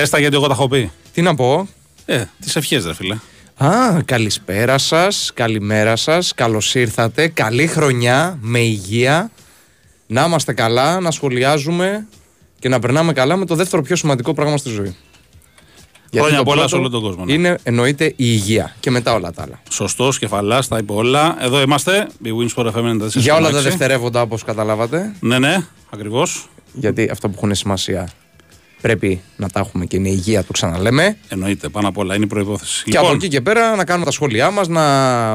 Πες τα γιατί εγώ τα έχω πει. Τι να πω. Ε, τις ευχές, ρε φίλε. Α, καλησπέρα σας, καλημέρα σας, καλώς ήρθατε. Καλή χρονιά, με υγεία. Να είμαστε καλά, να σχολιάζουμε και να περνάμε καλά με το δεύτερο πιο σημαντικό πράγμα στη ζωή. Γιατί Χρόνια το πολλά πρώτο σε όλο τον κόσμο. ναι. Είναι εννοείται η υγεία και μετά όλα τα άλλα. Σωστός, κεφαλάς, τα είπε όλα. Εδώ είμαστε. Η Winsport FM 94,6. Για όλα τα δευτερεύοντα όπως καταλάβατε. Ναι, ναι, ακριβώς. Γιατί αυτά που έχουν σημασία πρέπει να τα έχουμε και είναι η υγεία, το ξαναλέμε. Εννοείται, πάνω απ' όλα είναι η προπόθεση. Και από εκεί και πέρα να κάνουμε τα σχόλιά μας, να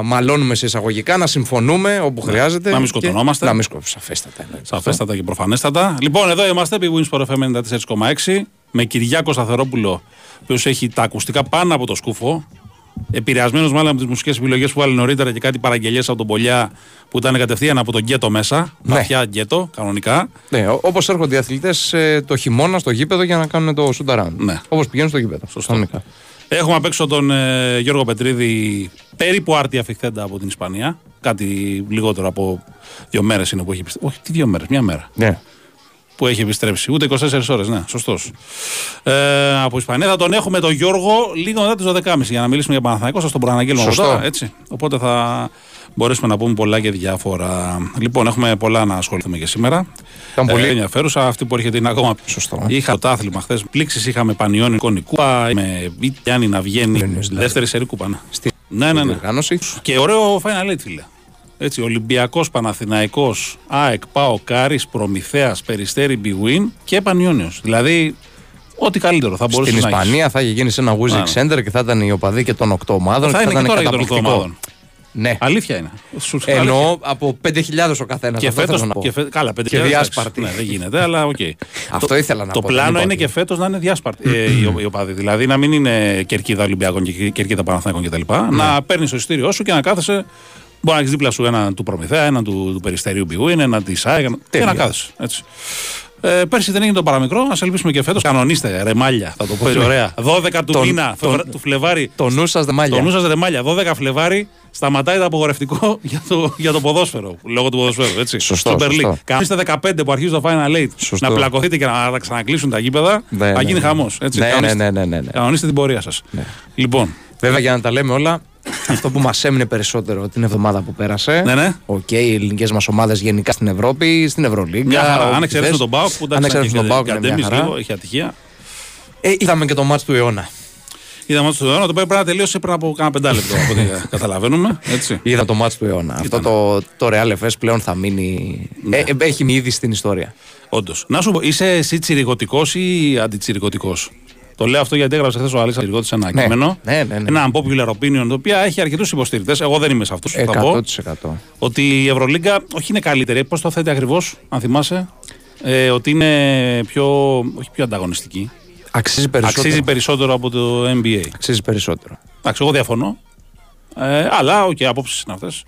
μαλώνουμε σε εισαγωγικά, να συμφωνούμε όπου χρειάζεται. να μην και σκοτωνόμαστε. Να μην σκοτωνόμαστε. Σαφέστατα. εννοείται. Σαφέστατα και προφανέστατα. Λοιπόν, εδώ είμαστε, η Winsport FM 94,6 με Κυριάκο Σταθερόπουλο, ο οποίος έχει τα ακουστικά πάνω από το σκούφο. Επηρεασμένος μάλλον από τις μουσικές επιλογές που βάλει νωρίτερα και κάτι παραγγελίες από τον Πολιά που ήταν κατευθείαν από τον γκέτο μέσα. Ναι. Βαθιά γκέτο, κανονικά. Ναι, Όπως έρχονται οι αθλητές το χειμώνα στο γήπεδο για να κάνουν το shoot around. Ναι. Όπως πηγαίνουν στο γήπεδο. Σωστό. Κανονικά. Έχουμε απ' έξω τον ε, Γιώργο Πετρίδη, περίπου άρτια αφιχθέντα από την Ισπανία. Κάτι λιγότερο από δύο μέρες είναι που έχει επιστρέψει. Όχι, τι δύο μέρες, μια μέρα Ναι. Που έχει επιστρέψει. Ούτε 24 ώρες, ναι, σωστός. Ε, από Ισπανία θα τον έχουμε τον Γιώργο λίγο μετά τις 12.30 για να μιλήσουμε για Παναθηναϊκό. Σας τον προαναγγέλνω από Σωστό. τώρα, έτσι. Οπότε θα μπορέσουμε να πούμε πολλά και διάφορα. Λοιπόν, έχουμε πολλά να ασχοληθούμε και σήμερα. Ήταν πολύ Ε, ενδιαφέρουσα. Αυτή που έρχεται είναι ακόμα σωστό. Είχα το άθλημα χθες. Πλήξεις είχαμε πανιόνι κούπα. Με Γιάννη να βγαίνει. Λένες, δηλαδή. Δεύτερη σερή κούπα. ναι. Στη Ναι, ναι, ναι. διοργάνωση. Και ωραίο Final Eight, φίλε. Έτσι, Ολυμπιακός, Παναθηναϊκός, ΑΕΚ, ΠΑΟ, Κάρις, Προμηθέας, Περιστέρη, Big και Πανιόνιος. Δηλαδή, ό,τι καλύτερο θα μπορούσε Στην να έχεις. Ισπανία θα είχε γίνει σε ένα WiZink Ναι, Center και θα ήταν οι οπαδοί και των 8 ομάδων. Θα και είναι και ήταν τώρα για τον οκτώ καταπληκτικό. ομάδων. Ναι. Αλήθεια είναι. Σου- Εννοώ από 5.000 ο καθένας. Και φέτος. Και φε... Καλά, πέντε Και χιλιάδες, διάσπαρτη. Ναι, δεν γίνεται, αλλά οκ. Αυτό ήθελα να Το πω. δεν πλάνο είπα είναι ότι- και φέτος να είναι διάσπαρτη ε, οι, ο- οι οπαδοί. Δηλαδή να μην είναι κερκίδα Ολυμπιακών και κερκίδα Παναθηναϊκών κτλ. Ναι. Να παίρνεις το εισιτήριό σου και να κάθεσαι. Μπορεί να έχεις δίπλα σου έναν του Προμηθέα, έναν του, του Περιστερίου Bwin, έναν της ΑΕΚ και Τέλεια. να κάθεσαι. Έτσι. Ε, πέρσι δεν έγινε το παραμικρό, ας ελπίσουμε και φέτος. Κανονίστε, ρεμάλια, θα το πω έτσι ωραία. 12 του Τον- μήνα, τον- Φεβρα- του Φλεβάρι, Το νου σας ρεμάλια. το νου σας ρεμάλια, 12 Φλεβάρι, σταματάει το απαγορευτικό για το, για το ποδόσφαιρο. Λόγω του ποδοσφαίρου, έτσι. Σωστό, Στο Berlin. σωστό. Κανονίστε 15 που αρχίζει το Final Eight Σωστό. να πλακωθείτε και να τα ξανακλείσουν τα γήπεδα. Ναι, θα ναι, γίνει ναι. χαμός. Ναι, ναι, ναι, ναι, ναι, ναι. Κανονίστε την πορεία σας. Λοιπόν, Βέβαια για να τα λέμε όλα, αυτό που μας έμεινε περισσότερο την εβδομάδα που πέρασε. Ναι, ναι. Οκ, οι ελληνικές μας ομάδες γενικά στην Ευρώπη, στην Ευρωλίγκα. μια χαρά. όπου Αν εξαιρέσουμε θες. τον ΠΑΟΚ που Αν εξαιρέσουμε τον ΠΑΟΚ, είναι μια χαρά. λίγο, είχε ατυχία. Ε, είδαμε και το μάτς του αιώνα. Είδαμε ότι το αιώνα το οποίο πρέπει να τελείωσε πριν από κάνα πεντάλεπτο από ό,τι καταλαβαίνουμε. Έτσι. Είδα το μάτς του αιώνα. Αυτό το, το Real FS πλέον θα μείνει. Ναι. Ε, ε, έχει μείνει ήδη στην ιστορία. Όντως. Να σου πω, είσαι εσύ τσιρικωτικό ή αντιτσιρικωτικό. Το λέω αυτό γιατί έγραψε χθες ο Αλέξα Τσιρικώτη ένα Ναι. κείμενο. Ναι, ναι, ναι. Ένα unpopular opinion το οποίο έχει αρκετούς υποστηρικτές. Εγώ δεν είμαι σε αυτούς. Θα πω 100%. ότι η Ευρωλίγκα όχι είναι καλύτερη. Πώς το θέτει ακριβώς, αν θυμάσαι; Ε, ότι είναι πιο, όχι πιο ανταγωνιστική. Αξίζει περισσότερο. Αξίζει περισσότερο από το NBA. Αξίζει περισσότερο. Εντάξει, εγώ διαφωνώ. Ε, αλλά, OK, okay, απόψεις είναι αυτές.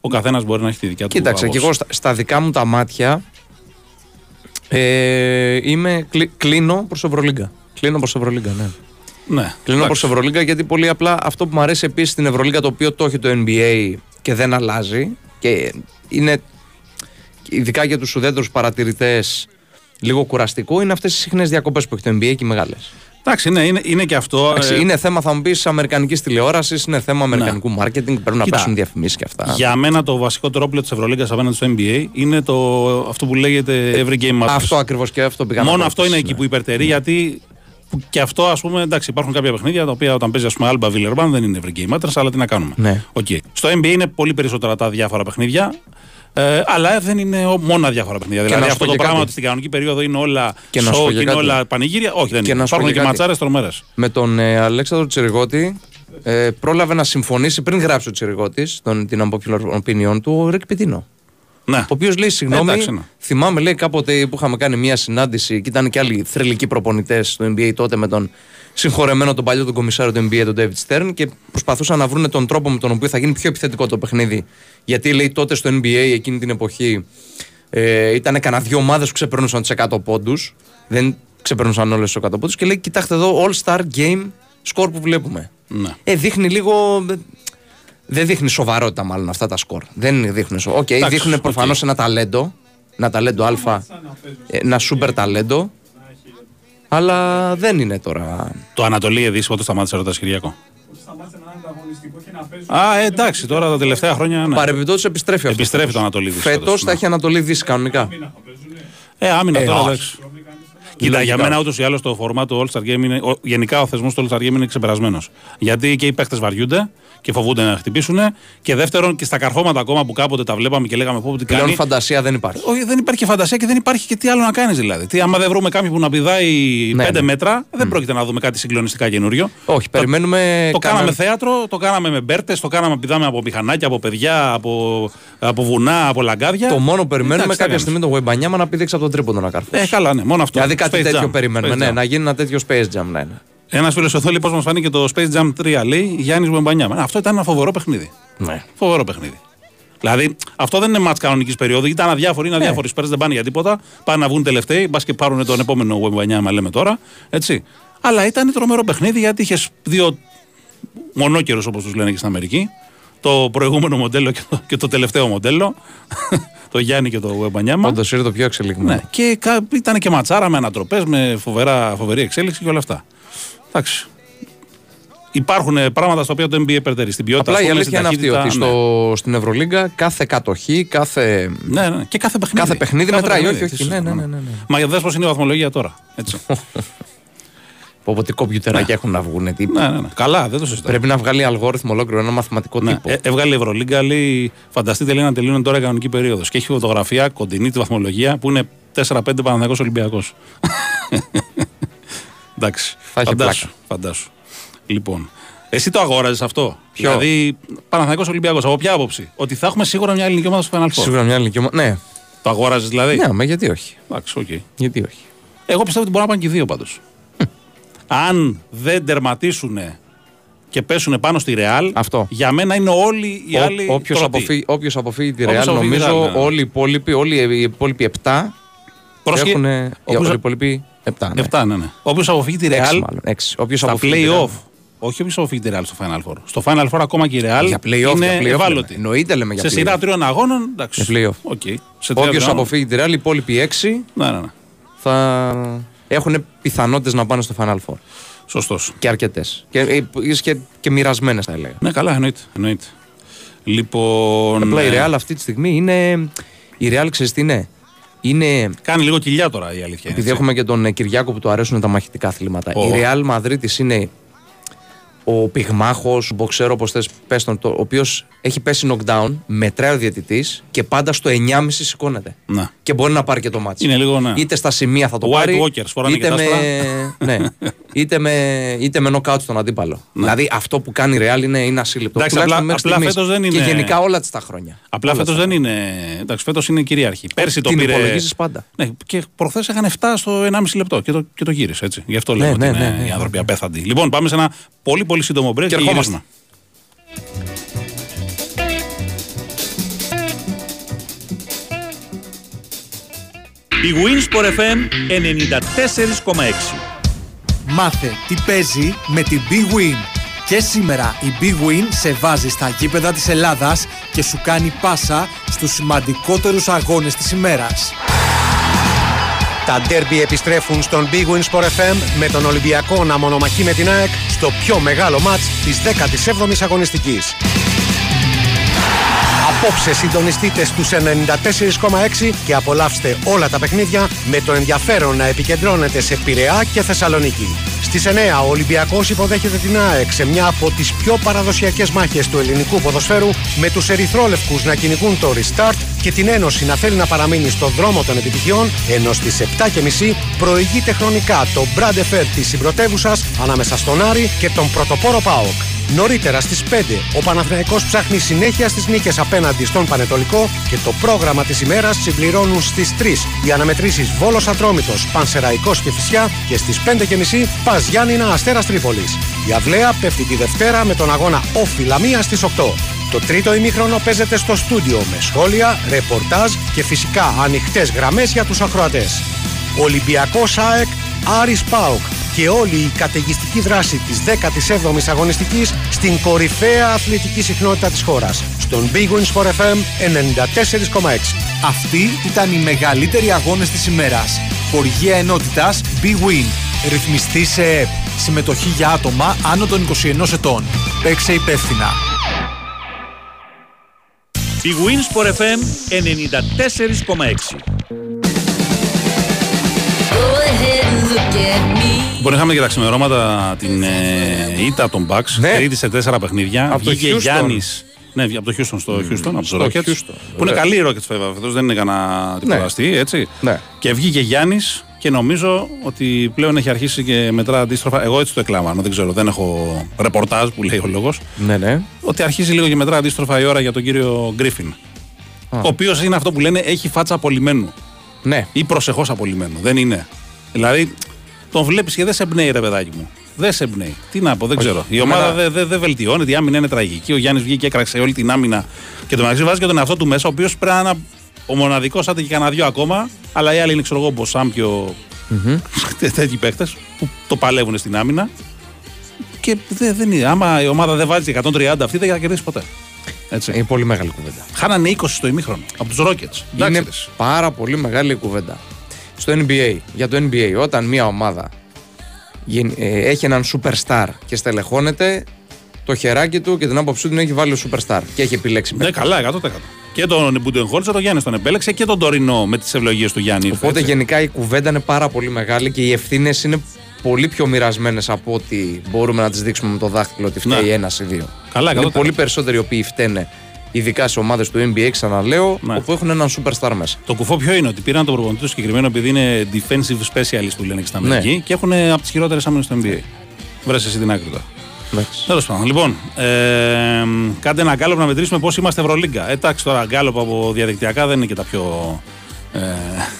Ο καθένας μπορεί να έχει τη δικιά του Κοίταξε, και άποψη. εγώ στα, στα δικά μου τα μάτια ε, είμαι, κλει- κλείνω προς Ευρωλίγκα. Κλείνω προς Ευρωλίγκα, ναι. Ναι, Κλείνω εντάξει. προς Ευρωλίγκα γιατί πολύ απλά αυτό που μου αρέσει επίσης στην Ευρωλίγκα το οποίο το έχει το NBA και δεν αλλάζει και είναι ειδικά για τους ουδέτερους παρατηρητές λίγο κουραστικό είναι αυτές οι συχνές διακοπές που έχει το NBA και οι μεγάλες. Εντάξει, ναι, είναι, είναι και αυτό. ε, είναι θέμα, θα μου πεις, αμερικανικής τηλεόρασης, είναι θέμα αμερικανικού marketing, πρέπει να Κοίτα, πέσουν διαφημίσεις και αυτά. Για μένα το βασικότερο όπλο της Ευρωλίγκας απέναντι στο NBA είναι το, αυτό που λέγεται Every Game Matters. Αυτό ακριβώς και αυτό πήγα να Μόνο πω αυτό είναι επίσης, εκεί ναι. που υπερτερεί, γιατί που και αυτό ας πούμε, εντάξει, υπάρχουν κάποια παιχνίδια τα οποία όταν παίζει, ας πούμε, Alba Βιλερμπάν δεν είναι Every Game Matters, αλλά τι να κάνουμε. Ναι. Οκ. Στο NBA είναι πολύ περισσότερα τα διάφορα παιχνίδια. Ε, αλλά δεν είναι ο- μόνο διάφορα παιχνίδια. Και δηλαδή να σου αυτό πω το και πράγμα κάτι. ότι στην κανονική περίοδο είναι όλα Και να σου show πω και και είναι κάτι. όλα πανηγύρια. Όχι, δεν Και είναι. να σου πω Υπάρχουν και και κάτι. ματσάρες τρομερέ. Με τον ε, Αλέξανδρο Τσιριγότη ε, πρόλαβε να συμφωνήσει πριν γράψει ο Τσιριγότη την unpopular opinion του ο Ρικ Πιτίνο. Ναι. Ο οποίος λέει: Συγγνώμη, Εντάξει, ναι. θυμάμαι λέει κάποτε που είχαμε κάνει μια συνάντηση και ήταν και άλλοι θρελικοί προπονητές στο NBA τότε με τον συγχωρεμένο τον παλιό τον κομισάριο του NBA, τον David Stern, και προσπαθούσαν να βρουν τον τρόπο με τον οποίο θα γίνει πιο επιθετικό το παιχνίδι. Γιατί λέει τότε στο NBA εκείνη την εποχή ε, ήταν κανένα δύο ομάδες που ξεπερνούσαν του 100 πόντους. Δεν ξεπερνούσαν όλες του 100 πόντους. Και λέει: Κοιτάξτε εδώ, All-Star Game σκορ που βλέπουμε. Ναι. Ε, δείχνει λίγο. Δεν δείχνει σοβαρότητα μάλλον αυτά τα σκορ. Δεν δείχνουν σοβαρότητα. Οκ, Εντάξει, δείχνουν οκ. προφανώς ένα ταλέντο. Ένα ταλέντο Α. Ένα σούπερ ταλέντο. Αλλά δεν είναι τώρα. Το Ανατολή Εδή πότε σταμάτησε ρωτάς Κυριακό; Α, ε, εντάξει, τώρα τα τελευταία χρόνια. Ναι. Παρεμπιπτόντως επιστρέφει αυτός. Επιστρέφει το Ανατολή Δύση. Φέτος φέτος, θα ναι. έχει Ανατολή Δύση κανονικά. Ε, άμυνα Ε, τώρα όχι. εντάξει. Κοίτα, για μένα ούτως ή άλλως το φορμά του All Star Game είναι. ο- γενικά ο θεσμός του All Star Game είναι ξεπερασμένος. Γιατί και οι παίχτε βαριούνται και φοβούνται να χτυπήσουν. Και δεύτερον, και στα καρφώματα ακόμα που κάποτε τα βλέπαμε και λέγαμε πω τι Πλέον κάνει. φαντασία δεν υπάρχει. Όχι, δεν υπάρχει και φαντασία και δεν υπάρχει και τι άλλο να κάνεις δηλαδή. Τι, άμα δεν βρούμε κάποιον που να πηδάει Ναι, 5 ναι. μέτρα, δεν πρόκειται να δούμε κάτι συγκλονιστικά καινούριο. Όχι, περιμένουμε. Το κανένα- κάναμε θέατρο, το κάναμε με μπέρτες, το κάναμε πηδάμε από μηχανάκια, από παιδιά, από, από βουνά, από λαγκάδια. Το μόνο που περιμένουμε Εντάξει, κάποια τι στιγμή τον Γουεμπανιάμα να πήδηξει από τον τρίποντο να καρφώσει. Ε, καλά, ναι, μόνο αυτό. Δηλαδή κάτι Space τέτοιο Jam. περιμένουμε. Space Ναι, Jam. να γίνει ένα τέτοιο Space Jam να είναι. Ένας φίλος εδώ λέει πώς μας φάνηκε το Space Jam 3, λέει Γιάννης Μπεμπανιάμα. Αυτό ήταν ένα φοβερό παιχνίδι. Ναι. Φοβερό παιχνίδι. Δηλαδή, αυτό δεν είναι μάτς κανονικής περίοδου. Ήταν αδιάφοροι, είναι αδιάφοροι. Ναι. δεν πάνε για τίποτα. Πάνε να βγουν τελευταίοι. Μπας και πάρουν τον επόμενο Μπεμπανιάμα, λέμε τώρα. Έτσι. Αλλά ήταν τρομερό παιχνίδι γιατί είχες δύο μονόκερους, όπως τους λένε και στην Αμερική. Το προηγούμενο μοντέλο και το, και το τελευταίο μοντέλο. το Γιάννη και το Μπεμπανιάμα. Όντως είναι το πιο εξελιγμένο. Ναι, και κα- ήταν και ματσάρα με ανατροπές, με φοβερά, φοβερή εξέλιξη και όλα αυτά. Εντάξει. Υπάρχουν ε, πράγματα στα οποία το NBA περτερεί. Στην ποιότητα, Απλά η ας πούμε, αλήθεια είναι στην αυτή ότι ταχύτητα, στο, στην Ευρωλίγκα κάθε κατοχή, κάθε. ναι. Ναι, ναι, και κάθε παιχνίδι. Κάθε παιχνίδι μετράει, όχι, όχι, τι ναι, ναι, συζητάμε. ναι, ναι, ναι. Μα δες πώς είναι η βαθμολογία τώρα. Έτσι. Πω, πω, τι κομπιουτεράκια έχουν να βγουν. Τι... ναι, ναι, ναι. Καλά, δεν το συζητάω. Πρέπει να βγάλει αλγόριθμο ολόκληρο, ένα μαθηματικό Ναι. τύπο. Ε, έβγαλε η Ευρωλίγκα, λέει, φανταστείτε λέει, να τελειώνει τώρα η κανονική περίοδος. Και έχει φωτογραφία κοντινή τη βαθμολογία που είναι 4-5 Παναθηναϊκός Ολυμπιακός. Εντάξει. Θα έχει φαντάσου, πλάκα. φαντάσου. Λοιπόν, εσύ το αγόραζες αυτό; Ποιο; Δηλαδή, Παναθηναϊκός Ολυμπιακός. Από ποια άποψη; Ότι θα έχουμε σίγουρα μια ελληνική ομάδα στο Final Four. Σίγουρα μια ελληνική ομάδα. Ναι, Το αγόραζες δηλαδή; ναι, μα γιατί όχι. Εντάξει, οκ. Γιατί όχι. Εγώ πιστεύω ότι μπορεί να πάνε και οι δύο πάντως. Αν δεν τερματίσουν και πέσουν πάνω στη Ρεάλ, Αυτό. για μένα είναι όλοι οι άλλοι. Όποιος τρωτοί. αποφύγει, όποιος αποφύγει τη Όποιος Real, αποφύγει τη νομίζω Real, ναι. όλοι οι υπόλοιποι, όλοι οι υπόλοιποι 7 Πρόσεχε, έχουν. όποιος- Όλοι οι υπόλοιποι 7. Ναι. 7, ναι, ναι. Όποιο αποφύγει τη Έξι Real μάλλον. Έξι. Όποιος στα αποφύγει τη play-off. Real. Όχι όποιο αποφύγει τη Real στο Final Four. Στο Final Four ακόμα και η Real Για play-off, είναι για play-off ευάλωτη. λέμε. Εννοείται λέμε για Σε play-off. σειρά τριών αγώνων, εντάξει. Για play-off. Οκ. Σε τρία Όποιο αγώνων. αποφύγει τη Real, οι υπόλοιποι 6 Ναι, ναι, ναι. θα έχουν πιθανότητες να πάνε στο Final Four. Σωστός. Και αρκετές. Και, ε, ίσως και, και μοιρασμένες θα έλεγα. Ναι, καλά, εννοείται. εννοείται. Λοιπόν. Απλά η ε, Real αυτή τη στιγμή είναι. Η Real ξέρεις τι είναι; Είναι. Κάνει λίγο κοιλιά τώρα η αλήθεια. Επειδή έτσι. έχουμε και τον ε, Κυριάκο που του αρέσουν τα μαχητικά αθλήματα. Ω. Η Real Madrid είναι ο πυγμάχος, ο μποξέρο, όπω θες, πες τον, το- ο οποίος έχει πέσει knockdown, μετράει ο διαιτητής και πάντα στο 9,5 σηκώνεται. Ναι. Και μπορεί να πάρει και το μάτι. Είναι λίγο, ναι. Είτε στα σημεία θα το White πάρει. Walkers, φοράνε είτε, και τα με, ναι, είτε, με, είτε με knockout στον αντίπαλο. Δηλαδή αυτό που κάνει η Real είναι, είναι ασύλληπτο. Ναι. Εντάξει, Τουλάχιστον απλά- μέχρι απλά στιγμής. φέτος δεν Και είναι- γενικά όλα τις τα χρόνια. Απλά Όλα φέτος τα δεν είναι. Εντάξει, φέτος είναι κυρίαρχη. Πέρσι το Την πήρε. υπολογίζεις πάντα. Ναι, και προχθές έκανε 7 στο 1,5 λεπτό και το, και το γύρισες έτσι. Γι' αυτό λέμε ναι, ότι ναι, είναι ναι, οι ναι. άνθρωποι απέθαντοι. Λοιπόν, πάμε σε ένα πολύ πολύ σύντομο break και, ερχόμαστε. γυρίζουμε. Η Winsport FM 94,6. Μάθε τι παίζει με την Big Win. Και σήμερα η Big Win σε βάζει στα γήπεδα της Ελλάδας και σου κάνει πάσα στους σημαντικότερους αγώνες της ημέρας. Τα ντέρμπι επιστρέφουν στον Big Win Sport FM με τον Ολυμπιακό να μονομαχεί με την ΑΕΚ στο πιο μεγάλο μάτς της 17ης αγωνιστικής. Απόψε συντονιστείτε στους 94,6 και απολαύστε όλα τα παιχνίδια με το ενδιαφέρον να επικεντρώνετε σε Πειραιά και Θεσσαλονίκη. Στις 9 ο Ολυμπιακός υποδέχεται την ΑΕΚ σε μια από τις πιο παραδοσιακές μάχες του ελληνικού ποδοσφαίρου με τους ερυθρόλευκους να κυνηγούν το restart και την Ένωση να θέλει να παραμείνει στον δρόμο των επιτυχιών ενώ στις 7.30 προηγείται χρονικά το Brand Fair της συμπρωτεύουσας ανάμεσα στον Άρη και τον πρωτοπόρο ΠΑΟΚ. Νωρίτερα στις 5 ο Παναθηναϊκός ψάχνει συνέχεια στις νίκες απέναντι στον Πανετολικό και το πρόγραμμα της ημέρας συμπληρώνουν στις 3 οι αναμετρήσεις Βόλος Ατρόμητος, Πανσεραϊκός και Φυσιά και στις 5.30 Πας Γιάννηνα Αστέρας Τρίπολης. Η Αυλαία πέφτει τη Δευτέρα με τον αγώνα Όφη Λαμία στις 8. Το τρίτο ημίχρονο παίζεται στο στούντιο με σχόλια, ρεπορτάζ και φυσικά ανοιχτές γραμμές για τους ακροατές. Ολυμπιακός ΑΕΚ, Άρης ΠΑΟΚ και όλη η καταιγιστική δράση της 17ης αγωνιστικής στην κορυφαία αθλητική συχνότητα της χώρας. Στον Big Win Sport FM 94,6. Αυτοί ήταν οι μεγαλύτεροι αγώνες της ημέρας. Χοργία ενότητας Big Win. Ρυθμιστή σε ΕΠ. Συμμετοχή για άτομα άνω των 21 ετών. Παίξε υπεύθυνα. Η Winsport FM 94,6. Λοιπόν, είχαμε και τα ξημερώματα την ε, ήττα των Bucks. Ναι. Τρίτη σε τέσσερα παιχνίδια. Από το Βγήκε Houston. Γιάννης- Ναι, από το Houston στο Houston, από στο του Rockets. Houston, Που είναι βέβαια. καλή οι Rockets βέβαια. Φέτος δεν είναι κανένα τριποδαστή, έτσι. Ναι. Και βγήκε Γιάννης και νομίζω ότι πλέον έχει αρχίσει και μετρά αντίστροφα. Εγώ έτσι το εκλάμβανω, δεν ξέρω, δεν έχω ρεπορτάζ που λέει ο λόγος. Ναι, ναι. Ότι αρχίζει λίγο και μετρά αντίστροφα η ώρα για τον κύριο Γκρίφιν. Ο οποίος είναι αυτό που λένε έχει φάτσα απολυμμένου. Ναι. Ή προσεχώς απολυμμένου. Δεν είναι. Δηλαδή, τον βλέπεις και δεν σε εμπνέει, ρε παιδάκι μου. Δεν σε εμπνέει. Τι να πω, δεν ξέρω. Η ομάδα Εμένα- δεν δεν- δεν βελτιώνεται, η άμυνα είναι τραγική. Ο Γιάννης βγήκε και έκραξε όλη την άμυνα και το μεταξύ βάζει και τον εαυτό του μέσα, ο οποίος πρέπει να είναι ο μοναδικός, άντε και κανένα δυο ακόμα, αλλά οι άλλοι είναι, ξέρω εγώ, Μποσάμ και ο. τέτοιοι παίχτε που το παλεύουν στην άμυνα. Και δεν, δεν είναι. Άμα η ομάδα δεν βάζει 130 αυτή, δεν θα κερδίσει ποτέ. Έτσι. Είναι πολύ μεγάλη κουβέντα. Χάνανε 20 στο ημίχρονο από τους Rockets. Εντάξει, είναι ρε. πάρα πολύ μεγάλη η κουβέντα. Στο NBA, για το NBA, όταν μια ομάδα γεν- ε, έχει έναν superstar και στελεχώνεται, το χεράκι του και την άποψή του έχει βάλει ο superstar και έχει επιλέξει. Ναι, καλά, 100%. Και τον Μπουντενχόλτσα, τον Γιάννης τον επέλεξε και τον Τωρινό με τις ευλογίες του Γιάννη. ήρθε, Οπότε έτσι. γενικά η κουβέντα είναι πάρα πολύ μεγάλη και οι ευθύνες είναι πολύ πιο μοιρασμένες από ότι μπορούμε να τις δείξουμε με το δάχτυλο ότι φταίει Ναι. ένας ή δύο. Καλά, είναι 100%. πολύ περισσότεροι οι οποίοι φταίνε, ειδικά σε ομάδες του NBA, ξαναλέω, Ναι. όπου έχουν έναν superstar μέσα. Το κουφό ποιο είναι, ότι πήραν τον προπονητή τους συγκεκριμένο επειδή είναι defensive specialist που λένε και στην Ναι. Αμερική και έχουν από τις χειρότερες άμυνες στο NBA. Βρες εσύ την άκρη τώρα. Εντάξει. Τέλος πάντων. Λοιπόν, ε, κάντε ένα γκάλωπ να μετρήσουμε πώς είμαστε Ευρωλίγκα. Ε, Εντάξει τώρα, γκάλωπ από διαδικτυακά δεν είναι και τα πιο ε,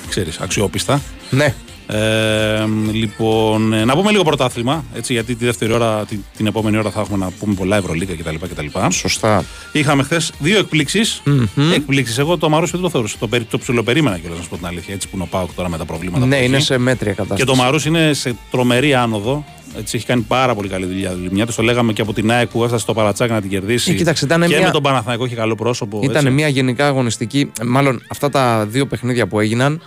ξέρεις, αξιόπιστα. Ναι. Ε, λοιπόν, ε, να πούμε λίγο πρωτάθλημα, έτσι, γιατί τη δεύτερη ώρα, την, την επόμενη ώρα θα έχουμε να πούμε πολλά Ευρωλίγκα κτλ. κτλ. Σωστά. Είχαμε χθες δύο εκπλήξεις. Εκπλήξεις. Εγώ το Μαρούσι δεν το θεωρούσα. Το, περι- το ψιλοπερίμενα κιόλας, να σου πω την αλήθεια. Έτσι που είναι ο Πάοκ τώρα με τα προβλήματα. Ναι, που είναι έχει. σε μέτρια κατάσταση. Και το Μαρούσι είναι σε τρομερή άνοδο. Έτσι, έχει κάνει πάρα πολύ καλή δουλειά. Μια το λέγαμε και από την ΑΕΚ που έφτασε στο Παρατσάκι να την κερδίσει. Ε, κοίταξε, ήταν και μια- με τον Παναθηναϊκό έχει καλό πρόσωπο. Ήταν έτσι. μια γενικά αγωνιστική. Μάλλον αυτά τα δύο παιχνίδια που έγιναν.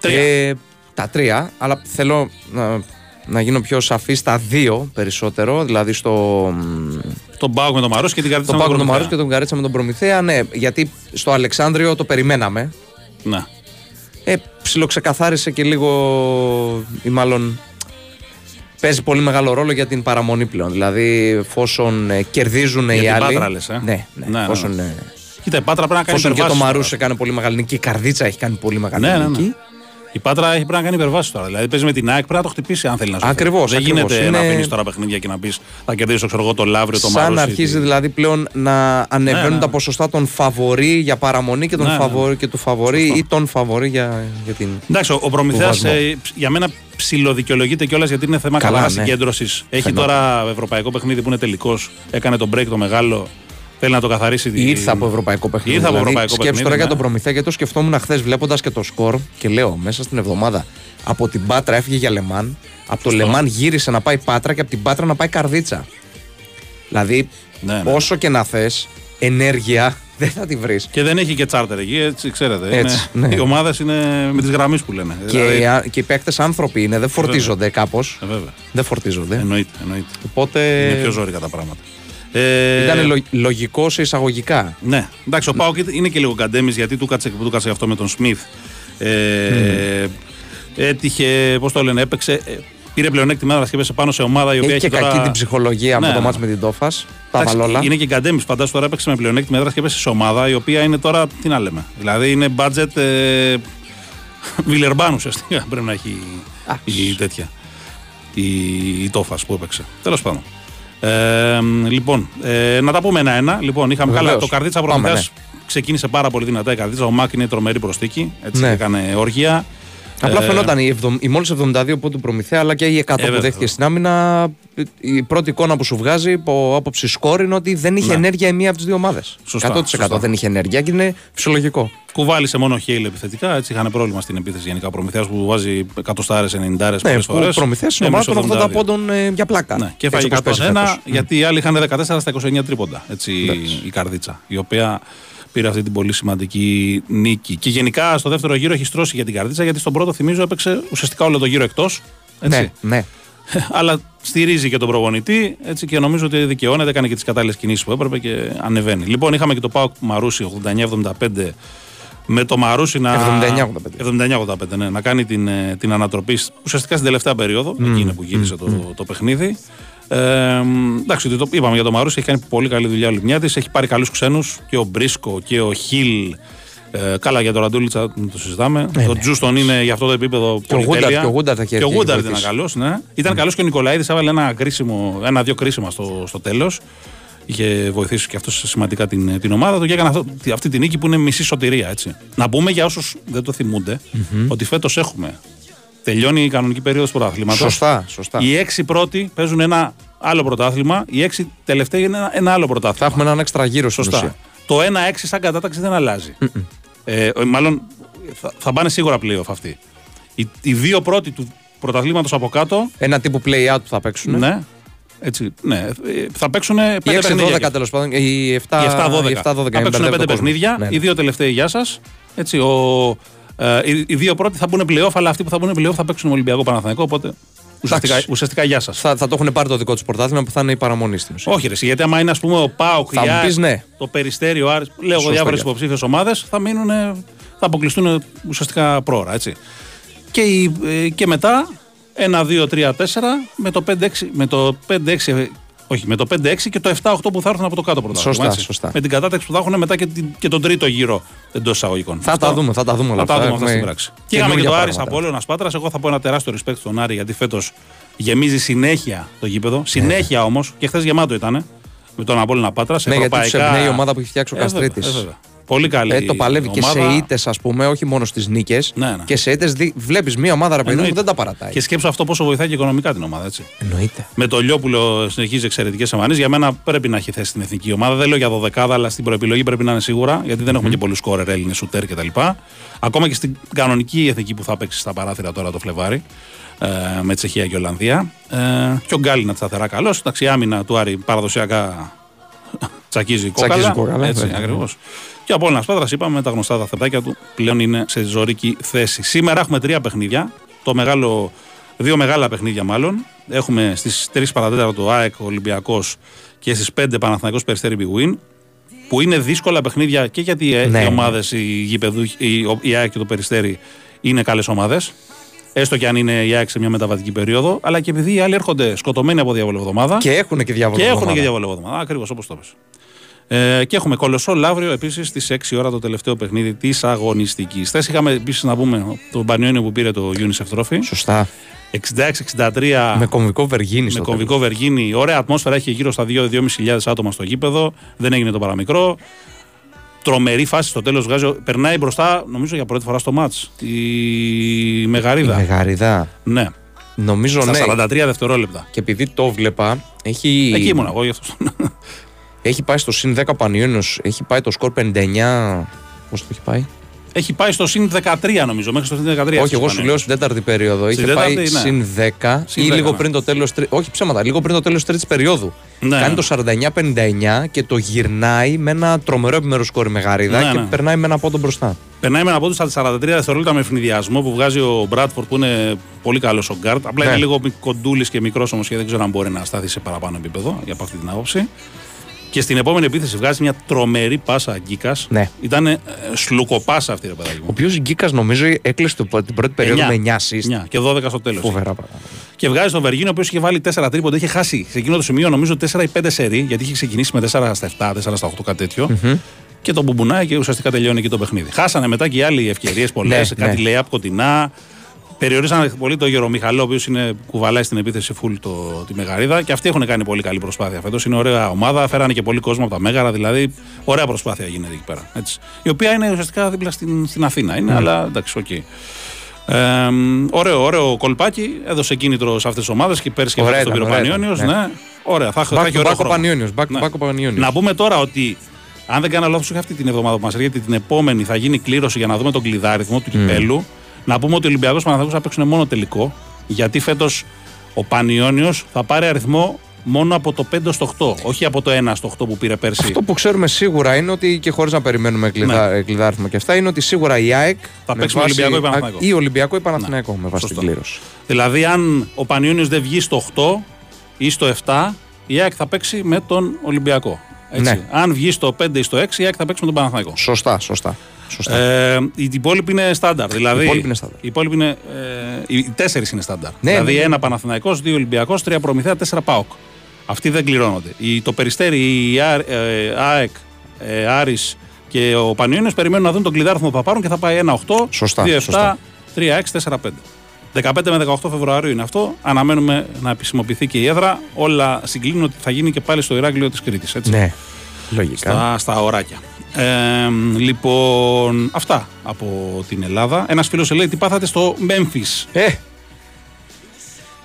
Τρία. ε, τα τρία, αλλά θέλω να, να γίνω πιο σαφής στα δύο περισσότερο. Δηλαδή στο. μ, Τον Πάοκ με τον Μαρούσι και την καρτίτσα Το με Πάκο τον Προμηθέα. Μαρούς και τον Καρέτσα με τον Προμηθέα, ναι, γιατί στο Αλεξάνδριο το περιμέναμε. Ναι. Ε, ψιλοξεκαθάρισε και λίγο, ή μάλλον παίζει πολύ μεγάλο ρόλο για την παραμονή πλέον. Δηλαδή, εφόσον ε, κερδίζουν οι την άλλοι. Πάτρα λες, ε; Ναι, ναι, Ναι, ναι, εφόσον, ναι. ε, Κοίτα, η Πάτρα πρέπει να κάνει εφόσον και το υπερβάσεις Μαρούς τώρα. έκανε πολύ μεγάλη νίκη, η Καρδίτσα έχει κάνει πολύ μεγάλη Ναι, ναι, νίκη. Ναι. Η Πάτρα έχει πρέπει να κάνει υπερβάσεις τώρα. Δηλαδή παίζει με την ΑΕΚ, πρέπει να το χτυπήσει αν θέλει να σου Ακριβώς, Δεν ακριβώς. γίνεται να Είναι- αφήνεις τώρα παιχνίδια και να πεις θα κερδίσω ξέρω εγώ το Λαύριο, το Σαν Μαρούσι. αρχίζει τη- δηλαδή πλέον να ανεβαίνουν Ναι, ναι, τα ναι. ποσοστά των φαβορή για παραμονή και, των Ναι, ναι. φαβορί, και του φαβορή Σωστό. ή των φαβορή για, για την. Εντάξει, ο, ο Προμηθέας Βουβασμό. για μένα ψιλοδικαιολογείται κιόλας γιατί είναι θέμα Καλά, καλάς ναι. συγκέντρωσης. Έχει Φαινόταν. τώρα ευρωπαϊκό παιχνίδι που είναι τελικός. Έκανε τον break το μεγάλο. Θέλει να το καθαρίσει. τη- Ήρθε από ευρωπαϊκό παιχνίδι. Ήρθε από δηλαδή, ευρωπαϊκό σκέψου παιχνίδι, τώρα για ναι. τον Προμηθέα γιατί το σκεφτόμουν χθες βλέποντας και το σκορ και λέω μέσα στην εβδομάδα από την Πάτρα έφυγε για Λεμάν. Από το Σωστό. Λεμάν γύρισε να πάει Πάτρα και από την Πάτρα να πάει Καρδίτσα. Δηλαδή, Ναι, ναι. όσο και να θες, ενέργεια δεν θα τη βρεις. Και δεν έχει και τσάρτερ εκεί, έτσι ξέρετε. Έτσι, είναι, ναι. Οι ομάδες είναι με τις γραμμές που λένε. Και, Δηλαδή, οι α- και οι παίκτες άνθρωποι είναι, δεν φορτίζονται κάπως. ε, βέβαια. Δεν φορτίζονται. Εννοείται. εννοείται. Οπότε Είναι πιο ζώρικα τα πράγματα. Ε, ήταν λο- λογικό σε εισαγωγικά. Ναι, εντάξει, ο Πάοκ είναι και λίγο καντέμι γιατί του κάτσε, του κάτσε αυτό με τον Σμιθ. Ε, Έτυχε, πώς το λένε, έπαιξε. ε, Πήρε πλεονέκτημα έδρα και έπεσε πάνω σε ομάδα η οποία Έχει έχει, και τώρα... κακή την ψυχολογία Ναι, από το ναι. μάτς με την Τόφας. Τα Εντάξει, βαλόλα. Είναι και καντέμι. Φαντάζομαι τώρα έπαιξε με πλεονέκτημα έδρα και έπεσε σε ομάδα η οποία είναι τώρα. Τι να λέμε. Δηλαδή είναι budget. Ε, Βιλερμπάν ουσιαστικά πρέπει να έχει η τέτοια. Η, η τόφας που έπαιξε. Τέλος πάντων. Ε, λοιπόν, ε, να τα πούμε ένα-ένα. Λοιπόν, είχαμε Βεβαίως. καλά. Το καρδίτσα Πάμε, προμηθεία ξεκίνησε πάρα πολύ δυνατά η καρδίτσα. Ο Μάκ είναι τρομερή προστίκη. Έτσι Ναι. έκανε όργια. Απλά Ε, φαινόταν η, εβδομ- η μόλις 72 που του Προμηθέα αλλά και η 100 που βέβαια. δέχτηκε στην άμυνα. Η πρώτη εικόνα που σου βγάζει από άποψη σκόρ είναι ότι δεν είχε Ναι. ενέργεια η μία από τις δύο ομάδες. 100% Σωστά, σωστά. δεν είχε ενέργεια και είναι φυσιολογικό. Κουβάλισε μόνο χέιλ επιθετικά. Έτσι είχαν πρόβλημα στην επίθεση γενικά. Ο Προμηθέας που βάζει 100 στάρε, 90 πολλές Ναι, φορές. που Προμηθέας είναι ομάδας των 80 πόντων ε, για πλάκα. Ναι, και Έτσι έφαγε όπως παίζει 101 φέτος. γιατί οι άλλοι είχαν 14 στα 29 τρίποντα. Έτσι, η Καρδίτσα, η οποία πήρε αυτή την πολύ σημαντική νίκη. Και γενικά στο δεύτερο γύρο έχει στρώσει για την Καρδίτσα γιατί στον πρώτο θυμίζω έπαιξε ουσιαστικά όλο το γύρο εκτός. Έτσι. Ναι, ναι. Αλλά στηρίζει και τον προπονητή έτσι, και νομίζω ότι δικαιώνεται, έκανε και τις κατάλληλες κινήσεις που έπρεπε και ανεβαίνει. Λοιπόν, είχαμε και το Πάοκ Μαρούσι 89-75 με το Μαρούσι να. 79-85. 79-85, ναι, να κάνει την, ε, την ανατροπή σ- ουσιαστικά στην τελευταία περίοδο. Εκεί είναι που γύρισε το, το παιχνίδι. Ε, εντάξει, ότι το είπαμε για το Μαρούσι, έχει κάνει πολύ καλή δουλειά ο Λιμιάδη. Έχει πάρει καλούς ξένους και ο Μπρίσκο και ο Χιλ. Ε, καλά για τον Ραντούλιτσα δεν το συζητάμε. Ναι, ο ναι. Τζούστον είναι για αυτό το επίπεδο Και ο Γούνταρ- πολυτέλεια. και ο Γούνταρ θα έχει Και ο έρθει Γούνταρ να ήταν βοηθήσει. καλός, ναι. Ήταν καλός και ο Νικολαίδης, έβαλε ένα, κρίσιμο, ένα-δύο κρίσιμα στο, στο τέλος. Είχε βοηθήσει και αυτός σημαντικά την, την ομάδα του και έκανε αυτό, αυτή την νίκη που είναι μισή σωτηρία. Έτσι. Να πούμε για όσους δεν το θυμούνται ότι φέτος έχουμε. Τελειώνει η κανονική περίοδος του πρωταθλήματος. Σωστά, σωστά. Οι έξι πρώτοι παίζουν ένα άλλο πρωτάθλημα, οι έξι τελευταίοι είναι ένα, ένα άλλο Θα πρωτάθλημα. έχουμε έναν έξτρα γύρο στην Σωστά. ουσία. Το 1-6 σαν κατάταξη δεν αλλάζει. Ε, μάλλον θα, θα πάνε σίγουρα playoff αυτοί. Οι, οι δύο πρώτοι του πρωταθλήματος από κάτω. Ένα τύπου play-out που θα παίξουν. Ναι. Έτσι, ναι. ε, Θα παίξουν Οι πέντε 6-12 παιχνίδια. τέλος πάντων. Οι 7-12. Οι 7-12. οι 7-12, θα μην παίξουν μπερδεύει πέντε ο κόσμος. παιχνίδια. Ναι, ναι. Οι δύο τελευταίοι γεια σας. Έτσι, ο, ε, οι, οι δύο πρώτοι θα μπουν playoff, αλλά αυτοί που θα μπουν playoff θα παίξουν με Ολυμπιακό Παναθανικό. Οπότε ουσιαστικά, Εντάξει. ουσιαστικά γεια σας. Θα, θα το έχουν πάρει το δικό τους πρωτάθλημα που θα είναι η παραμονή στην ουσία. Όχι, ρε, εσύ, γιατί άμα είναι ας πούμε ο Πάοκ, Θα η μου ΑΕΚ, πεις ναι. το Περιστέρι, ο Άρης, λέω εγώ Σωστό διάφορες γι' αυτό. υποψήφιες ομάδες, θα μείνουν, θα αποκλειστούν ουσιαστικά πρόωρα. Έτσι. Και, η- ε, και μετά 1, 2, 3, 4 με το 5-6, με το 5-6 ε, όχι, με το 5-6 και το 7-8 που θα έρθουν από το κάτω πρωτάθλημα. Σωστά, έτσι. σωστά. Με την κατάταξη που θα έχουν μετά και, την- και τον τρίτο γύρο εντός εισαγωγικών. Θα Αυτό- τα δούμε, θα τα δούμε όλα θα τα αυτά. δούμε αυτά στην Έχουμε πράξη. Και είχαμε και το καινούργια Άρης πράγματα. Απόλλωνα Πάτρας. Εγώ θα πω ένα τεράστιο respect στον Άρη γιατί φέτος γεμίζει συνέχεια το γήπεδο. Συνέχεια όμως και χθες γεμάτο ήταν με τον Απόλλωνα Πάτρα. Ναι, γιατί του ευρωπαϊκά... εμπνέει η ομάδα που έχει φτιάξει ο Ε, βέβαια, Καστρίτης. Ε, βέβαια. Πολύ καλή. Ε, το παλεύει και ομάδα. σε ήττε, ας πούμε, όχι μόνο στις νίκες. Ναι, ναι. Και σε ήττε βλέπεις μια ομάδα ρε παιδί μου που Εννοείται. δεν τα παρατάει. Και σκέψω αυτό πόσο βοηθάει και οικονομικά την ομάδα. Έτσι. Εννοείται. Με το Λιόπουλο συνεχίζει εξαιρετικές εμφανίσεις. Για μένα πρέπει να έχει θέση στην εθνική ομάδα. Δεν λέω για δωδεκάδα, αλλά στην προεπιλογή πρέπει να είναι σίγουρα. Γιατί δεν έχουμε και πολλούς σκόρερ Έλληνες, σουτέρ κτλ. Ακόμα και στην κανονική εθνική που θα παίξει στα παράθυρα τώρα το Φλεβάρι. Ε, με Τσεχία και Ολλανδία. Ε, και ο Γκάλινα σταθερά καλός. Εντάξει, η άμυνα του Άρη παραδοσιακά τσακίζει κόκαλα. Τσακίζει κόκαλα, Έτσι, βέβαια. Ακριβώς. Και από όλα Πάτρας, είπαμε με τα γνωστά τα θετάκια του, πλέον είναι σε ζωρική θέση. Σήμερα έχουμε τρία παιχνίδια. Το μεγάλο, δύο μεγάλα παιχνίδια μάλλον. Έχουμε στις 3 παρατέταρτο το ΑΕΚ Ολυμπιακός και στις 5 Παναθηναϊκός Περιστέρι Big Win. Που είναι δύσκολα παιχνίδια και γιατί ε, Ναι, οι ναι. ομάδες, οι γηπεδούχοι, η, η ΑΕΚ και το Περιστέρι είναι καλές ομάδες. Έστω και αν είναι η ΑΕΚ σε μια μεταβατική περίοδο, αλλά και επειδή οι άλλοι έρχονται σκοτωμένοι από διαβολοβδομάδα. Και έχουν και διάβολο. Και έχουν εβδομάδα. και διαβολοβδομάδα. Ακριβώς όπως το πες. Ε, και έχουμε κολοσσό αύριο επίσης στις 6 ώρα το τελευταίο παιχνίδι της αγωνιστικής. Χθες είχαμε επίσης να πούμε τον Πανιόνιο που πήρε το UNICEF Trophy. Σωστά. 66-63 Με κομβικό Βεργίνη με στο κομβικό Βεργίνη. Ωραία ατμόσφαιρα, είχε γύρω στα 2-2.500 άτομα στο γήπεδο. Δεν έγινε το παραμικρό. Τρομερή φάση στο τέλος βγάζει. Περνάει μπροστά, νομίζω για πρώτη φορά στο μάτς. Η Μεγαρίδα. τέλος. Η Μεγαριδά. Ναι, Νομίζω στα ναι. 43 δευτερόλεπτα. Και επειδή το βλέπα, έχει, Εκεί ήμουν εγώ γι' αυτό. Έχει πάει στο συν 10 Πανιόνιος, έχει πάει το σκορ 59. Πώς το έχει πάει; Έχει πάει στο συν 13 νομίζω, μέχρι στο συν 13. Όχι, εγώ σου Ισπανία. λέω στην τέταρτη περίοδο. Στην Είχε πάει τέταρτη, ναι. συν 10 Συν ή 10, λίγο ναι. πριν το τέλος. Όχι ψέματα, λίγο πριν το τέλος τρίτης περίοδου. Ναι. Κάνει το 49-59 και το γυρνάει με ένα τρομερό επιμέρους σκόρ η Μεγαρίδα Ναι, και ναι. περνάει με ένα πόντο μπροστά. Περνάει με ένα πόντο στα 43 δευτερόλεπτα με αιφνιδιασμό που βγάζει ο Μπράτφορντ που είναι πολύ καλός ο γκάρτ. Απλά Ναι. είναι λίγο κοντούλης και μικρός όμως και δεν ξέρω αν μπορεί να σταθεί σε παραπάνω επίπεδο για από αυτή την άποψη. Και στην επόμενη επίθεση βγάζει μια τρομερή πάσα ο Γκίκας. Ναι. Ήταν ε, σλουκοπάσα αυτή, ρε παιδάκι Ο μου. οποίος Γκίκας νομίζω έκλεισε το- την πρώτη περίοδο Εννιά. με 9 assist. Εννιά και 12 στο τέλος. Φοβερά πράγματα. Και βγάζει τον Βεργίνο, ο οποίος είχε βάλει 4 τρίποντα. Είχε χάσει σε εκείνο το σημείο νομίζω 4 ή 5 σερί, γιατί είχε ξεκινήσει με 4 στα 7, 4 στα 8, κάτι τέτοιο. Και τον μπουμπουνάει και ουσιαστικά τελειώνει εκεί το παιχνίδι. Χάσανε μετά και οι άλλοι ευκαιρίες πολλές, Ναι, κάτι ναι. λέει από κοντινά. Περιορίσαν πολύ τον Γερομιχαλό, ο οποίος κουβαλάει στην επίθεση full το, τη Μεγαρίδα. Και αυτοί έχουν κάνει πολύ καλή προσπάθεια φέτος. Είναι ωραία ομάδα, φέρανε και πολύ κόσμο από τα Μέγαρα. Δηλαδή, ωραία προσπάθεια γίνεται εκεί πέρα. Έτσι. Η οποία είναι ουσιαστικά δίπλα στην, στην Αθήνα. Είναι, αλλά εντάξει, οκ. Ε, ωραίο, ωραίο κολπάκι. Έδωσε κίνητρο σε αυτές τις ομάδες και πέρσι και Ωραία φέτος τον ήταν, πήρε ο ωραία Πανιόνιος, ήταν, Ναι. Ωραία, θα, θα Back έχει to ωραίο back ο χρόνο. Πανιόνιος, back to Ναι. back ο Πανιόνιος. Να πούμε τώρα ότι αν δεν κάνω λάθος, όχι αυτή την εβδομάδα που μας έρχεται, την επόμενη θα γίνει κλήρωση για να δούμε τον κλειδάριθμο του κυπέλου. Να πούμε ότι ο Ολυμπιακός Παναθηναϊκός θα παίξουν μόνο τελικό. Γιατί φέτος ο Πανιόνιος θα πάρει αριθμό μόνο από το 5 στο 8, όχι από το 1 στο 8 που πήρε πέρσι. Αυτό που ξέρουμε σίγουρα είναι ότι και χωρίς να περιμένουμε κλειδά, Ναι. κλειδάριθμα και αυτά είναι ότι σίγουρα η ΑΕΚ Θα με παίξει με βάση- Ολυμπιακό ή Παναθηναϊκό. ή Ολυμπιακό ή Παναθηναϊκό με βάση Σωστό. την κλήρωση. Δηλαδή, αν ο Πανιόνιος δεν βγει στο 8 ή στο 7, η ΑΕΚ θα παίξει με τον Ολυμπιακό. Έτσι. Ναι. Αν βγει στο 5 ή στο 6, η ΑΕΚ θα παίξει με τον Παναθηναϊκό. Σωστά, σωστά. Σωστά. Ε, οι υπόλοιποι είναι στάνταρ. Δηλαδή, Οι υπόλοιποι είναι στάνταρ. οι υπόλοιποι είναι, ε, οι τέσσερις είναι στάνταρ. Ναι, δηλαδή, ναι, ναι. ένα Παναθηναϊκός, δύο Ολυμπιακός, τρία Προμηθέα, τέσσερα Πάοκ. Αυτοί δεν κληρώνονται. Η, το περιστέρι, η Α- ε, ΑΕΚ, ε, Άρης και ο Πανιόνιος περιμένουν να δουν τον κλειδάριθμο που θα πάρουν και θα πάει 1-8, Σωστά, 2-7, σωστά. 3-6, 4-5. 15 με 18 Φεβρουαρίου είναι αυτό. Αναμένουμε να επισημοποιηθεί και η έδρα. Όλα συγκλίνουν ότι θα γίνει και πάλι στο Ηράκλειο της Κρήτης. ναι, λογικά. Στα, στα ωράκια. Ε, λοιπόν, αυτά από την Ελλάδα. Ένας φίλος λέει τι πάθατε στο Memphis; Ε!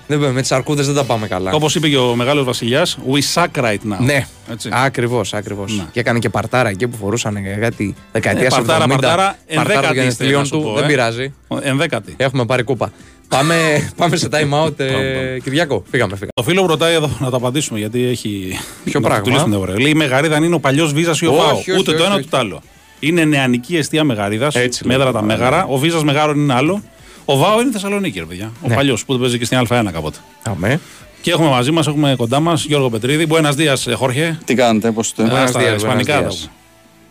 Δεν πούμε, με τις αρκούδες δεν τα πάμε καλά. Όπως είπε και ο μεγάλος Βασιλιάς, we suck right now. Ναι, Έτσι. ακριβώς, ακριβώς. Ναι. Και έκανε και παρτάρα εκεί που φορούσαν κάτι δεκαετίας Ε, παρτάρα, 70. παρτάρα, ενδέκατη παρτάρα των είστε, γενεθλίων να σου του. πω, Δεν ε. πειράζει. Ενδέκατη. Έχουμε πάρει κούπα. Πάμε, πάμε σε time out, ε, πάμε. Κυριάκο. Φύγαμε, φύγαμε. Το φίλο μου ρωτάει εδώ να το απαντήσουμε γιατί έχει. Ποιο να πράγμα; του λύσουμε, ωραία. Λέει η Μεγαρίδα αν είναι ο παλιός Βίζας ή ο Όχι, Βάο. όχι, Ούτε όχι, το ένα όχι. ούτε το άλλο. Είναι νεανική αιστεία Μεγαρίδας. Έτσι Μέτρα λέει. τα Μέγαρα. Ο Βίζας Μεγάρων είναι άλλο. Ο Βάο είναι Θεσσαλονίκη, ρε παιδιά. Ο Ναι. παλιός που παίζει και στην Α1 κάποτε. Αμέ. Και έχουμε μαζί μας, έχουμε κοντά μας Γιώργο Πετρίδη. Buenos días, Χόρχε. Τι κάνετε, πώς το. Α, Buenos στα días, Ισπανικά. buenos τα días.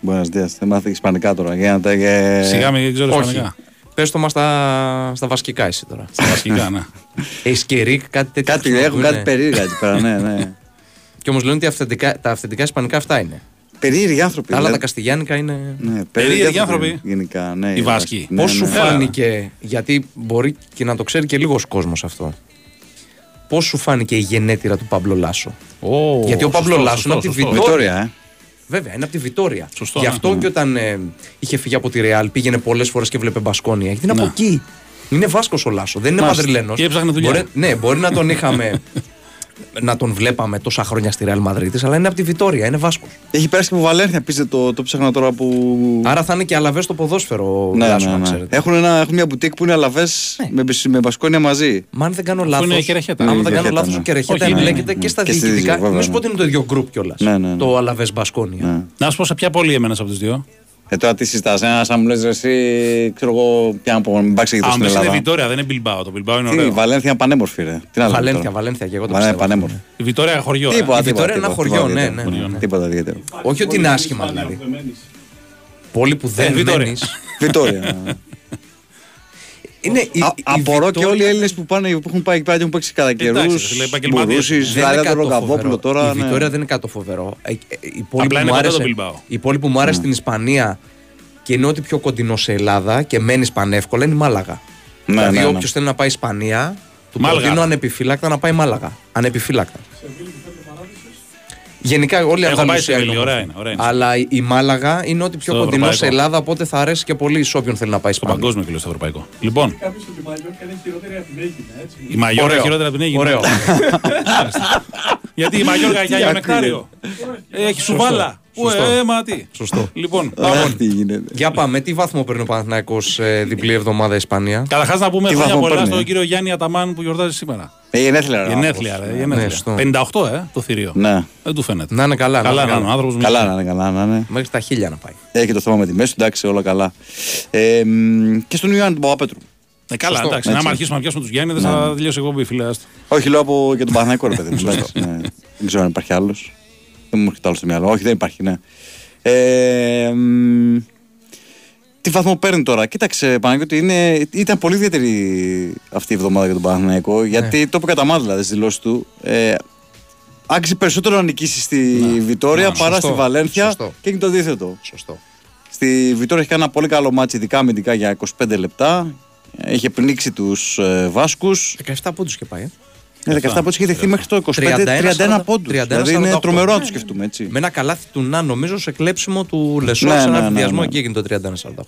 πούμε. Buenos días. Δεν μάθει Ισπανικά τώρα. Για να τα. και- Σιγά μην ξέρω Όχι. Ισπανικά. Πες το μας στα, στα βασικά εσύ τώρα. Στα βασικά, ναι. Έχει και ρίκ, κάτι τέτοιο. Κάτι, έχουν χρησιμοποιούνε. κάτι περίεργα εκεί πέρα, ναι, ναι. Και όμως λένε ότι αυθεντικά, τα αυθεντικά ισπανικά αυτά είναι. Περίεργοι άνθρωποι. Τα άλλα τα δηλαδή. καστιγιάνικα είναι. Ναι, Περίεργοι άνθρωποι. Γενικά, ναι. Οι Βάσκοι. Ναι, Πώς ναι. σου ναι. φάνηκε, γιατί μπορεί και να το ξέρει και λίγος κόσμος αυτό. Πώς σου φάνηκε η γενέτειρα του Παμπλο Λάσο; Ω, Γιατί ο σωστό, Παμπλο Λάσο σωστό, είναι από τη σωστό. Βιτόρια. Βιτόρια, ε. Βέβαια, είναι από τη Βιτόρια. Σωστό, Γι' ναι. αυτό και όταν ε, είχε φύγει από τη Ρεάλ πήγαινε πολλές φορές και βλέπε Μπασκόνια. Γιατί είναι Ναι. από εκεί. Είναι Βάσκος ο Λάσο, δεν είναι Μάλιστα. Μαδριλένος. Και έψαχνε δουλειά. ναι, μπορεί να τον είχαμε. να τον βλέπαμε τόσα χρόνια στη Ρεάλ Μαδρίτη, αλλά είναι από τη Βιτόρια, είναι Βάσκος. Έχει περάσει και από Βαλένθια, πείτε το, το ψάχνα τώρα που. Άρα θα είναι και αλαβές στο ποδόσφαιρο ο ναι, Λάσο, ναι, να ναι. ξέρετε. Έχουν, ένα, έχουν μια μπουτίκ που είναι αλαβές Ναι. με, μπισ- με μπασκόνια μαζί. Μα αν δεν κάνω Αφού λάθο. είναι Κερεχέτα. Αν Είναι δεν κάνω Κερεχέτα, λάθος, ναι. ο Κερεχέτα Όχι, ναι, εμπλέκεται ναι, και στα και στη διοικητικά. διοίκηση, βέβαια, Μην σου πω ναι. ότι είναι το ίδιο γκρουπ κιόλας. Ναι, ναι, ναι. Το αλαβές Μπασκόνια. Ναι. Να σου πω σε ποια πόλη έμενες από τι δύο; Ε, τώρα τι συζητάς, ένα σαν μου λες εσύ, ξέρω εγώ, πια να πω, μην πάει και Αν στην δεν είναι Ελλάδα. Βιτόρια, δεν είναι Μπιλμπάο. Το Μπιλμπάο είναι Τι, η ωραίο. Βαλένθια είναι πανέμορφη, ρε. Τι να λέμε Βαλένθια, τώρα. Βαλένθια και εγώ το Βαλέ- πιστεύω. πανέμορφη. Η Βιτόρια χωριό. ε. Τίποτα, Η Βιτόρια τίποτα, είναι ένα τίποτα, χωριό, τίποτα, ναι, τίποτα. ναι, ναι. Τίποτα ιδιαίτερο. Όχι ότι είναι άσχημα δηλαδή. Πόλη που Ε, δεν Βιτόρια. μένεις. Βιτόρια. Είναι η, Α- η Απορώ και Βιτόρια- όλοι οι Έλληνες που, πάνε, που έχουν πάει εκεί πέρα και έχουν παίξει κατά καιρούς. Εντάξει, ρε φίλε, επαγγελματίες. Μπουρούση, Δεν είναι Ζάρια, τον κάτι το Ρογκαβόπουλο φοβερό. τώρα. Η ναι. Βιτόρια δεν είναι κάτι το φοβερό. Ε, ε, Η πόλη Απλά που είναι μου κοντά το άρεσε, Bilbao. η πόλη που μου άρεσε στην Ισπανία και είναι ότι πιο κοντινό σε Ελλάδα και μένει πανεύκολα είναι η Μάλαγα. Ναι, δηλαδή, ναι, ναι. όποιος θέλει να πάει Ισπανία, του Μάλαγα. προτείνω ανεπιφύλακτα να πάει Μάλαγα. Ανεπιφύλακτα. Γενικά όλοι οι Έχω πάει Ανδαλουσία σε είναι Βίλη, ωραία όμορφη. είναι, ωραία είναι. Αλλά η- η Μάλαγα είναι ότι πιο Στο κοντινό σε ευρωπαϊκό. Ελλάδα, οπότε θα αρέσει και πολύ σε όποιον θέλει να πάει Στο Ισπανία. παγκόσμιο και λέω στο ευρωπαϊκό. Λοιπόν. Η Μαγιόρκα Ωραίο. χειρότερα από την Αίγυπτο. Ωραίο. Γιατί η Μαγιόρκα έχει Άγιο άκρη Νεκτάριο. Έχει σουβάλα. Ου, Σωστό. ε, μα τι. Σωστό. Λοιπόν, Αχ, τι γίνεται. Για πάμε, τι βαθμό παίρνει ο Παναθηναϊκός ε, διπλή εβδομάδα Ισπανία; Καταρχάς να πούμε Τι χρόνια βαθμό πολλά παίρνει, στον ε; κύριο Γιάννη Αταμάν που γιορτάζει σήμερα. Ε, γενέθλια, ρε, Γενέθλια, άνθρωπος. ρε. Ναι, γενέθλια. στο. 58, ε, το θηρίο. Ναι. Δεν του φαίνεται. Να είναι καλά. Καλά να να είναι είναι ο άνθρωπος. Καλά να είναι, καλά να είναι. Μέχρι τα χίλια να πάει. Έχει το θέμα με τη μέση, εντάξει, όλα καλά. Ε, μ, και στον Ιωάννη τον Παπαπέτρου. Ε, καλά, Σωστό, εντάξει. έτσι. Να αρχίσουμε να πιάσουμε τους Γιάννη, δεν θα τελειώσει η εκπομπή, φίλε. άστο. Όχι, λέω από και τον Παναθηναϊκό, ρε παιδί μου. εντάξει, ναι. Δεν ξέρω αν υπάρχει άλλος. Δεν μου έρχεται άλλο στο μυαλό. Όχι, δεν υπάρχει, ναι. Ε, μ, τι βαθμό παίρνει τώρα; Κοίταξε, Παναγιώτη, είναι, ήταν πολύ ιδιαίτερη αυτή η εβδομάδα για τον Παναθηναϊκό. Γιατί το είπε κατά μάθημα δηλαδή στη δηλώση του. Ε, άξιζε περισσότερο να νικήσει στη Βιτόρια Ναι, παρά σωστό, στη Βαλένθια σωστό. και είναι το αντίθετο. Σωστό. Στη Βιτόρια έχει κάνει ένα πολύ καλό ματς, ειδικά αμυντικά για 25 λεπτά. Έχει πνίξει τους ε, Βάσκους. 17 πόντους και πάει. ε. Ναι, 17 πόντους έχει δεχθεί μέχρι το 25-31 πόντους. 31, Δηλαδή είναι 48. τρομερό να Ναι, το ναι. σκεφτούμε έτσι. Με ένα καλάθι του Να, νομίζω, σε κλέψιμο του Λεσόρ Ναι, σε ένα ναι, ναι, αιφνιδιασμό ναι. εκεί έγινε το 31-48.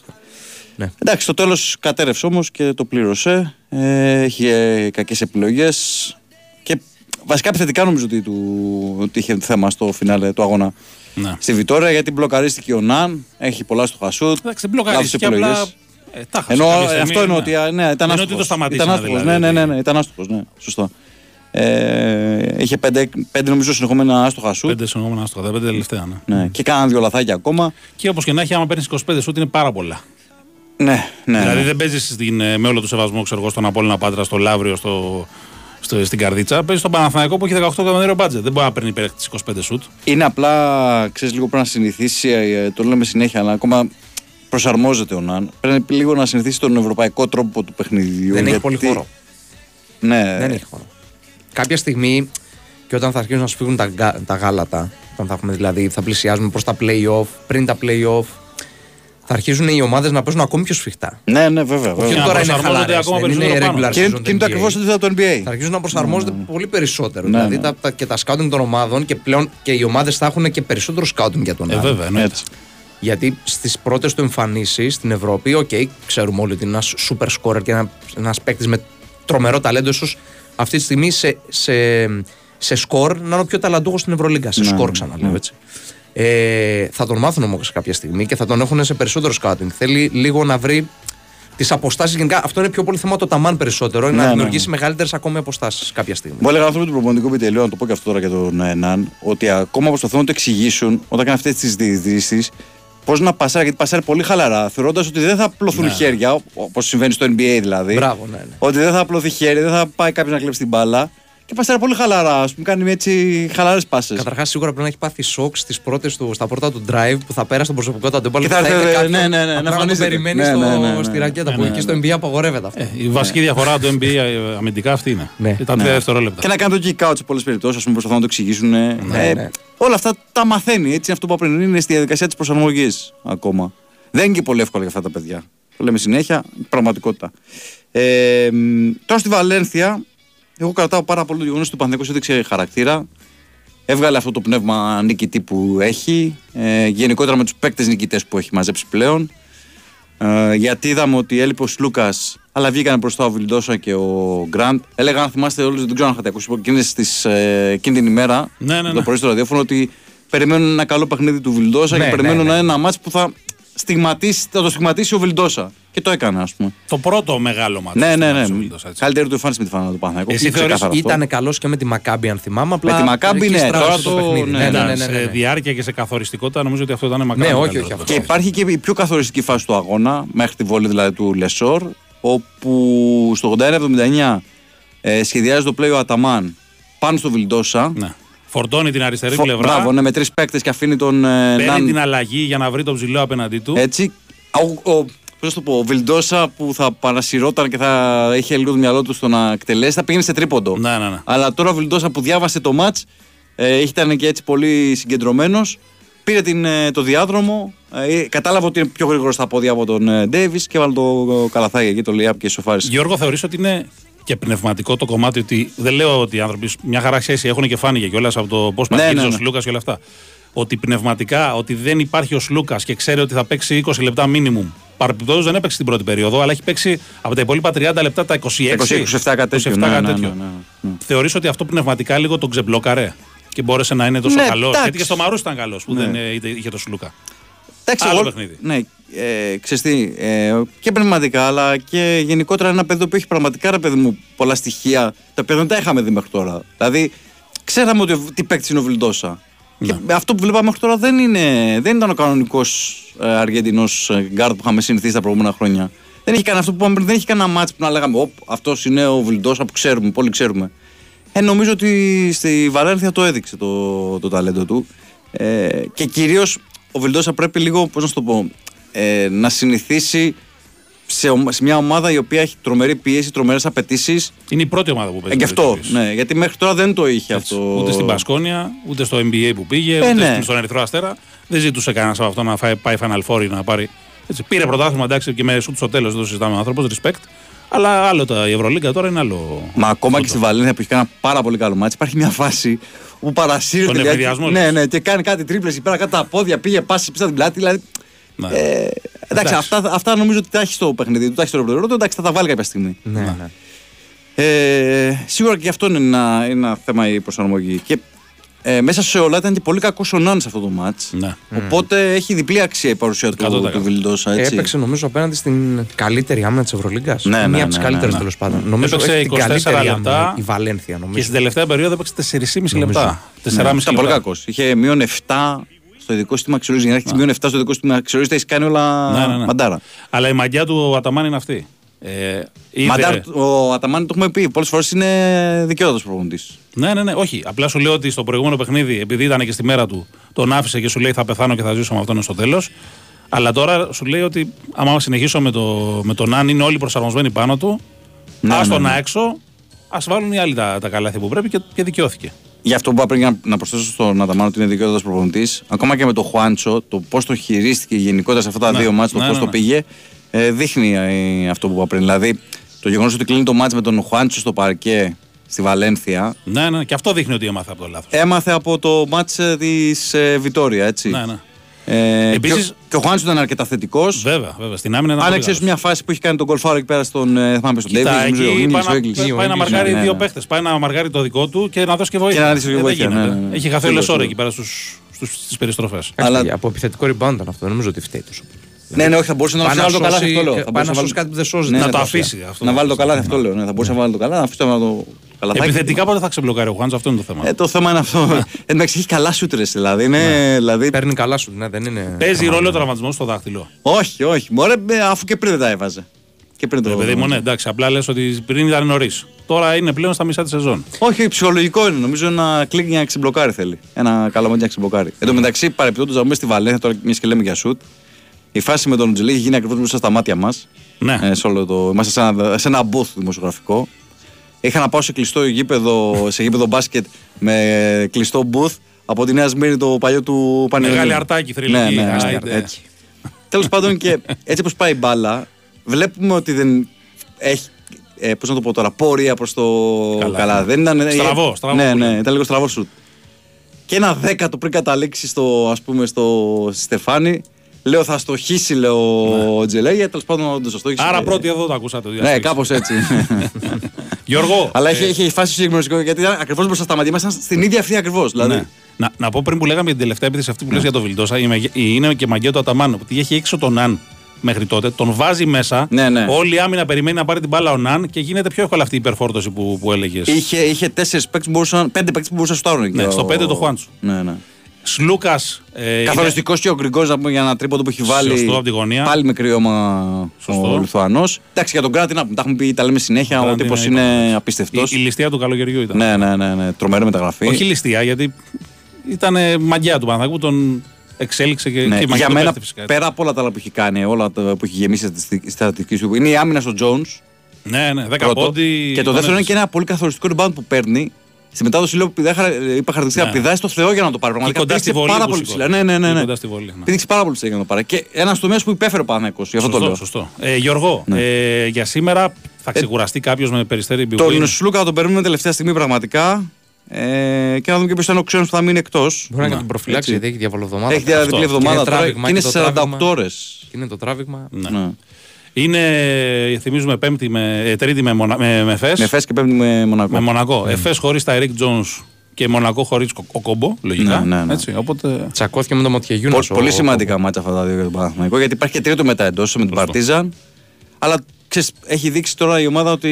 Ναι. Εντάξει, στο τέλος κατέρρευσε όμως και το πλήρωσε. Ε, έχει ε, κακές επιλογές. Και βασικά επιθετικά νομίζω ότι, του, ότι είχε θέμα στο φινάλε του αγώνα Ναι. στη Βιτόρια γιατί μπλοκαρίστηκε ο Ναν. Έχει πολλά στο Χασούτ. Εντάξει, δεν μπλοκαρίστηκε, λάθος απλά. επιλογές. Ε, τα χάσε Ενώ κάποια ε, στιγμή, αυτό εννοώ ναι. ότι α, ναι, ήταν Δεν είναι ότι άστοχος. το σταματήσανε, Ήταν άστοχος, δηλαδή, ναι, ναι, ναι, ότι- ναι, ήταν άστοχος, ναι, σωστό. Ε, είχε πέντε, πέντε νομίζω συνεχόμενα άστοχα σου. Πέντε συνεχόμενα άστοχα, τα πέντε τελευταία. Ναι. Ναι. Και κάναν δύο λαθάκια ακόμα. Και όπως και να έχει, άμα παίρνεις 25 σουτ είναι πάρα πολλά. Ναι, ναι. Δηλαδή ναι. δεν παίζεις με όλο το σεβασμό ξέρω, εγώ, στον Απόλλωνα Πάτρα, στο Λαύριο, στο, στο, στην Καρδίτσα. Παίζεις στον Παναθηναϊκό που έχει 18 εκατομμύρια μπάτζετ. Δεν μπορεί να παίρνει παίκτη 25 σουτ. Είναι απλά, ξέρεις, λίγο πρέπει να συνηθίσει, ε, το λέμε συνέχεια, αλλά ακόμα προσαρμόζεται ο Ναν. Πρέπει λίγο να συνηθίσει τον ευρωπαϊκό τρόπο του παιχνιδιού. Δεν έχει γιατί- πολύ χώρο. Ναι, Δεν έχει χώρο. Κάποια στιγμή και όταν θα αρχίσουν να σφίγγουν τα, γκά- τα γάλατα, όταν θα έχουμε δηλαδή, θα πλησιάζουμε προς τα play-off, πριν τα play-off, θα αρχίζουν οι ομάδες να παίζουν ακόμη πιο σφιχτά. ναι, ναι, βέβαια. Όχι βέβαια. να τώρα είναι προσαρμόζονται χαλαρές, ακόμα δεν είναι περισσότερο regular πάνω. Και, season είναι- του και είναι το NBA. ακριβώς αντίθετο από το NBA. Θα αρχίσουν να προσαρμόζονται πολύ περισσότερο. Ναι, δηλαδή ναι. Τα, τα, και τα scouting των ομάδων και πλέον και οι ομάδες θα έχουν και περισσότερο scouting για τον Ε, άλλο. βέβαια, εννοείται. Έτσι. Γιατί στις πρώτες του εμφανίσεις στην Ευρώπη, οκ, ξέρουμε όλοι ότι είναι ένας super scorer και ένα ένας παίκτης με τρομερό ταλέντο, ίσως αυτή τη στιγμή σε, σε, σε σκορ να είναι ο πιο ταλαντούχος στην Ευρωλίγκα. Σε Ναι, σκορ, ναι, ξαναλέω ναι. έτσι. Ε, θα τον μάθουν όμως κάποια στιγμή και θα τον έχουν σε περισσότερο scouting. Θέλει λίγο να βρει τις αποστάσεις γενικά. Αυτό είναι πιο πολύ θέμα το ταμάν περισσότερο. Ναι, να ναι, δημιουργήσει ναι. μεγαλύτερες ακόμη αποστάσεις κάποια στιγμή. Μου έλεγαν άνθρωποι του προπονητικού επιτελείου, να το πω και αυτό τώρα για τον ε, Ναν, ότι ακόμα προσπαθούν να το εξηγήσουν όταν κάνει αυτές τις διεισδύσεις, πώς να πασάρει, γιατί πασάρει πολύ χαλαρά, θεωρώντας ότι δεν θα απλωθούν χέρια, όπως συμβαίνει στο NBA δηλαδή. Μπράβο, ναι, ναι. Ότι δεν θα απλωθεί χέρι, δεν θα πάει κάποιος να κλέψει την μπάλα. Και πασάρει πολύ χαλαρά, ας πούμε, κάνει έτσι χαλαρές πάσες. Καταρχάς, σίγουρα πρέπει να έχει πάθει σοκ στις πρώτες του, στα πρώτα του drive που θα πέρασε τον προσωπικό του αντίπαλο. Και θα έρθει, ήρθε κάποιον ναι, ναι, ναι, να απλά να τον εμφανίζεται. περιμένεις Ναι, στο, ναι, ναι, ναι. στη ρακέτα Ναι, που ναι, εκεί ναι. στο NBA απαγορεύεται αυτό. Ε, η βασική διαφορά του NBA αμυντικά αυτή είναι. Ναι. Ήταν τρία δευτερόλεπτα. Και να κάνει το kick out σε πολλές περιπτώσεις, ας πούμε, προσπαθούν να το εξηγήσουν. ε, ναι. Όλα αυτά τα μαθαίνει. Έτσι, αυτό που είπα πριν είναι στη διαδικασία της προσαρμογής ακόμα. Δεν είναι και πολύ εύκολο για αυτά τα παιδιά. Το λέμε συνέχεια, πραγματικότητα. Ε, μ, τώρα στη Βαλένθια, εγώ κρατάω πάρα πολύ το γεγονός ότι ο Παναθηναϊκός έδειξε χαρακτήρα. Έβγαλε αυτό το πνεύμα νικητή που έχει. Ε, γενικότερα με τους παίκτες νικητές που έχει μαζέψει πλέον. Ε, γιατί είδαμε ότι έλειπε ο Σλούκας, αλλά βγήκαν μπροστά ο Βιλντόσα και ο Γκραντ. Έλεγα, αν θυμάστε όλους, δεν ξέρω αν είχατε ακούσει εκείνες στις, ε, εκείνη την ημέρα, Ναι, ναι, το ναι. πρωί στο ραδιόφωνο, ότι περιμένουν ένα καλό παιχνίδι του Βιλντόσα Ναι, και ναι, περιμένουν ναι. ένα μάτς που θα, στιγματίσει, θα το στιγματίσει ο Βιλντόσα. Και το έκανε, ας πούμε. Το πρώτο μεγάλο ματς. Ναι, ναι, ναι. του Βιλντόσα, έτσι. Καλύτερη του εμφάνιση με τη φανέλα του Παναθηναϊκού. Εσύ Είναι θεωρείς ξεκάθαρο αυτό. Ήταν καλός και με τη Μακάμπι, αν θυμάμαι. Απλά Με τη Μακάμπι, εκεί ναι, στράβωσε τώρα το το- παιχνίδι. ναι, Ναι, ναι, ναι, ναι, σε ναι, ναι. διάρκεια και σε καθοριστικότητα νομίζω ότι αυτό ήταν μακριά. Ναι, όχι, μεγαλύτερο όχι, το αυτό. Και θέμα. υπάρχει και η πιο καθοριστική φάση του αγώνα, μέχρι τη βολή δηλαδή του Λεσόρ, όπου στο 81-79 ε, σχεδιάζει το play ο Αταμάν πάνω στο Βιλντόσα. Ναι. Φορτώνει την αριστερή Φο- πλευρά. Μπράβο, ναι, με τρεις παίκτες και αφήνει τον ε, Παίρνει Ναν την αλλαγή για να βρει τον ψηλό απέναντί του. έτσι. Ο, ο, πώς να το πω, ο Βιλντόσα που θα παρασυρώταν και θα είχε λίγο το μυαλό του στο να εκτελέσει, θα πήγαινε σε τρίποντο. Ναι, ναι, ναι. Αλλά τώρα ο Βιλντόσα που διάβασε το ματ, ε, ήταν και έτσι πολύ συγκεντρωμένος. Πήρε την, ε, το διάδρομο, ε, κατάλαβε ότι είναι πιο γρήγορος στα πόδια από τον Ντέιβις και έβαλε το καλαθάκι εκεί, το Λιάπ και σοφάρισε. Γιώργο, θεωρείς ότι είναι και πνευματικό το κομμάτι ότι δεν λέω ότι οι άνθρωποι μια χαρά σχέση έχουν και φάνηκε κιόλας από το πώς Ναι, πασχίζει ναι, ο ναι. Σλούκας και όλα αυτά. Ότι πνευματικά, ότι δεν υπάρχει ο Σλούκας και ξέρει ότι θα παίξει 20 λεπτά minimum. Παρεπιπτόντως δεν έπαιξε την πρώτη περίοδο, αλλά έχει παίξει από τα υπόλοιπα 30 λεπτά τα 26. 27 κάτι τέτοιο, 27 ναι, κάτι ναι, τέτοιο. ναι, ναι, ναι. Θεωρείς ότι αυτό πνευματικά λίγο τον ξεμπλόκαρε και μπόρεσε να είναι τόσο Ναι, καλός; εντάξει. Γιατί και στο Μαρούς ήταν καλός που Ναι. δεν ε, είχε- είχε το Σλούκα. Εντάξει, Άλλο εγώ- παιχνίδι. Ναι, ε, ξέρεις τι, ε, και πνευματικά αλλά και γενικότερα ένα παιδί που έχει πραγματικά ρε παιδί μου πολλά στοιχεία τα οποία δεν τα είχαμε δει μέχρι τώρα. Δηλαδή, ξέραμε ότι ο- τι παίκτη είναι ο Βιλντόσα. Και αυτό που βλέπαμε μέχρι τώρα δεν, είναι, δεν ήταν ο κανονικός ε, Αργεντινός γκάρτ που είχαμε συνηθίσει τα προηγούμενα χρόνια. Δεν έχει κάνει αυτό που είπαμε πριν, δεν έχει κανένα μάτς που να λέγαμε Ωπ, αυτός είναι ο Βιλντόσα που ξέρουμε, που όλοι ξέρουμε. Ε, νομίζω ότι στη Βαλένθια το έδειξε το, το ταλέντο του. Ε, και κυρίως ο Βιλντόσα πρέπει λίγο, πώς να σου το πω, ε, να συνηθίσει σε, ομα- σε μια ομάδα η οποία έχει τρομερή πίεση, τρομερές απαιτήσεις. Είναι η πρώτη ομάδα που παίζει. Ε, και με αυτό. τέτοιες. Ναι, γιατί μέχρι τώρα δεν το είχε Έτσι. αυτό. Ούτε στην Μπασκόνια, ούτε στο NBA που πήγε, Ε, ούτε ναι. στην- στον Ερυθρό Αστέρα. Δεν ζητούσε κανένας από αυτό να φάει, πάει Final Four ή να πάρει. Έτσι, πήρε πρωτάθλημα εντάξει και με σουτ στο τέλος, δεν το συζητάμε άνθρωπος, respect. Αλλά άλλο τα, η Ευρωλίγκα τώρα είναι άλλο. Μα ακόμα και τούτο. στη Βαλένθια που έχει κάνει ένα πάρα πολύ καλό μάτι, υπάρχει μια φάση που παρασύρεται. Τον δηλαδή, εφηδιασμό, Ναι, λες. ναι, και κάνει κάτι τρίπλες εκεί πέρα κάτω τα πόδια, πήγε πάσης πίσω την πλάτη. Δηλαδή, Ναι. ε, εντάξει, Εντάξει. αυτά, αυτά νομίζω ότι τα έχει στο παιχνίδι του, τα έχει στο ρεπερτόριο του, εντάξει, θα τα βάλει κάποια στιγμή. Ναι, ναι. Ε, σίγουρα και γι' αυτό είναι ένα, ένα θέμα η προσαρμογή. Και ε, μέσα σε όλα ήταν και πολύ κακός ο Νάνς σε αυτό το μάτς. Ναι. Οπότε έχει διπλή αξία η παρουσία του, 100%. του Βιλντόσα. Έτσι. Έπαιξε νομίζω απέναντι στην καλύτερη άμυνα της Ευρωλίγκας. Ναι, ναι, Μία ναι, από τις ναι, καλύτερες ναι. τέλος πάντων. Νομίζω Έπαιξε έχει την 24 καλύτερη λεπτά. άμυνα η Βαλένθια. Και Νομίζω. στην τελευταία περίοδο έπαιξε 4,5 λεπτά. 4,5 Ναι, λεπτά. ήταν πολύ κακός. Είχε μείον 7 στο ειδικό σύστημα αξιολόγηση. Για να έχει μείον 7 στο ειδικό σύστημα αξιολόγηση, τα έχεις κάνει όλα Ναι, ναι, ναι. μαντάρα. Αλλά η μαγιά του Αταμάν είναι αυτή. Ε, είδε- Μαντάρα, ο Αταμάνη το έχουμε πει. Πολλές φορές είναι δικαιότατος προπονητής. Ναι, ναι, ναι, όχι. Απλά σου λέω ότι στο προηγούμενο παιχνίδι, επειδή ήταν και στη μέρα του, τον άφησε και σου λέει θα πεθάνω και θα ζήσω με αυτόν στο τέλος. Αλλά τώρα σου λέει ότι άμα συνεχίσω με, το, με τον Αν, είναι όλοι προσαρμοσμένοι πάνω του. Ναι, Ναι, ναι, τον ναι. έξω, ας βάλουν οι άλλοι τα, τα καλάθια που πρέπει και, και δικαιώθηκε. Γι' αυτό που είπα πριν για να, να προσθέσω στον Αταμάνο ότι είναι δικαιότατος προπονητής, ακόμα και με το Χουάντσο, το πώς το χειρίστηκε γενικότερα σε αυτά τα Ναι, δύο μάτια, το ναι, πώς ναι, το ναι. πήγε, ε, δείχνει ε, αυτό που είπα πριν. Δηλαδή, το γεγονός ότι κλείνει το μάτς με τον Χουάντσο στο παρκέ στη Βαλένθια, Ναι, ναι, και αυτό δείχνει ότι έμαθε από το λάθος. έμαθε από το μάτς ε, της ε, Βιτόρια, έτσι. Ναι, ναι. Ε, Επίσης- και, ο- και ο Χουάντσος ήταν αρκετά θετικός. Βέβαια, βέβαια. Στην άμυνα ήταν Αν πολύ ξέρει καλός. μια φάση που έχει κάνει τον κολφάρο εκεί πέρα στον. ε, θυμάμαι στον Κοίτα, Ντέβι, νομίζω, ο εκεί Ίγκλης, πάει, ο να, Ίγκλης. πάει να Ναι, μαργάρει ναι, δύο ναι. παίχτες. Πάει να μαργάρει το δικό του και να δώσει και βοήθεια. Και να δώσει Ε, δεν βοήθεια, γίνεται. ναι, ναι, ναι. Έχει χαθεί Σίγουρα, όλε ώρα σίγουρα. εκεί πέρα στους, στους, στις περιστροφές. Αλλά- Αλλά... Από επιθετικό rebound ήταν αυτό. Δεν νομίζω ότι φταίει τόσο. Ναι, ναι, όχι, θα μπορούσε να Πάει βάλει το σώσει- καλάθι αυτό λέω. Θα πάει μπορούσε να βάλει- σώσει κάτι που δεν σώζεται. Ναι, Να ναι, το ναι. αφήσει αυτό. Να βάλει το καλάθι αυτό λέω. ναι, Θα μπορούσε να βάλει το καλάθι, να αφήσει το να το καλαθάκι. Επιθετικά πότε θα ξεμπλοκάρει ο Χουάντζο, αυτό είναι το θέμα. Ε, το θέμα είναι αυτό. Εν τω μεταξύ έχει καλά σούτρε δηλαδή. Είναι, Ναι. δηλαδή Παίρνει καλά σου, ναι, δεν είναι. Παίζει ρόλο ο τραυματισμός στο δάχτυλο. όχι, όχι. Μωρέ, ε, αφού και πριν δεν τα έβαζε. Και πριν το Ρε παιδί μου, ναι, εντάξει, απλά λες ότι πριν ήταν νωρίς. Τώρα είναι πλέον στα μισά της σεζόν. Όχι, ψυχολογικό είναι. Νομίζω ένα κλικ για να ξεμπλοκάρει θέλει. Ένα καλό μάτι για να ξεμπλοκάρει. Εν τω μεταξύ, παρεπιπτόντως, να πούμε στη Βαλένθια, τώρα μιας και λέμε για σουτ, η φάση με τον Τζελί έχει γίνει ακριβώς μέσα στα μάτια μας. Ναι. Ε, σε όλο το... Είμαστε σε ένα, σε ένα booth δημοσιογραφικό. Είχα να πάω σε κλειστό γήπεδο, σε γήπεδο μπάσκετ με κλειστό booth από τη Νέα Σμύρνη το παλιό του Πανελληνίου. Μεγάλη αρτάκι, θρηλυκή. Ναι, ναι, Άιντε. αστέρ, έτσι. Τέλος πάντων και έτσι όπως πάει η μπάλα, βλέπουμε ότι δεν έχει. Ε, Πώς να το πω τώρα, πορεία προς το Καλά. καλά. Δεν ήταν, Στραβό, στραβό Ναι, που ναι, λέμε. ήταν λίγο στραβό σουτ. Και ένα δέκατο πριν καταλήξει στο, ας πούμε, στο στη Στεφάνη, λέω θα στοχίσει, λέω ο Τζελέγια. Τέλος πάντων, όντως το στόχισε. Ναι. Άρα Ε, πρώτη εδώ το ακούσατε. ότι Ναι, αστόχησε. κάπως έτσι. Γιώργο. Αλλά ε, έχει, έχει φάσει συγκεκριμένο γιατί ήταν ακριβώς μπροστά στα μάτια μας, ήταν στην ίδια αυτή ακριβώς. Δηλαδή. ναι. Να, να πω πριν που λέγαμε για την τελευταία επίθεση αυτή που λες για το Βιλντόσα, η μεγε- η- είναι και μαγκέτο Αταμάνο. Ότι έχει έξω τον Αν μέχρι τότε, τον βάζει μέσα. Ναι, ναι. Όλη η άμυνα περιμένει να πάρει την μπάλα ο Ναν και γίνεται πιο εύκολα αυτή η υπερφόρτωση που, που έλεγες. Είχε, είχε τέσσερις παίκτες που μπορούσαν, πέντε παίκτες που μπορούσαν να σουτάρουν. εκεί Ναι, ο- στο πέντε το Χουάντσο. Ναι, ναι. Σλούκας. Ε, Καθοριστικός και ο Γκριγκός να πούμε για ένα τρίποντο που έχει βάλει. Σωστό, απ' τη γωνία. Πάλι με κρυώμα Σωστό. ο Λιθουανός. Εντάξει, για τον Γκράντι να πούμε, τα έχουμε πει, τα λέμε συνέχεια. Ο Γκράντι τύπος είναι είναι η, απίστευτος. η ληστεία του καλοκαιριού ήταν. Ναι, ναι, ναι, ναι. Τρομερή μεταγραφή. Όχι ληστεία, γιατί ήταν ε, μαγιά του Παναθηναϊκού, τον εξέλιξε και, Ναι, και η μαγιά για του μένα, πέφτει φυσικά. έτσι. πέρα από όλα τα άλλα που έχει κάνει, όλα τα που έχει γεμίσει στη στατιστική του, είναι η άμυνα στο Jones. Ναι, ναι, 10 Πρώτο. πόντι. Και το τον δεύτερο είναι έδειξε. και ένα πολύ καθοριστικό rebound που παίρνει. Στη μετάδοση λέω, πηδά, χαρα- είπα χαρακτηριστικά, Ναι. πηδάει στο Θεό για να το πάρει. Και Πραγματικά κοντά στη πήδηξε βολή. πάρα που πολύ σηκώθηκε. ψηλά. Ναι, ναι, ναι. Και ναι. Κοντά στη βολή. ναι. Πήδηξε πάρα πολύ ψηλά για να το πάρει. Και ένας τομέας που υπέφερε ο Παναθηναϊκός, Γι' αυτό το Σωστό, λέω. σωστό. Ε, Γιώργο, ε, για σήμερα θα ξεκουραστεί κάποιος με περιστέρι Big Τον Win. Σλούκα θα τον περιμένουμε τελευταία στιγμή πραγματικά. Ε, και να δούμε και ποιος είναι ο ξένος που θα μείνει εκτός. Μπορεί να τον προφυλάξει Έτσι. γιατί έχει διαβολοβδομάδα. Έχει διπλή Αυτό. εβδομάδα Είναι τώρα τράβηγμα και είναι και το σε 48 τράβηγμα. ώρε. Είναι το τράβηγμα. Ναι. Είναι, θυμίζουμε, πέμπτη με, ε, τρίτη με, μονα, με, με φες. Με φες και πέμπτη με Μονακό. Με Μονακό. Εφές χωρίς τα Eric Jones και Μονακό χωρίς ο Κόμπο, λογικά. Ναι, ναι, ναι. Έτσι, οπότε. Τσακώθηκε με το Μοτιεγιούνα. Πο- πολύ σημαντικά μάτια αυτά τα δύο για τον Παναθηναϊκό γιατί υπάρχει και τρίτο μετά εντό με την Παρτίζαν. Αλλά ξέρεις, έχει δείξει τώρα η ομάδα ότι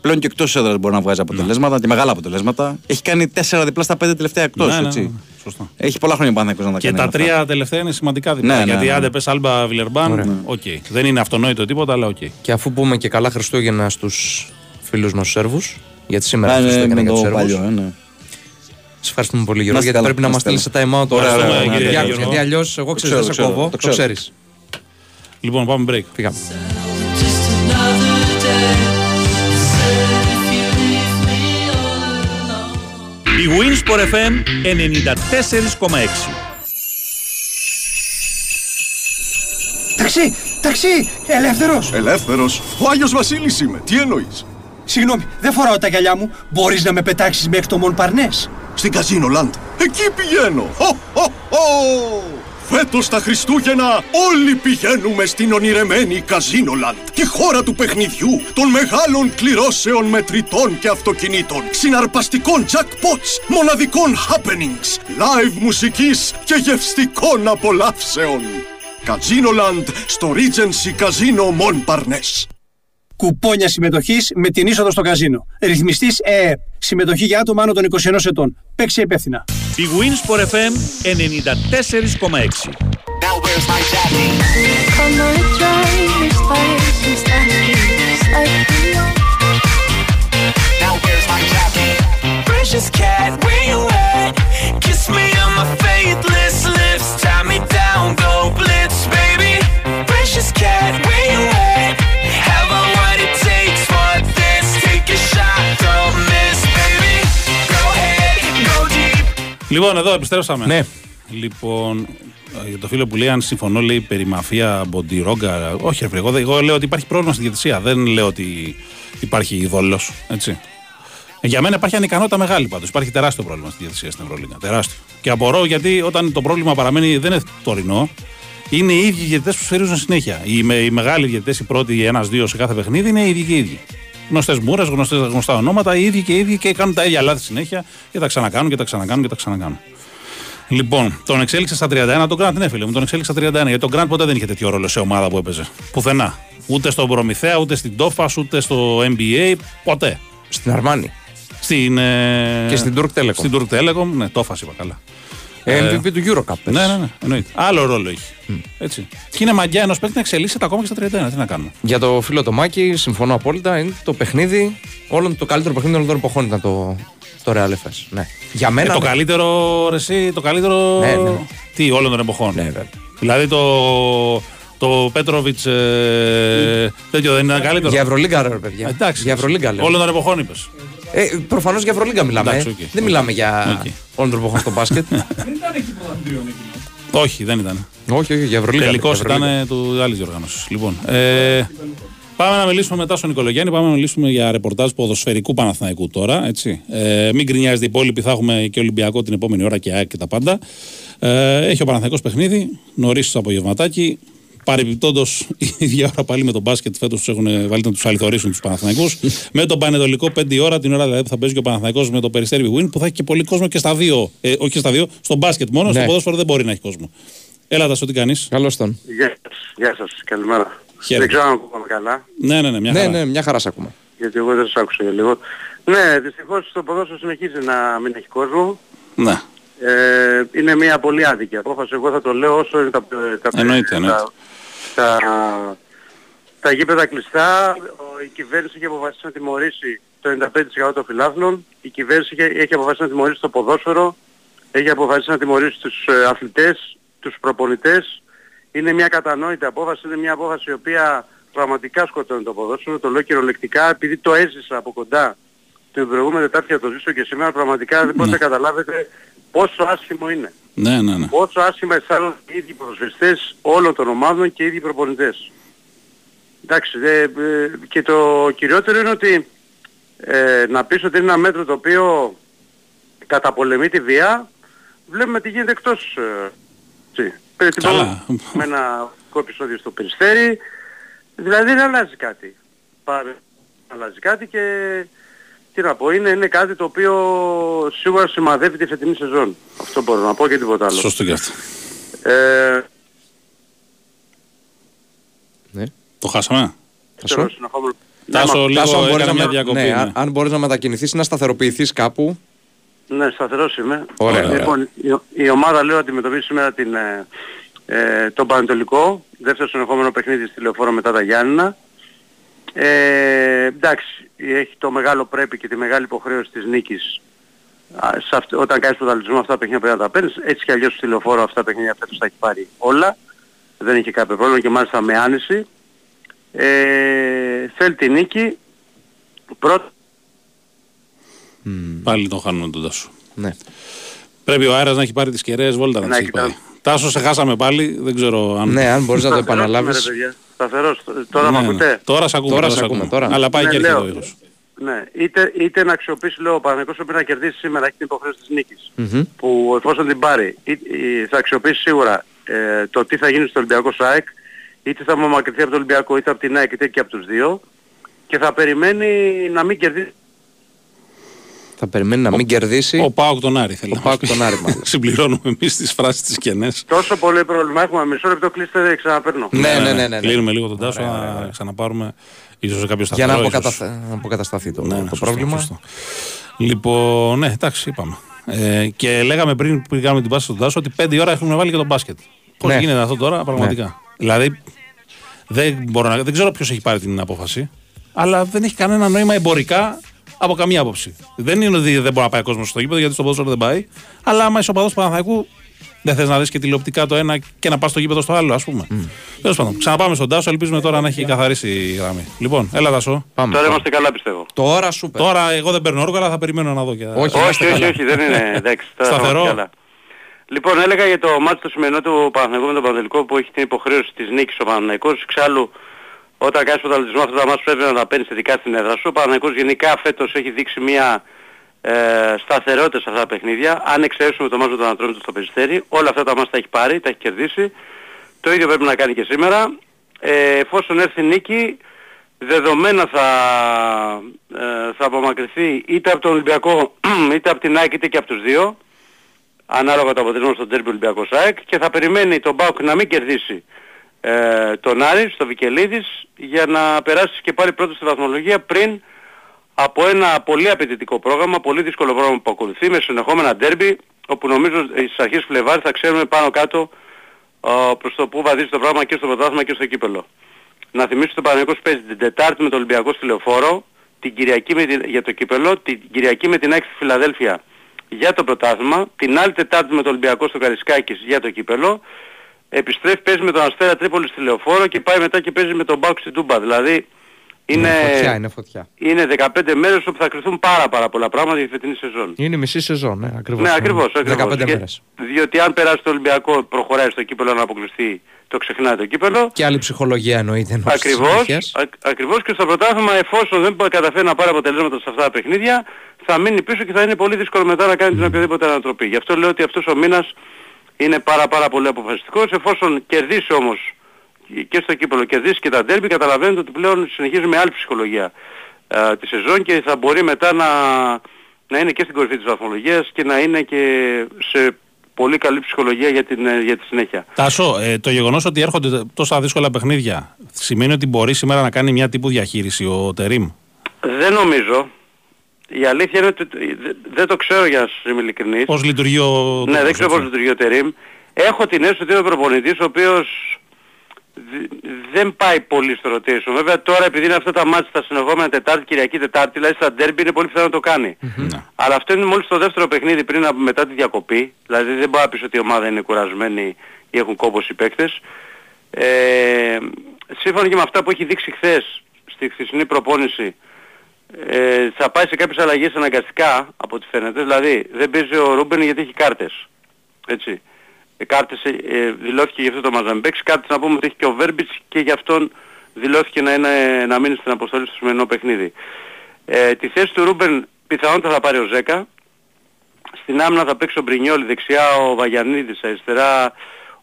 πλέον και εκτός έδρας μπορεί να βγάζει αποτελέσματα και μεγάλα αποτελέσματα. Έχει κάνει τέσσερα διπλά στα πέντε τελευταία εκτός. ναι, ναι, ναι, σωστό. Έχει πολλά χρόνια ο Παναθηναϊκός να τα Και κάνει. τα αυτά. τρία τελευταία είναι σημαντικά διπλά. Ναι, ναι, γιατί ναι. άντε πες Άλμπα Βιλερμπάν, οκ. Δεν είναι αυτονόητο τίποτα, αλλά οκ. Και αφού πούμε και καλά Χριστούγεννα στους φίλους μας Σέρβους, γιατί σήμερα Α, είναι ναι, Χριστούγεννα με για του το Σέρβους. παλιό, ε, ναι. Σε ευχαριστούμε πολύ, Γιώργο, Να είστε γιατί καλά, πρέπει να να μας είστε στείλεις τα time out τώρα. Ωραία, ωραία, στο κύριε διάλογο, Γιώργο. Γιατί αλλιώς εγώ ξέρω, ξέρω, δεν σε ξέρω, κόβω. το Το ξέρω. ξέρεις. Λοιπόν, πάμε break. Πήγαμε. Η Winsport FM 94,6. Ταξί! Ταξί! Ελεύθερος! Ελεύθερος. Ο Άγιος Βασίλης είμαι. Τι εννοείς; Συγγνώμη, δεν φοράω τα γυαλιά μου. Μπορείς να με πετάξεις μέχρι το Μον Παρνές; Στην Καζίνο Λαντ. Εκεί πηγαίνω. Χω, χω, χω. Φέτος τα Χριστούγεννα όλοι πηγαίνουμε στην ονειρεμένη Καζίνολαντ, τη χώρα του παιχνιδιού, των μεγάλων κληρώσεων μετρητών και αυτοκινήτων, συναρπαστικών jackpots, μοναδικών happenings, live μουσικής και γευστικών απολαύσεων. Καζίνολαντ στο Regency Casino Montparnasse κουπόνια συμμετοχής με την είσοδο στο καζίνο. Ρυθμιστής ε. Συμμετοχή για άτομα άνω των 21 ετών. Παίξει υπεύθυνα. Η wins fm 94,6 Λοιπόν, εδώ επιστρέψαμε. Ναι. Λοιπόν, ε, για το φίλο που λέει αν συμφωνώ, λέει περί μαφία Μποντιρόγκα. Όχι, ρε, φίλε, εγώ, δεν- εγώ λέω ότι υπάρχει πρόβλημα στη διαιτησία. Δεν λέω ότι υπάρχει δόλο. Έτσι. Ε, Για μένα υπάρχει ανικανότητα μεγάλη πάντως. Υπάρχει τεράστιο πρόβλημα στη διαιτησία στην Ευρωλίγα. Τεράστιο. Και απορώ γιατί όταν το πρόβλημα παραμένει δεν είναι τωρινό, είναι οι ίδιοι διαιτητές που σφυρίζουν συνέχεια. Οι, με, οι μεγάλοι διαιτητές, οι πρώτοι ένα-δύο σε κάθε παιχνίδι, είναι οι ίδιοι και οι ίδιοι. Γνωστές μούρες, γνωστά ονόματα, οι ίδιοι και οι ίδιοι και κάνουν τα ίδια λάθη συνέχεια και τα ξανακάνουν και τα ξανακάνουν και τα ξανακάνουν. Λοιπόν, τον εξέλιξε στα 31, τον Grant, ναι, φίλε μου, τον εξέλιξε στα 31. Γιατί τον Grant ποτέ δεν είχε τέτοιο ρόλο σε ομάδα που έπαιζε. Πουθενά. Ούτε στον Προμηθέα, ούτε στην Τόφα, ούτε στο NBA, ποτέ. Στην Αρμάνη. Στην, ε, Και στην Turk Telecom. Στην Turk Telecom, ναι, Τόφας είπα καλά. MVP του Eurocup. πες. Ναι, ναι, ναι, εννοείται. Άλλο ρόλο έχει. Έτσι. Και είναι μαγιά ενός παίκτη να εξελίσσεται ακόμα και στα 31. Τι να κάνουμε. Για το φίλο το Μάκη, συμφωνώ απόλυτα. Είναι το παιχνίδι, όλων, το καλύτερο παιχνίδι όλων των εποχών ήταν το, το Ρεάλ-Εφές. Ναι. Για Ε, μένα. το ναι. καλύτερο, ρε, εσύ, το καλύτερο. Ναι, ναι. Τι, όλων των εποχών. Ναι, βέβαια. Δηλαδή το. Το Πέτροβιτς. Ε, τέτοιο δεν ήταν καλύτερο. Για Ευρωλίγκα, ρε παιδιά. Εντάξει. Για Ευρωλίγκα λέω. Όλων των εποχών είπες. Ε, Προφανώς για Ευρωλίγκα μιλάμε. Εντάξει, ε. οκ. Δεν μιλάμε για Οκ. όλων των εποχών στο μπάσκετ. Όχι, δεν ήταν. όχι, όχι, για Ευρωλίγκα. Τελικό για Ευρωλίγκα. ήταν του άλλης διοργάνωσης. Λοιπόν, ε, πάμε να μιλήσουμε μετά στον Νικολογιάννη. Πάμε να μιλήσουμε για ρεπορτάζ ποδοσφαιρικού Παναθηναϊκού τώρα. Έτσι. Ε, μην γκρινιάζετε οι υπόλοιποι, θα έχουμε και Ολυμπιακό την επόμενη ώρα και ΑΕΚ και τα πάντα. Ε, έχει ο Παναθηναϊκός παιχνίδι, νωρίς το απογευματάκι. Παρεμπιπτόντως, η ίδια ώρα πάλι με τον μπάσκετ φέτος τους έχουν βάλει να τους αληθωρήσουν τους Παναθηναϊκούς. με τον Πανετολικό 5 ώρα, την ώρα δηλαδή που θα παίζει και ο Παναθηναϊκός με το Περιστέρι Win, που θα έχει και πολύ κόσμο και στα δύο. Ε, όχι και στα δύο, στο μπάσκετ μόνο, Ναι. στο ποδόσφαιρο δεν μπορεί να έχει κόσμο. Έλα, τα τι κάνεις; Καλώς τον. Γεια σας, γεια σας, καλημέρα. Χαίρετε. Δεν ξέρω αν ακούγαμε καλά, Ναι, ναι, ναι, μια Ναι, χαρά. ναι, μια χαρά σ' ακούμε. γιατί εγώ δεν σας άκουσα για λίγο. Ναι, δυστυχώς το ποδόσφαιρο συνεχίζει να μην έχει κόσμο. Ναι. Ε, είναι μια πολύ άδικη απόφαση. Εγώ θα το λέω όσο είναι τα, τα, Εννοείται, τα, εννοείται. Τα, τα γήπεδα κλειστά. Ο- Η κυβέρνηση έχει αποφασίσει να τιμωρήσει το 95% των φιλάθλων. Η κυβέρνηση έχει, έχει αποφασίσει να τιμωρήσει το ποδόσφαιρο. Έχει αποφασίσει να τιμωρήσει τους ε, αθλητές, τους προπονητές. Είναι μια κατανόητη απόφαση, είναι μια απόφαση η οποία πραγματικά σκοτώνει το ποδόσφαιρο. Το λέω κυριολεκτικά επειδή το έζησα από κοντά την προηγούμενη Τετάρτη και το ζήσω και σήμερα πραγματικά δεν μπορείτε να καταλάβετε πόσο άσχημο είναι. Ναι, ναι, ναι. Πόσο άσχημα αισθάνονται οι ίδιοι ποδοσφαιριστές όλων των ομάδων και οι ίδιοι προπονητές. Εντάξει, δε, ε, και το κυριότερο είναι ότι ε, να πεις ότι είναι ένα μέτρο το οποίο καταπολεμεί τη βία, βλέπουμε τι γίνεται εκτός. Ε, τι. Πριν την Καλά. προηγούμενη- με ένα κο επεισόδιο στο Περιστέρι, δηλαδή δεν αλλάζει κάτι. Πάρε, αλλάζει κάτι και τι να πω, είναι, είναι κάτι το οποίο σίγουρα σημαδεύει τη φετινή σεζόν. Αυτό μπορώ να πω και τίποτα άλλο. Σωστό και αυτό. Ε, Ναι. Το χάσαμε. ξέρω, Τάσο; συνεχόμενο- Τάσο, Ναι, λίγο Τάσο, αν μπορείς έκανε να, μια με- διακοπή. ναι, ναι. αν- αν μπορείς να μετακινηθείς ή να σταθεροποιηθείς κάπου. Ναι, σταθερός είμαι. Ωραία. Λοιπόν, η, η ομάδα λέω αντιμετωπίζει σήμερα την, ε, ε, τον Πανετολικό, δεύτερο συνεχόμενο παιχνίδι στη Λεωφόρο μετά τα Γιάννηνα. Ε, εντάξει, έχει το μεγάλο πρέπει και τη μεγάλη υποχρέωση της νίκης. Α, σε αυτ- όταν κάνεις πρωταλληλισμό αυτά τα παιχνίδια πρέπει να τα παίρνεις. Έτσι κι αλλιώς στη Λεωφόρο αυτά τα παιχνίδια φέτος τα έχει πάρει όλα. Δεν είχε κάποιο πρόβλημα και μάλιστα με άνεση. Ε, θέλει τη νίκη. Πρώτα Πάλι τον χάνουμε τον Τάσο. Ναι. Πρέπει ο Άρα να έχει πάρει τι κεραίε βόλτα να Ναι, τις έχει κοιτάω. πάει. Τάσο, σε χάσαμε πάλι. Δεν ξέρω αν. Ναι, αν μπορείς να το Σταθερός είμαι, επαναλάβεις. Ρε παιδιά. Σταθερός. Τώρα Ναι, με ναι. ακούτε; Τώρα σε ακούμε. Τώρα σε σε ακούμε, τώρα. Αλλά πάει Ναι, και έρχεται λέω. ο ήχος. Ναι, είτε, είτε να αξιοποιήσει, λέω, ο Παναγικός πρέπει να κερδίσει σήμερα, έχει την υποχρέωση της νίκης. Μμμ. Που εφόσον την πάρει, ή- ή θα αξιοποιήσει σίγουρα ε, το τι θα γίνει στο Ολυμπιακό ΣΑΕΚ, είτε θα απομακρυνθεί από τον Ολυμπιακό, είτε από την ΑΕΚ, είτε και από τους δύο και θα περιμένει να μην κερδίσει Θα περιμένει να μην κερδίσει. Ο Πάοκ τον Άρη θέλει Ο να Πάοκ μας πει. τον Άρη, μάλλον. Συμπληρώνουμε εμείς τις φράσεις τι κενές. τόσο πολύ πρόβλημα έχουμε. Μισό λεπτό κλείστε, ξαναπαίρνω. Ναι, ναι, ναι. ναι, ναι. Κλείνουμε λίγο τον Τάσο να ξαναπάρουμε ίσως σε κάποιο Για σταθερό. να, ίσως. αποκαταστα... να αποκατασταθεί το, Ναι, ναι, το σωστό, πρόβλημα. σωστό. Λοιπόν, ναι, εντάξει, είπαμε. Ε, και λέγαμε πριν που κάνουμε την πάση στον Τάσο ότι 5 ώρα έχουμε βάλει και τον μπάσκετ. Πώς Ναι. γίνεται αυτό τώρα, πραγματικά. Δηλαδή, δεν, μπορώ να, δεν ξέρω ποιος έχει πάρει την απόφαση, αλλά δεν έχει κανένα νόημα εμπορικά από καμία άποψη. Δεν είναι ότι δεν μπορεί να πάει ο κόσμος στο γήπεδο, γιατί στο ποδόσφαιρο δεν πάει. Αλλά άμα είσαι οπαδό του Παναθαϊκού, δεν θες να δεις και τηλεοπτικά το ένα και να πας στο γήπεδο στο άλλο, ας πούμε. Τέλος πάντων, ξαναπάμε στον Τάσο, ελπίζουμε τώρα να έχει καθαρίσει η γραμμή. Λοιπόν, έλα Τάσο. Πάμε, Τώρα πάμε. είμαστε καλά πιστεύω. Τώρα σούπερ. Τώρα εγώ δεν παίρνω όργο, αλλά θα περιμένω να δω. Και... Όχι, Όχι, είμαστε όχι, καλά. όχι, δεν είναι. Εντάξει, τώρα θα Σταθερό. είμαστε καλά. Λοιπόν, έλεγα για το μάτι το σημερινό του Παναθηναϊκού με τον Παναθηναϊκό που έχει την υποχρέωση της νίκης ο Παναθηναϊκός. Εξάλλου, όταν κάνεις πρωταθλητισμό αυτά τα μάτια πρέπει να τα παίρνεις θετικά στην έδρα σου. Ο Παναθηναϊκός γενικά φέτος έχει δείξει μια ε, σταθερότητα σε αυτά τα παιχνίδια. Αν εξαιρέσουμε το μάτιο των ανθρώπων στο Περιστέρι, όλα αυτά τα μάτια τα έχει πάρει, τα έχει κερδίσει. Το ίδιο πρέπει να κάνει και σήμερα. Ε, εφόσον έρθει η νίκη, δεδομένα θα, ε, θα απομακρυνθεί είτε από τον Ολυμπιακό, είτε από την ΑΕΚ, είτε και από τους δύο ανάλογα το αποτέλεσμα στον τέρμπι Ολυμπιακός ΑΕΚ και θα περιμένει τον Μπάουκ να μην κερδίσει ε, τον Άρη στο Βικελίδης για να περάσεις και πάλι πρώτος στη βαθμολογία πριν από ένα πολύ απαιτητικό πρόγραμμα, πολύ δύσκολο πρόγραμμα που ακολουθεί με συνεχόμενα ντέρμπι όπου νομίζω στις αρχές του Φλεβάρη θα ξέρουμε πάνω κάτω ε, προς το που βαδίζει το πράγμα και στο πρωτάθλημα και στο κύπελο. Να θυμίσω ότι ο Παναγικός παίζει την Τετάρτη με τον Ολυμπιακό στη Λεωφόρο, την Κυριακή με την, για το κύπελο, την Κυριακή με την ΑΕΚ στη Φιλαδέλφια για το πρωτάθλημα, την άλλη Τετάρτη με τον Ολυμπιακό στο Καρισκάκης για το κύπελο, επιστρέφει παίζει με τον Αστέρα Τρίπολης στη Λεωφόρο και πάει μετά και παίζει με τον Μπάουκ στην Τούμπα. Δηλαδή είναι, Είναι φωτιά, είναι φωτιά. είναι 15 μέρες όπου θα κρυθούν πάρα πάρα πολλά πράγματα για τη φετινή σεζόν. Είναι μισή σεζόν, ναι, ακριβώς. Ναι, ακριβώς, ακριβώς. 15 Και- μέρες. Διότι αν περάσει το Ολυμπιακό προχωράει στο κύπελο να αποκλειστεί, το ξεχνάει το κύπελο. Και άλλη ψυχολογία εννοείται. ενώ στις Ακριβώς, συνέχειες. α, ακριβώς και στο πρωτάθλημα εφόσον δεν καταφέρει να πάρει αποτελέσματα σε αυτά τα παιχνίδια θα μείνει πίσω και θα είναι πολύ δύσκολο μετά να κάνει την οποιαδήποτε ανατροπή. Γι' αυτό λέω ότι αυτός ο μήνας είναι πάρα πάρα πολύ αποφασιστικός. Εφόσον κερδίσει όμως και στο κύπελο κερδίσει και τα ντέρμπι καταλαβαίνετε ότι πλέον συνεχίζει με άλλη ψυχολογία ε, τη σεζόν και θα μπορεί μετά να, να είναι και στην κορυφή της βαθμολογίας και να είναι και σε πολύ καλή ψυχολογία για την, ε, για τη συνέχεια. Τάσο, ε, το γεγονός ότι έρχονται τόσα δύσκολα παιχνίδια σημαίνει ότι μπορεί σήμερα να κάνει μια τύπου διαχείριση ο Τερήμ; Δεν νομίζω. Η αλήθεια είναι ότι δε- δεν το ξέρω για να σας είμαι ειλικρινής. Πώς λειτουργεί ο. Ναι, τόπος, δεν ξέρω έτσι. πώς λειτουργεί ο Τερίμ. Έχω την αίσθηση ότι είναι ο προπονητής ο οποίος δ- δεν πάει πολύ στο rotation. Βέβαια τώρα επειδή είναι αυτά τα μάτια τα συνεχόμενα Τετάρτη, Κυριακή, Τετάρτη, δηλαδή στα ντέρμπι είναι πολύ πιθανό να το κάνει. Ναι. Αλλά αυτό είναι μόλις το δεύτερο παιχνίδι πριν από μετά τη διακοπή. Δηλαδή δεν μπορεί να πεις ότι η ομάδα είναι κουρασμένη ή έχουν κόμπος οι παίκτες. Ε, σύμφωνα και με αυτά που έχει δείξει χθες στη χθεσινή προπόνηση ε, θα πάει σε κάποιες αλλαγές αναγκαστικά από ό,τι φαίνεται. Δηλαδή δεν παίζει ο Ρούμπεν γιατί έχει κάρτες. Έτσι. Ε, κάρτες ε, ε, δηλώθηκε γι' αυτό το Μαζαμπέξ. Κάρτες να πούμε ότι έχει και ο Βέρμπιτς και γι' αυτόν δηλώθηκε να, είναι, να μείνει στην αποστολή στο σημερινό παιχνίδι. Ε, τη θέση του Ρούμπεν πιθανότατα θα πάρει ο Ζέκα. Στην άμυνα θα παίξει ο Μπρινιόλ, δεξιά ο Βαγιανίδης, αριστερά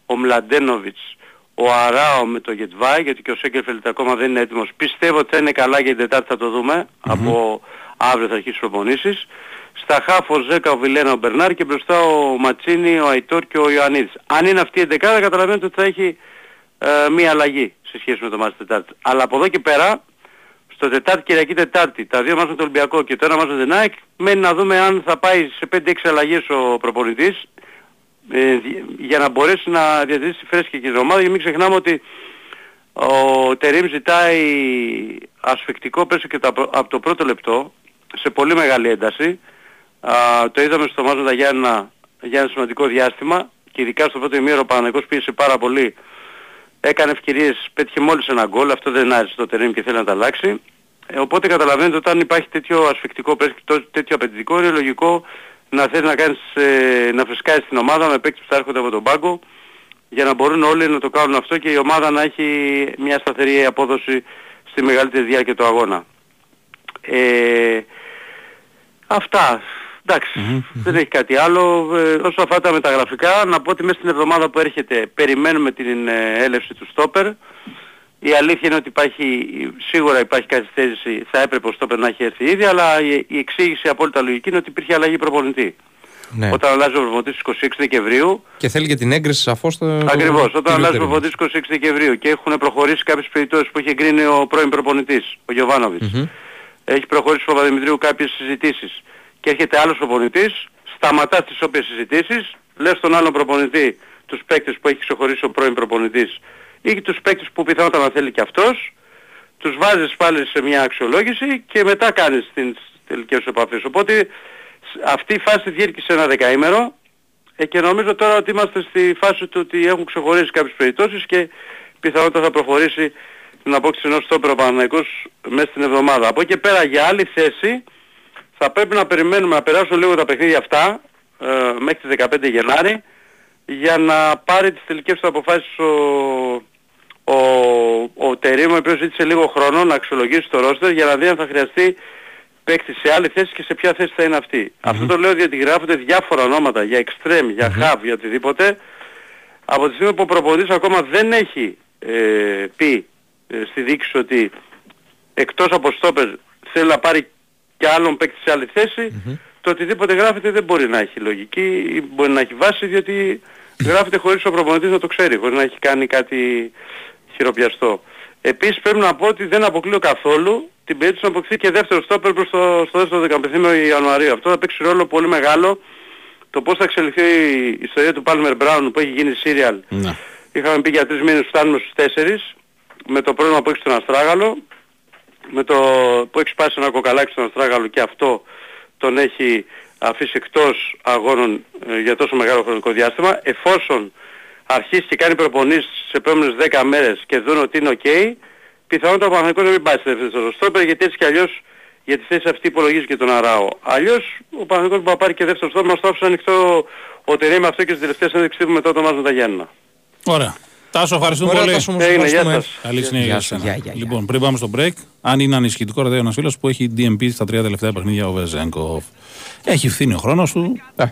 ο Μλαντένοβιτς, ο Αράο με το Γετβάη, γιατί και ο Σέγκερφελτ ακόμα δεν είναι έτοιμος. Πιστεύω ότι θα είναι καλά για την Τετάρτη θα το δούμε. Από αύριο θα αρχίσει προπονήσεις. Στα χάφ ο Ζέκα, ο Βιλένα, ο Μπερνάρ και μπροστά ο Ματσίνη, ο Αϊτόρ και ο Ιωαννίδης. Αν είναι αυτή η εντεκάδα καταλαβαίνετε ότι θα έχει ε, μία αλλαγή σε σχέση με το μάτι Τετάρτη. Αλλά από εδώ και πέρα στο Τετάρτη, Κυριακή Τετάρτη, τα δύο μας με το Ολυμπιακό και το ένα μας με την ΑΕΚ, μένει να δούμε αν θα πάει σε 5-6 αλλαγές ο προπονητής ε, δι- για να μπορέσει να διατηρήσει φρέσκη και την ομάδα και μην ξεχνάμε ότι ο Τερίμ ζητάει ασφικτικό πέσο και τα, πρω- από το πρώτο λεπτό σε πολύ μεγάλη ένταση. Α, το είδαμε στο μάτς με τα Γιάννα για ένα σημαντικό διάστημα και ειδικά στο πρώτο ημίωρο ο Παναγικός πίεσε πάρα πολύ έκανε ευκαιρίες, πέτυχε μόλις ένα γκολ, αυτό δεν άρεσε το τερίμ και θέλει να τα αλλάξει. Ε, οπότε καταλαβαίνετε όταν υπάρχει τέτοιο ασφικτικό παίκτη, τό- τέτοιο απαιτητικό, είναι λογικό να θέλει να, κάνεις, ε, να φρεσκάσεις την ομάδα με παίκτες που θα έρχονται από τον πάγκο για να μπορούν όλοι να το κάνουν αυτό και η ομάδα να έχει μια σταθερή απόδοση στη μεγαλύτερη διάρκεια του αγώνα. Ε, αυτά. Εντάξει, δεν έχει κάτι άλλο. Ε, όσο αφορά τα μεταγραφικά, να πω ότι μέσα στην εβδομάδα που έρχεται περιμένουμε την ε, έλευση του στόπερ. Η αλήθεια είναι ότι υπάρχει, σίγουρα υπάρχει καθυστέρηση, θα έπρεπε ο στόπερ να έχει έρθει ήδη, αλλά η, η εξήγηση απόλυτα λογική είναι ότι υπήρχε αλλαγή προπονητή. Ναι. Όταν αλλάζει ο προπονητής στις 26 Δεκεμβρίου, Και θέλει και την έγκριση σαφώς στο. Ακριβώς. το Όταν αλλάζει ο κυριότερο. προπονητής 26 Δεκεμβρίου και έχουν προχωρήσει κάποιες περιπτώσεις που έχει εγκρίνει ο πρώην προπονητής, ο Γιωβάνοβιτς. Μμμ. Έχει προχωρήσει ο Παπαδημητρίου κάποιες συζητήσεις και έρχεται άλλος προπονητής, σταματά τις όποιες συζητήσεις, λες στον άλλον προπονητή τους παίκτες που έχει ξεχωρίσει ο πρώην προπονητής ή τους παίκτες που πιθανότατα να θέλει και αυτός, τους βάζεις πάλι σε μια αξιολόγηση και μετά κάνεις τις τελικές σου επαφές. Οπότε σ- αυτή η φάση διήρκησε ένα δεκαήμερο ε, και νομίζω τώρα ότι είμαστε στη φάση του ότι έχουν ξεχωρίσει κάποιες περιπτώσεις και πιθανότατα θα προχωρήσει την απόκτηση ενός στόπερ ο Παναθηναϊκός μέσα στην εβδομάδα. Από εκεί και πέρα για άλλη θέση θα πρέπει να περιμένουμε να περάσουν λίγο τα παιχνίδια αυτά ε, μέχρι τις 15 Γενάρη για να πάρει τις τελικές του αποφάσεις ο, ο, ο Τερίμ, ο οποίος ζήτησε λίγο χρόνο να αξιολογήσει το ρόστερ για να δει αν θα χρειαστεί παίκτη σε άλλη θέση και σε ποια θέση θα είναι αυτή. Αυτό το λέω διότι γράφονται διάφορα ονόματα για extreme, για hub, για οτιδήποτε. Από τη στιγμή που ο προπονητής ακόμα δεν έχει ε, πει ε, στη δίκηση ότι εκτός από στόπερ θέλει να πάρει και άλλον παίκτη σε άλλη θέση, το οτιδήποτε γράφεται δεν μπορεί να έχει λογική ή μπορεί να έχει βάση διότι γράφεται χωρίς ο προπονητής να το ξέρει, χωρίς να έχει κάνει κάτι χειροπιαστό. Επίσης πρέπει να πω ότι δεν αποκλείω καθόλου την περίπτωση να αποκτηθεί και δεύτερο στόπερ προς το, στο δεύτερο δεκαπεθήμιο Ιανουαρίου. Αυτό θα παίξει ρόλο πολύ μεγάλο το πώς θα εξελιχθεί η ιστορία του Palmer Brown που έχει γίνει serial. Ναι. Είχαμε πει για τρεις μήνες φτάνουμε στους τέσσερις με το πρόβλημα που έχει στον Αστράγαλο με το που έχει σπάσει ένα κοκαλάκι στον Αστράγαλο και αυτό τον έχει αφήσει εκτός αγώνων ε, για τόσο μεγάλο χρονικό διάστημα εφόσον αρχίσει και κάνει προπονήσεις τις επόμενες 10 μέρες και δουν ότι είναι ok πιθανότατα ο Παναθηναϊκός να μην πάει στη δεύτερη στόπερ γιατί έτσι κι αλλιώς για τη θέση αυτή υπολογίζει και τον Αράο. Αλλιώς ο Παναθηναϊκός μπορεί να πάρει και δεύτερο στόπερ μας το άφησε ανοιχτό ο Τερέ με αυτό και στις τελευταίες συνέντευξεις του μετά το μάτς με τα Γιάννενα. Ωραία. Τάσο, ευχαριστούμε Ωραία, πολύ. Τάσο, μου Έγινε, γεια ευχαριστούμε. σας. Καλή συνέχεια Γεια για σου, σένα. γεια, γεια, γεια. Λοιπόν, πριν πάμε στο break, αν είναι ανησυχητικό, ρωτάει ένας φίλος που έχει DMP στα τρία τελευταία παιχνίδια ο Βεζέγκοφ. Έχει φθήνει ο χρόνος του. Ε.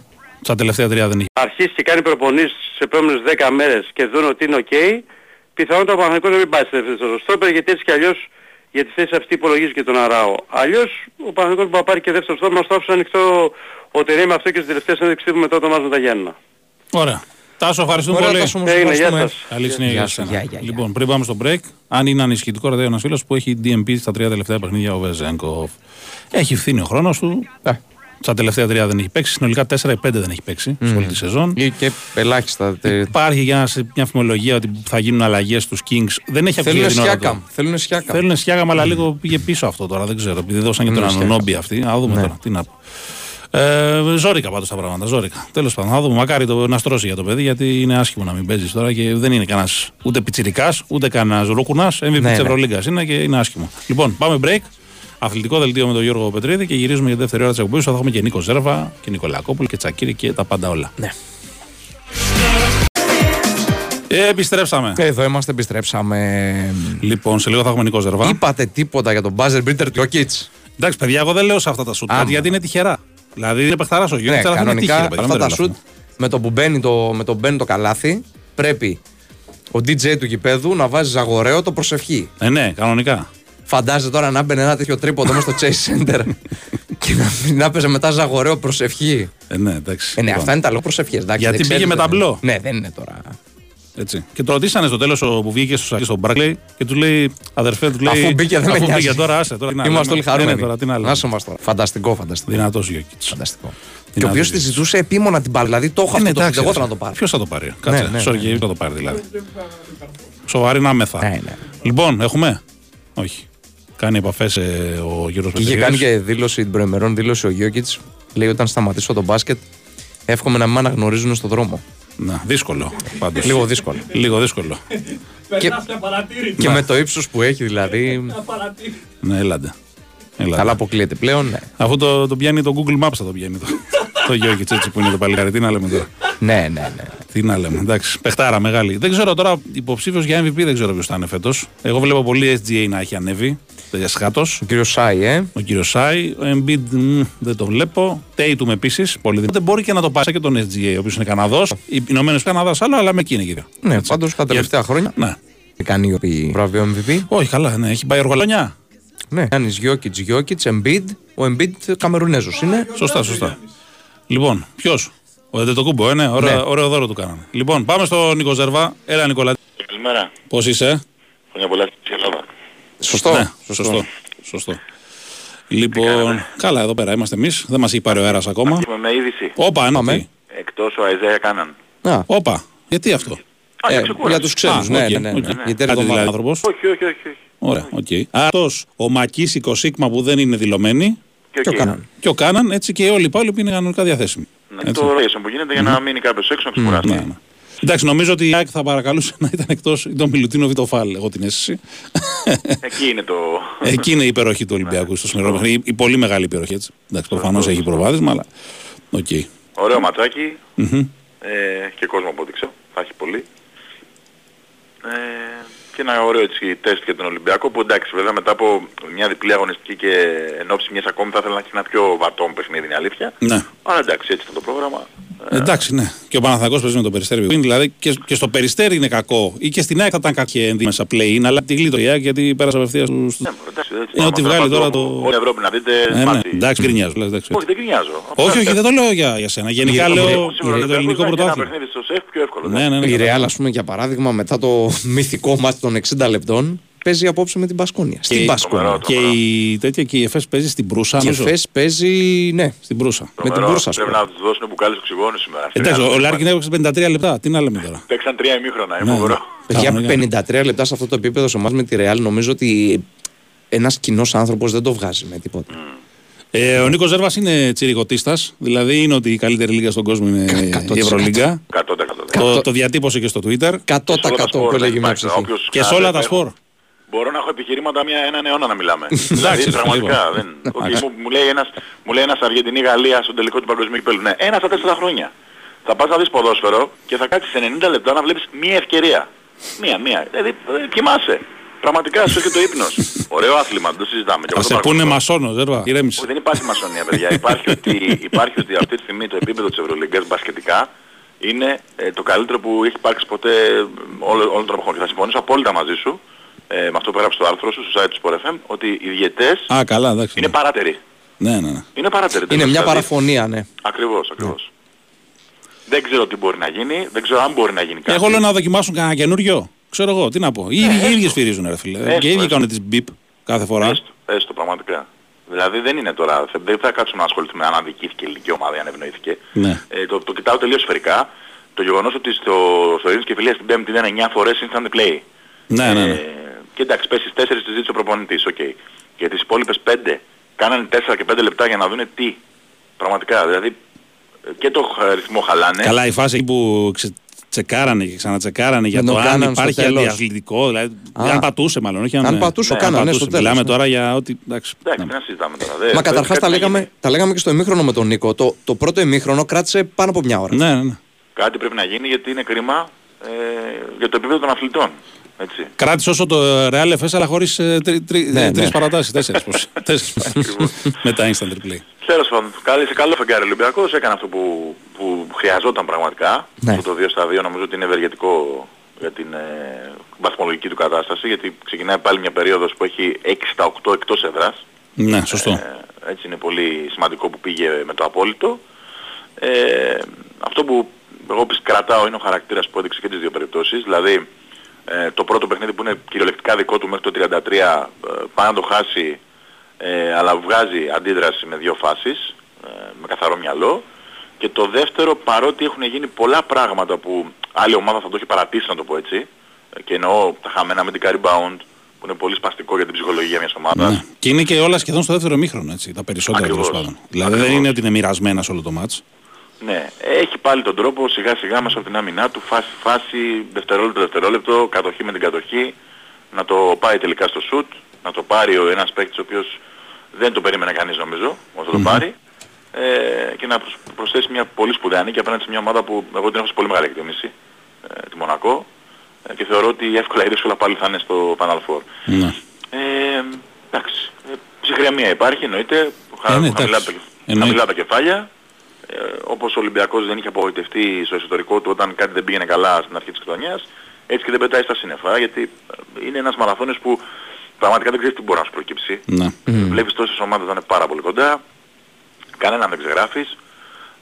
Στα τελευταία τρία δεν έχει. αρχίσει και κάνει προπονήσεις τις επόμενες 10 μέρες και δουν ότι είναι ok, πιθανότατα ο Παναθηναϊκός να μην πάει στη δεύτερη στόπερ γιατί έτσι κι αλλιώς για τη θέση αυτή υπολογίζει και τον Αράο. Αλλιώς ο Παναθηναϊκός μπορεί να πάρει και δεύτερο στόπερ μας το άφησε ανοιχτό ο Τερέ με αυτό και στις τελευταίες συνέντευξεις του μετά το μάτς με τα Γιάννενα. Ωραία. Τάσο, ευχαριστούμε Ωραία, πολύ. Τάσο, μου Έγινε, γεια ευχαριστούμε. σας. Καλή συνέχεια Γεια για σου, σένα. γεια, γεια, γεια. Λοιπόν, πριν πάμε στο break, αν είναι ανησυχητικό, ρωτάει ένας φίλος που έχει DMP στα τρία τελευταία παιχνίδια ο Βεζέγκοφ. Έχει φθήνει ο χρόνος του. Ε. Στα τελευταία τρία δεν έχει παίξει. Συνολικά 4 ή 5 δεν έχει παίξει σε όλη τη σεζόν. Ή και ελάχιστα. τε- Υπάρχει για ένα- μια φημολογία ότι θα γίνουν αλλαγές στους Kings. Δεν έχει Θέλουν την ώρα σιάκαμ. του. Θέλουν σιάκαμ. Θέλουν σιάγαμα, αλλά λίγο πήγε πίσω αυτό τώρα. Δεν ξέρω. Επειδή δώσαν και τον Ναι, Ανωνόμπι αυτή. Να δούμε Ναι. τώρα. Τι να πω. Ε, ζόρικα πάντως τα πράγματα. Ζόρικα. Τέλος πάντων, θα δούμε. Μακάρι το, να στρώσει για το παιδί, γιατί είναι άσχημο να μην παίζεις τώρα και δεν είναι κανένας ούτε πιτσυρικά, ούτε κανένας ρούκουνας. MVP Ναι, της ναι. Ευρωλίγκας είναι και είναι άσχημο. Λοιπόν, πάμε break. Αθλητικό δελτίο με τον Γιώργο Πετρίδη και γυρίζουμε για τη δεύτερη ώρα της εκπομπής. Θα έχουμε και Νίκο Ζέρβα και Νικολακόπουλο και Τσακίρη και τα πάντα όλα. Ναι. Ε, επιστρέψαμε. Εδώ είμαστε, επιστρέψαμε. Λοιπόν, σε λίγο θα έχουμε Νικό Ζέρβα. Είπατε τίποτα για τον buzzer beater του Jokic. Εντάξει, παιδιά, εγώ δεν λέω σε αυτά τα σουτ Άμα. κάτι, γιατί είναι τυχερά. Δηλαδή είναι παιχταρά ο Γιώργο, Ναι, αλλά δεν είναι τύχη, κανονικά ρε παιδί, αυτά μην τα τρελαθούμε. σουτ με το που μπαίνει το, με το, μπαίνει το καλάθι πρέπει ο DJ του γηπέδου να βάζει ζαγορέο το προσευχή. Ε, ναι, κανονικά. Φαντάζεσαι τώρα να μπαινε ένα τέτοιο τρίποντο μέσα στο Chase Center και να, να παίζει μετά ζαγορέο προσευχή. Ε, ναι, εντάξει. Ε, ναι, Λοιπόν, αυτά είναι τα λόγια προσευχέ. Γιατί δεν πήγε ξέρεις, με δεν ταμπλό. είναι. Ναι, δεν είναι τώρα. Έτσι. Και το ρωτήσανε στο τέλος που βγήκε στο, στο Μπράκλεϊ και του λέει αδερφέ, του λέει. Αφού μπήκε, δεν με αφού νοιάζει. μπήκε τώρα, άσε τώρα. τι να Είμαστε λέμε. όλοι χαρούμενοι. Ναι, ναι, τώρα, τι να λέμε. Άσε μας τώρα. Φανταστικό, φανταστικό. Δυνατός ο Γιώκητς. Φανταστικό. Και ο Δυνατός οποίο τη Γιώκητς. ζητούσε επίμονα την μπάλα. Δηλαδή το έχω αυτό το σουτ, εγώ θέλω να το πάρω. Ποιος θα το πάρει. Κάτσε. Ναι, ναι, Sorry, ναι. θα το πάρει δηλαδή. Σοβαρή να μεθα. Ναι, ναι. Λοιπόν, έχουμε; Όχι. Κάνει επαφές ο Γιώργος Και είχε κάνει και δήλωση την προημερών δήλωση ο Γιώκητς. Λέει όταν σταματήσω το μπάσκετ, εύχομαι να με αναγνωρίζουν στον δρόμο. Να, δύσκολο. Πάντως. Λίγο δύσκολο. Λίγο δύσκολο. και, και με το ύψος που έχει δηλαδή. Ναι, έλαντε. Έλαντε. καλά αποκλείεται πλέον. Ναι, Αφού το, το πιάνει το Google Maps θα το πιάνει το, το Γιώργητ έτσι που είναι το παλικάρι. Τι να λέμε τώρα; ναι, ναι. ναι. Τι να λέμε. Εντάξει, παιχτάρα μεγάλη. Δεν ξέρω τώρα, υποψήφιος για MVP δεν ξέρω ποιος θα είναι φέτος. Εγώ βλέπω πολύ SGA να έχει ανέβει. Σχάτος. Ο κύριος Σάι, ε. Ο κύριος Σάι. Ο Embiid μ, δεν το βλέπω. Τέιτουμ επίσης. Πολύ δυνατό. Μπορεί και να το πάει και τον SGA, ο οποίος είναι Καναδός. Οι Ηνωμένες Καναδάς άλλο, αλλά με εκεί είναι κύριε. Ναι, πάντως τα τελευταία χρόνια. Ναι. Κάνει ο βραβείο MVP. Όχι, καλά, ναι. Έχει πάει οργολονιά. Ναι. Κάνει Γιώκητς, Γιώκητς, Embiid. Ο Embiid Καμερουνέζος είναι. Σωστά, σωστά. Λοιπόν, ποιος; Ο Αντετοκούνμπο, είναι. Ωραίο, Ναι. ωραίο δώρο του κάναμε. Λοιπόν, πάμε στον Νίκο Ζερβά. Έλα, Νικολά. Καλημέρα. Πώς είσαι; Χρόνια πολλά στην Ελλάδα. Σωστό. Ναι, σωστό. σωστό. Λοιπόν, καλά, εδώ πέρα είμαστε εμείς. Δεν μας έχει πάρει ο αέρας ακόμα. Είμαι με είδηση. Όπα, ένα τι. Εκτός ο Αϊζάια Κάναν. Α, Όπα, γιατί αυτό; Α, ε, για ξεκούραση. για τους ξένους. Α, Ναι, οκ, ναι, ναι. οκ. ναι. Ναι. Γιατί Κάτι δηλαδή εβδομάδα. άνθρωπος. Όχι, όχι, όχι. όχι. Ωραία, οκ. Αυτός ο ΜακΚίσικ, ο Σίκμα που δεν είναι δηλωμένοι Και, Και ο οκ. Κάναν. και ο Κάναν έτσι και όλοι οι υπόλοιποι είναι κανονικά διαθέσιμοι. Ναι, Έτσι. το ρέισον που γίνεται για να μείνει κάποιος έξω να ξεκουράσει. Ναι, ναι. Εντάξει, νομίζω ότι η ΑΕΚ θα παρακαλούσε να ήταν εκτός τον Μιλουτίνοφ ή το Φαλ, έχω την αίσθηση. Εκεί είναι το... Εκεί είναι η υπεροχή του Ολυμπιακού στο σημερινό παιχνίδι. Η, η πολύ μεγάλη υπεροχή έτσι. Εντάξει, προφανώς έχει προβάδισμα, αλλά. Οκ. Ωραίο ματσάκι Μμμ. ε, και κόσμο από ό,τι ξέρω. Θα έχει πολύ. Ε, και ένα ωραίο έτσι τεστ για τον Ολυμπιακό που εντάξει βέβαια μετά από μια διπλή αγωνιστική και εν ώψη μιας ακόμη θα ήθελα να έχει ένα πιο βατό παιχνίδι είναι η αλήθεια. Ναι. Αλλά εντάξει έτσι ήταν το πρόγραμμα. Εντάξει, ναι. Και ο Παναθηναϊκός παίζει με το περιστέρι. Είναι, δηλαδή και, και στο περιστέρι είναι κακό. Ή και στην ΑΕΚ θα ήταν κακή ενδύμεσα play αλλά τη γλίτω η ΑΕΚ γιατί πέρασε απευθείας στου. Ναι, εντάξει, έτσι, Είναι ότι άμα βγάλει θέλω τώρα να το. πάω Όλη η Ευρώπη να δείτε Ε, ναι, μάτι. εντάξει, γκρινιάζω. λες, εντάξει, Όχι, δεν γκρινιάζω. Όχι, όχι, δεν το λέω για, για σένα. Γενικά λέω Σίγουρα για το ελληνικό Ολυμπιακός θα έχει πρωτάθλημα. Ένα παιχνίδι στο ΣΕΦ πιο εύκολο. Ναι, ναι, ναι. Η κατάλαβα. Ρεάλ, ας πούμε, για παράδειγμα, μετά το μυθικό ματς των 60 λεπτών, παίζει απόψε με την Μπασκόνια. Στην Μπασκόνια. Και η τέτοια και η ΕΦΕΣ παίζει στην Προύσα. Και η νομίζω. Εφές παίζει, ναι. Στην Προύσα. Με την Τρομερό. Μπούρσα, ας Πρέπει πούμε. να τους δώσουν μπουκάλι στο οξυγόνο σήμερα. Εντάξει, ο Στην Λάρκιν έπαιξε 53 λεπτά. Τι να λέμε τώρα. Παίξαν τρία ημίχρονα, Ναι, είναι φοβερό. Παιδιά, Κανονικά. 53 λεπτά σε αυτό το επίπεδο σε εμάς με τη Ρεάλ, νομίζω ότι ένας κοινός άνθρωπος δεν το βγάζει με τίποτα. Ε, ο Νίκος Ζέρβας είναι τσιρικοτίστα. Δηλαδή είναι ότι η καλύτερη λίγα στον κόσμο είναι η Ευρωλίγκα. 100%. Το, το διατύπωσε και στο Twitter. 100% σπορ, που έλεγε μια εντάξει, ψυχή. όποιος Και σε ξέρει, όλα τα έχω- σπορ. Μπορώ να έχω επιχειρήματα μια, έναν αιώνα να μιλάμε. Εντάξει, δηλαδή, πραγματικά. λοιπόν. Δεν, όχι, μου, μου, λέει ένας, μου λέει ένας Αργεντινή-Γαλλία στο τελικό του παγκοσμίου κυπέλου. Ναι, ένα στα τέσσερα χρόνια. Θα πας να δεις ποδόσφαιρο και θα κάτσεις 90 λεπτά να βλέπεις μία ευκαιρία. Μία, μία. Δηλαδή, ε, κοιμάσαι. Πραγματικά σου έρχεται ο ύπνος. Ωραίο άθλημα, δεν το συζητάμε. Και Θα εγώ σε το πούνε παρακολουθώ. μασόνο, Ζέρβα. Ηρέμησε. Όχι, δεν υπάρχει μασονία, παιδιά. υπάρχει, ότι, υπάρχει ότι αυτή τη στιγμή το επίπεδο της Ευρωλίγκας μπασκετικά είναι ε, το καλύτερο που έχει υπάρξει ποτέ ε, όλο, όλων των εποχών. Και θα συμφωνήσω απόλυτα μαζί σου, ε, με αυτό που έγραψε το άρθρο σου στο site του Sport FM, ότι οι διαιτές Α, καλά, εντάξει. είναι παράτεροι. Ναι, ναι, ναι. Είναι παράτεροι. Είναι μια Δηλαδή, παραφωνία, ναι. Ακριβώς, ακριβώς. Δεν ξέρω τι μπορεί να γίνει, δεν ξέρω αν μπορεί να γίνει κάτι. Εγώ λέω να δοκιμάσουν κανένα καινούριο. Ξέρω εγώ, τι να πω. Οι ίδιοι- οι ίδιοι σφυρίζουν, ρε φίλε. Έστω, Και οι ίδιοι έστω. κάνουν τις μπιπ κάθε φορά. Έστω, έστω πραγματικά. Δηλαδή δεν είναι τώρα, θε- δεν θα κάτσουμε να ασχοληθούμε αν αδικήθηκε η ελληνική ομάδα ή αν ευνοήθηκε. Ναι. Ε, το, το κοιτάω τελείως σφαιρικά. Το γεγονός ότι στο, στο Ειρήνης και Φιλία στην Πέμπτη ήταν 9 φορές instant replay. Ναι, ναι, ναι. Ε, και εντάξει, πες στις 4 τη ζήτησε ο προπονητής, οκ. Και τις υπόλοιπες 5 κάνανε 4 και 5 λεπτά για να δούνε τι. Πραγματικά, δηλαδή ε, και το χ- ρυθμό χαλάνε. Καλά, η φάση εκεί που ξε- τσεκάρανε και ξανατσεκάρανε για Δεν το το αν κάναν στο υπάρχει τέλος. αντιαθλητικό. Δηλαδή, Α. αν πατούσε μάλλον, όχι αν. Αν ναι. πατούσε, Ναι, το αν κάνανε, πατούσε. στο τέλος, Μιλάμε ναι. τώρα για ότι. Εντάξει. Εντάξει, ναι. δεν συζητάμε τώρα. Δεν- Μα πρέπει καταρχάς κάτι τα να γίνει. λέγαμε, τα λέγαμε και στο ημίχρονο με τον Νίκο. Το, το πρώτο ημίχρονο κράτησε πάνω από μια ώρα. Ναι, ναι, ναι. Κάτι πρέπει να γίνει γιατί είναι κρίμα ε, για το επίπεδο των αθλητών. Έτσι. Κράτησε όσο το Real FS, αλλά χωρίς τρει, τρι, Ναι, τρεις ναι. παρατάσεις, τέσσερις. πώς. Τέσσερις. Με τα instant replay. Τέλος πάντων, καλή, σε καλό φεγγάρι ο Ολυμπιακός, έκανε αυτό που, που χρειαζόταν πραγματικά. Ναι. Αυτό το 2 στα 2 νομίζω ότι είναι ευεργετικό για την ε, βαθμολογική του κατάσταση, γιατί ξεκινάει πάλι μια περίοδος που έχει 6 στα 8 εκτός έδρας. Ναι, σωστό. Ε, έτσι είναι πολύ σημαντικό που πήγε με το απόλυτο. Ε, αυτό που εγώ πις κρατάω είναι ο χαρακτήρας που έδειξε και τις δύο περιπτώσεις. Δηλαδή ε, το πρώτο παιχνίδι που είναι κυριολεκτικά δικό του μέχρι το 33 ε, πάει να το χάσει ε, αλλά βγάζει αντίδραση με δύο φάσεις ε, με καθαρό μυαλό. Και το δεύτερο παρότι έχουν γίνει πολλά πράγματα που άλλη ομάδα θα το έχει παρατήσει να το πω έτσι ε, και εννοώ τα χαμένα με την rebound που είναι πολύ σπαστικό για την ψυχολογία μιας ομάδας. Ναι. Και είναι και όλα σχεδόν στο δεύτερο μήχρονο, έτσι. Τα περισσότερα τέλος Ακριβώς. πάντων. Δηλαδή δεν Ακριβώς. είναι ότι είναι μοιρασμένα σε όλο το μάτς. Ναι, έχει πάλι τον τρόπο σιγά σιγά μέσα από την άμυνά του, φάση, φάση, δευτερόλεπτο, δευτερόλεπτο, κατοχή με την κατοχή, να το πάει τελικά στο σουτ, να το πάρει ο ένας παίκτης ο οποίος δεν το περίμενε κανείς νομίζω, ότι θα το πάρει, ε, και να προσ- προσθέσει μια πολύ σπουδαία νίκη απέναντι σε μια ομάδα που εγώ την έχω σε πολύ μεγάλη εκτίμηση, ε, τη Μονακό, ε, και θεωρώ ότι εύκολα ή δύσκολα πάλι θα είναι στο Final Four. Ναι. Ε, εντάξει, ε, ψυχραιμία υπάρχει εννοείται, χα, Ε, ναι, χαμηλά, εντάξει. τα, Εννοείται. χαμηλά τα κεφάλια. Ε, όπως ο Ολυμπιακός δεν είχε απογοητευτεί στο εσωτερικό του όταν κάτι δεν πήγαινε καλά στην αρχή της χρονιάς, έτσι και δεν πετάει στα σύννεφα, γιατί ε, είναι ένας μαραθώνιος που πραγματικά δεν ξέρεις τι μπορεί να σου προκύψει. Ναι. Βλέπεις τόσες ομάδες να είναι πάρα πολύ κοντά, κανέναν δεν ξεγράφεις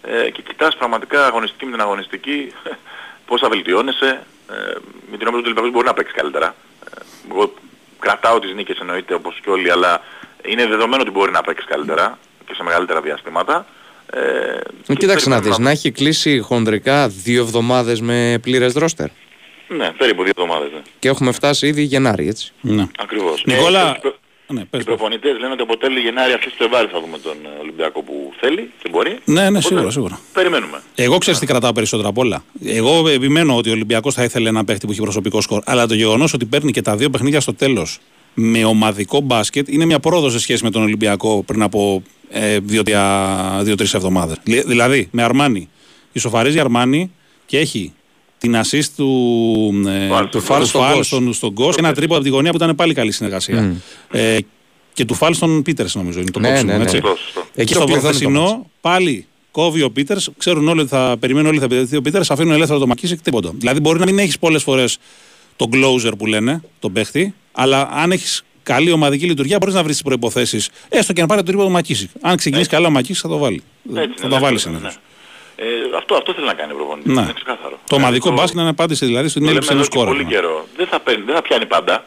ε, και κοιτάς πραγματικά αγωνιστική με την αγωνιστική πώς θα βελτιώνεσαι. Ε, με την ομάδα του Ολυμπιακός μπορεί να παίξεις καλύτερα. Ε, εγώ κρατάω τις νίκες εννοείται όπως και όλοι, αλλά είναι δεδομένο ότι μπορεί να παίξεις καλύτερα και σε μεγαλύτερα διαστήματα. Ε, και Κοίταξε να περιμένουμε δεις, να έχει κλείσει χοντρικά δύο εβδομάδες με πλήρες ρόστερ. Ναι, περίπου δύο εβδομάδες. Ναι. Και έχουμε φτάσει ήδη Γενάρη, έτσι. Ναι. Ακριβώς. Νικόλα- Ε, οι προ- Ναι, πες, οι πες. προπονητές λένε ότι από τέλη Γενάρη αρχίζει το Φλεβάρι θα δούμε τον ε, Ολυμπιακό που θέλει και μπορεί. Ναι, ναι, Οπότε σίγουρα, σίγουρα. Περιμένουμε. Εγώ ξέρω τι κρατάω περισσότερα απ' όλα. Εγώ επιμένω ότι ο Ολυμπιακός θα ήθελε ένα παίχτη που έχει προσωπικό σκορ. Αλλά το γεγονός ότι παίρνει και τα δύο παιχνίδια στο τέλος με ομαδικό μπάσκετ είναι μια πρόοδος σε σχέση με τον Ολυμπιακό πριν από ε, δύο-τρει εβδομάδες. Δηλαδή, με Αρμάνι. Ισοφαρίζει Αρμάνι και έχει την assist του, ε, Φάλ του στον Φάλ Γκος. στον, Γκος, στον, στον Γκος και ένα τρίπο από τη γωνία που ήταν πάλι καλή συνεργασία. Ε, και του Φάλ στον Πίτερς, νομίζω είναι το Ναι, κόψιμο, ναι, ναι. έτσι. Σωστό, σωστό. Και Εκεί στο το πληθώνει το μάτς. προχθεσινό πάλι κόβει ο Πίτερς. Ξέρουν όλοι ότι θα περιμένουν όλοι ότι θα επιτεθεί ο Πίτερς. Αφήνουν ελεύθερο το Μακίσικ τίποτα. Δηλαδή μπορεί να μην έχεις πολλές φορές τον closer που λένε, τον παίχτη, αλλά αν έχεις καλή ομαδική λειτουργία μπορείς να βρεις τις προποθέσει. Έστω και να πάρει το τρίπο του Μακίσικ. Αν ξεκινήσει καλά ο Μακίσικ θα το βάλει. Έτσι θα είναι, τα βάλει ναι, συνήθως. ναι. Ε, αυτό, αυτό θέλει να κάνει ο προπονητής. Ναι. Είναι ξεκάθαρο. Το ομαδικό Δηλαδή, μπάσκετ είναι απάντηση δηλαδή στην το έλλειψη λέμε ενός εδώ και κόρα. πολύ καιρό. Δεν θα, παίρνει, δεν θα πιάνει πάντα.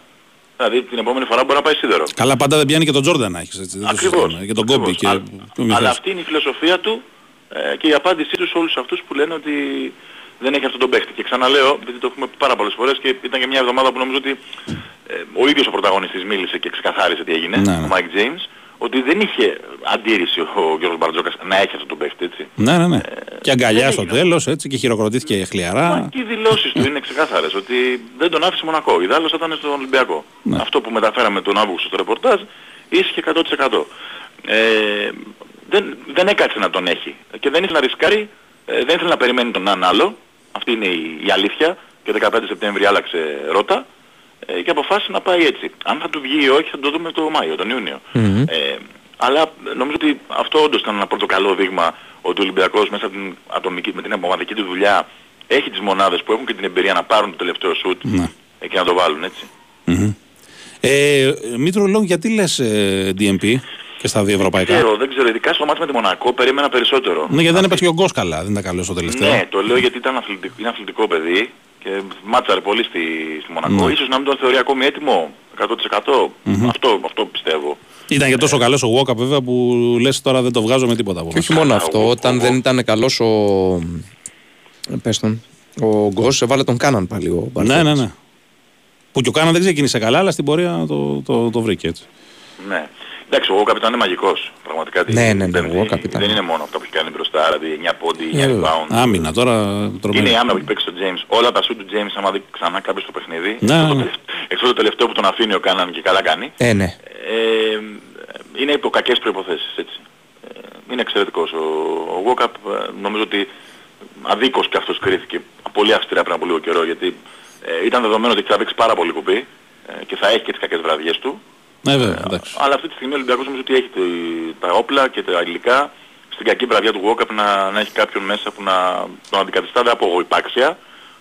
Δηλαδή την επόμενη φορά μπορεί να πάει σίδερο. Καλά, πάντα δεν πιάνει και τον Τζόρνταν να έχεις. Ακριβώς. Και τον Κόμπι. ακριβώς. Και... Α- και ο Αλλά Μιχάλης. αυτή είναι η φιλοσοφία του ε, και η απάντησή του σε όλους αυτούς που λένε ότι δεν έχει αυτόν τον παίχτη. Και ξαναλέω, επειδή το έχουμε πει πάρα πολλές φορές και ήταν και μια εβδομάδα που νομίζω ότι ε, ο ίδιος ο πρωταγωνιστής μίλησε και ξεκαθάρισε τι έγινε, Ναι, ναι. ο Mike James, ότι δεν είχε αντίρρηση ο Γιώργος Μπαρτζόκας να έχει αυτόν τον παίχτη, έτσι. Ναι, ναι, ναι. και αγκαλιά δεν στο έχει. τέλος έτσι και χειροκροτήθηκε Μα χλιαρά. και οι δηλώσεις του είναι ξεκάθαρες ότι δεν τον άφησε μονακό. Ιδάλλως θα ήταν στον Ολυμπιακό. Ναι. Αυτό που μεταφέραμε τον Αύγουστο στο ρεπορτάζ ίσχυε 100%. Ε, δεν, δεν έκατσε να τον έχει και δεν ήθελε να ρισκάρει, ε, δεν ήθελε να περιμένει τον έναν άλλο. Αυτή είναι η, η αλήθεια και 15 Σεπτέμβρη άλλαξε ρότα ε, και αποφάσισε να πάει έτσι. Αν θα του βγει ή όχι θα το δούμε το Μάιο, τον Ιούνιο. Ε, αλλά νομίζω ότι αυτό όντως ήταν ένα πρώτο καλό δείγμα ότι ο Ολυμπιακός μέσα από την ατομική, με την ομαδική του δουλειά έχει τις μονάδες που έχουν και την εμπειρία να πάρουν το τελευταίο σουτ Ναι. ε, και να το βάλουν έτσι. Μμμ. Ε, Μήτρο Λόγκ, γιατί λες DMP και στα δύο ευρωπαϊκά. Ξέρω, δεν ξέρω, ειδικά στο μάτι με τη Μονακό περίμενα περισσότερο. Ναι, γιατί δεν έπαιξε και ο Γκος καλά, δεν ήταν καλό στο τελευταίο. Ναι, το λέω γιατί ήταν αθλητικό, είναι αθλητικό παιδί και μάτσαρε πολύ στη, στη Μονακό. Ναι. Ίσως να μην τον θεωρεί ακόμη έτοιμο 100%. αυτό, αυτό πιστεύω. Ήταν και τόσο καλός ο Walkup βέβαια που λες τώρα δεν το βγάζω με τίποτα από Και όχι μέσα. μόνο Καλά, αυτό, ο- όταν ο- δεν ήταν καλός ο... Πες τον. Ο Γκος έβαλε τον Κάναν πάλι ο Ναι, Μπαρτζόκας. ναι, ναι. Που και ο Κάναν δεν ξεκίνησε καλά, αλλά στην πορεία το, το, το βρήκε έτσι. Ναι. Εντάξει, ο Walkup ήταν μαγικός. Πραγματικά τι- Ναι, ναι, ναι, δεν, ο Walkup ήταν. δεν είναι μόνο αυτό που έχει κάνει μπροστά, δηλαδή 9 πόντοι, 9 Ναι, βέβαια. rebound. Άμυνα τώρα. Είναι τρομερή. η άμυνα που έχει παίξει ο James. Όλα τα σουτ του James, άμα δει ξανά κάποιος στο παιχνίδι, Ναι, εκτός το ναι. τελευταίο- εκτός το τελευταίο που τον αφήνει ο Κάναν και καλά κάνει, Ε, ναι. ε, είναι υπό κακές προϋποθέσεις, έτσι. Ε, είναι εξαιρετικός. Ο, ο Walkup ε, νομίζω ότι αδίκως και αυτός κρίθηκε πολύ αυστηρά πριν από λίγο καιρό, γιατί ε, ήταν δεδομένο ότι θα παίξει πάρα πολύ κουπί ε, και θα έχει και τις κακές βραδιές του. Ναι, βέβαια, εντάξει. Αλλά αυτή τη στιγμή ο Ολυμπιακός νομίζω ότι έχει το- τα όπλα και τα υλικά στην κακή βραδιά του Walkup να, να έχει κάποιον μέσα που να τον αντικαθιστά δεν από υπάρξια,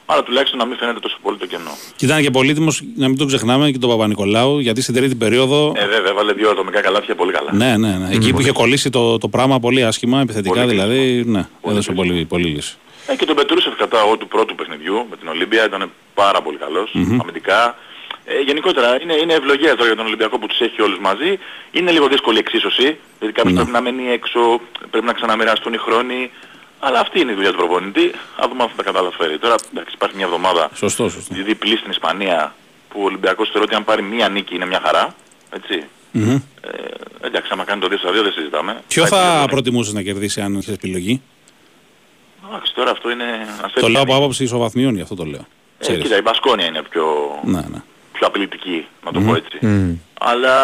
αλλά τουλάχιστον να μην φαίνεται τόσο πολύ το κενό. Και ήταν και πολύτιμος, να μην τον ξεχνάμε, και τον Παπα-Νικολάου, γιατί στην τρίτη περίοδο. Ε, βέβαια, έβαλε δύο ατομικά καλάθια πολύ καλά. Ναι, ναι, ναι. Εκεί που είχε κολλήσει το, το πράγμα πολύ άσχημα, επιθετικά Πολύ δηλαδή, ναι, έδωσε κρίσιμο. πολύ, πολύ λύση. Ε, και τον Πετρούσεφ κατά εγώ του πρώτου παιχνιδιού με την Ολύμπια ήταν πάρα πολύ καλός, αμυντικά. Ε, γενικότερα είναι, είναι ευλογία τώρα για τον Ολυμπιακό που τους έχει όλους μαζί. Είναι λίγο δύσκολη η εξίσωση, γιατί κάποιος Ναι. πρέπει να μένει έξω, πρέπει να ξαναμοιραστούν οι χρόνοι. Αλλά αυτή είναι η δουλειά του προπονητή. Α δούμε αν θα τα καταφέρει. Τώρα εντάξει, υπάρχει μια εβδομάδα Σωστό, σωστό. διπλή στην Ισπανία που ο Ολυμπιακός θεωρώ ότι αν πάρει μία νίκη είναι μια χαρά. Έτσι. Μμμ. Ε, εντάξει, άμα κάνει το 2 στα 2 δεν συζητάμε. Ποιο Πάει θα πολύ. προτιμούσες να κερδίσει αν είχες επιλογή; Εντάξει, τώρα αυτό είναι... ας Το έτσι λέω από είναι. άποψη ισοβαθμιών, γι' αυτό το λέω. Ε, Ξέρεις. κοίτα, η Μπασκόνια είναι πιο, Ναι, ναι. Πιο απειλητική, να το πω έτσι. Αλλά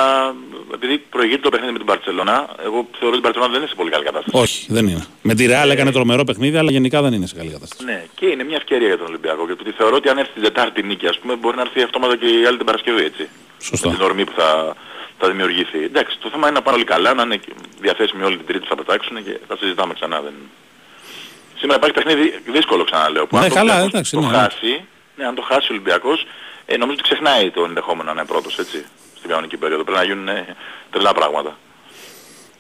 επειδή προηγείται το παιχνίδι με την Μπαρτσελώνα, εγώ θεωρώ ότι η Μπαρτσελώνα δεν είναι σε πολύ καλή κατάσταση. Όχι, δεν είναι. Με τη Ρεάλ έκανε τρομερό παιχνίδι, αλλά γενικά δεν είναι σε καλή κατάσταση. Ναι, και είναι μια ευκαιρία για τον Ολυμπιακό. Γιατί θεωρώ ότι αν έρθει την Τετάρτη νίκη, ας πούμε, μπορεί να έρθει αυτόματα και η άλλη την Παρασκευή, έτσι. Σωστό. Με την ορμή που θα, θα δημιουργηθεί. Εντάξει, το θέμα είναι να πάνε όλοι καλά, να είναι διαθέσιμοι όλοι την τρίτη που θα πετάξουν και θα συζητάμε ξανά. Δεν... Σήμερα υπάρχει παιχνίδι δύσκολο ξαναλέω. Που Ναι, αν το καλά, Ολυμπιακός εντάξει, το ναι, ναι. χάσει, ναι, αν το χάσει ο Ολυμπιακός, ε, νομίζω ότι ξεχνάει το ενδεχόμενο να είναι πρώτος, έτσι, στην κανονική περίοδο. Πρέπει να γίνουν ε, τρελά πράγματα.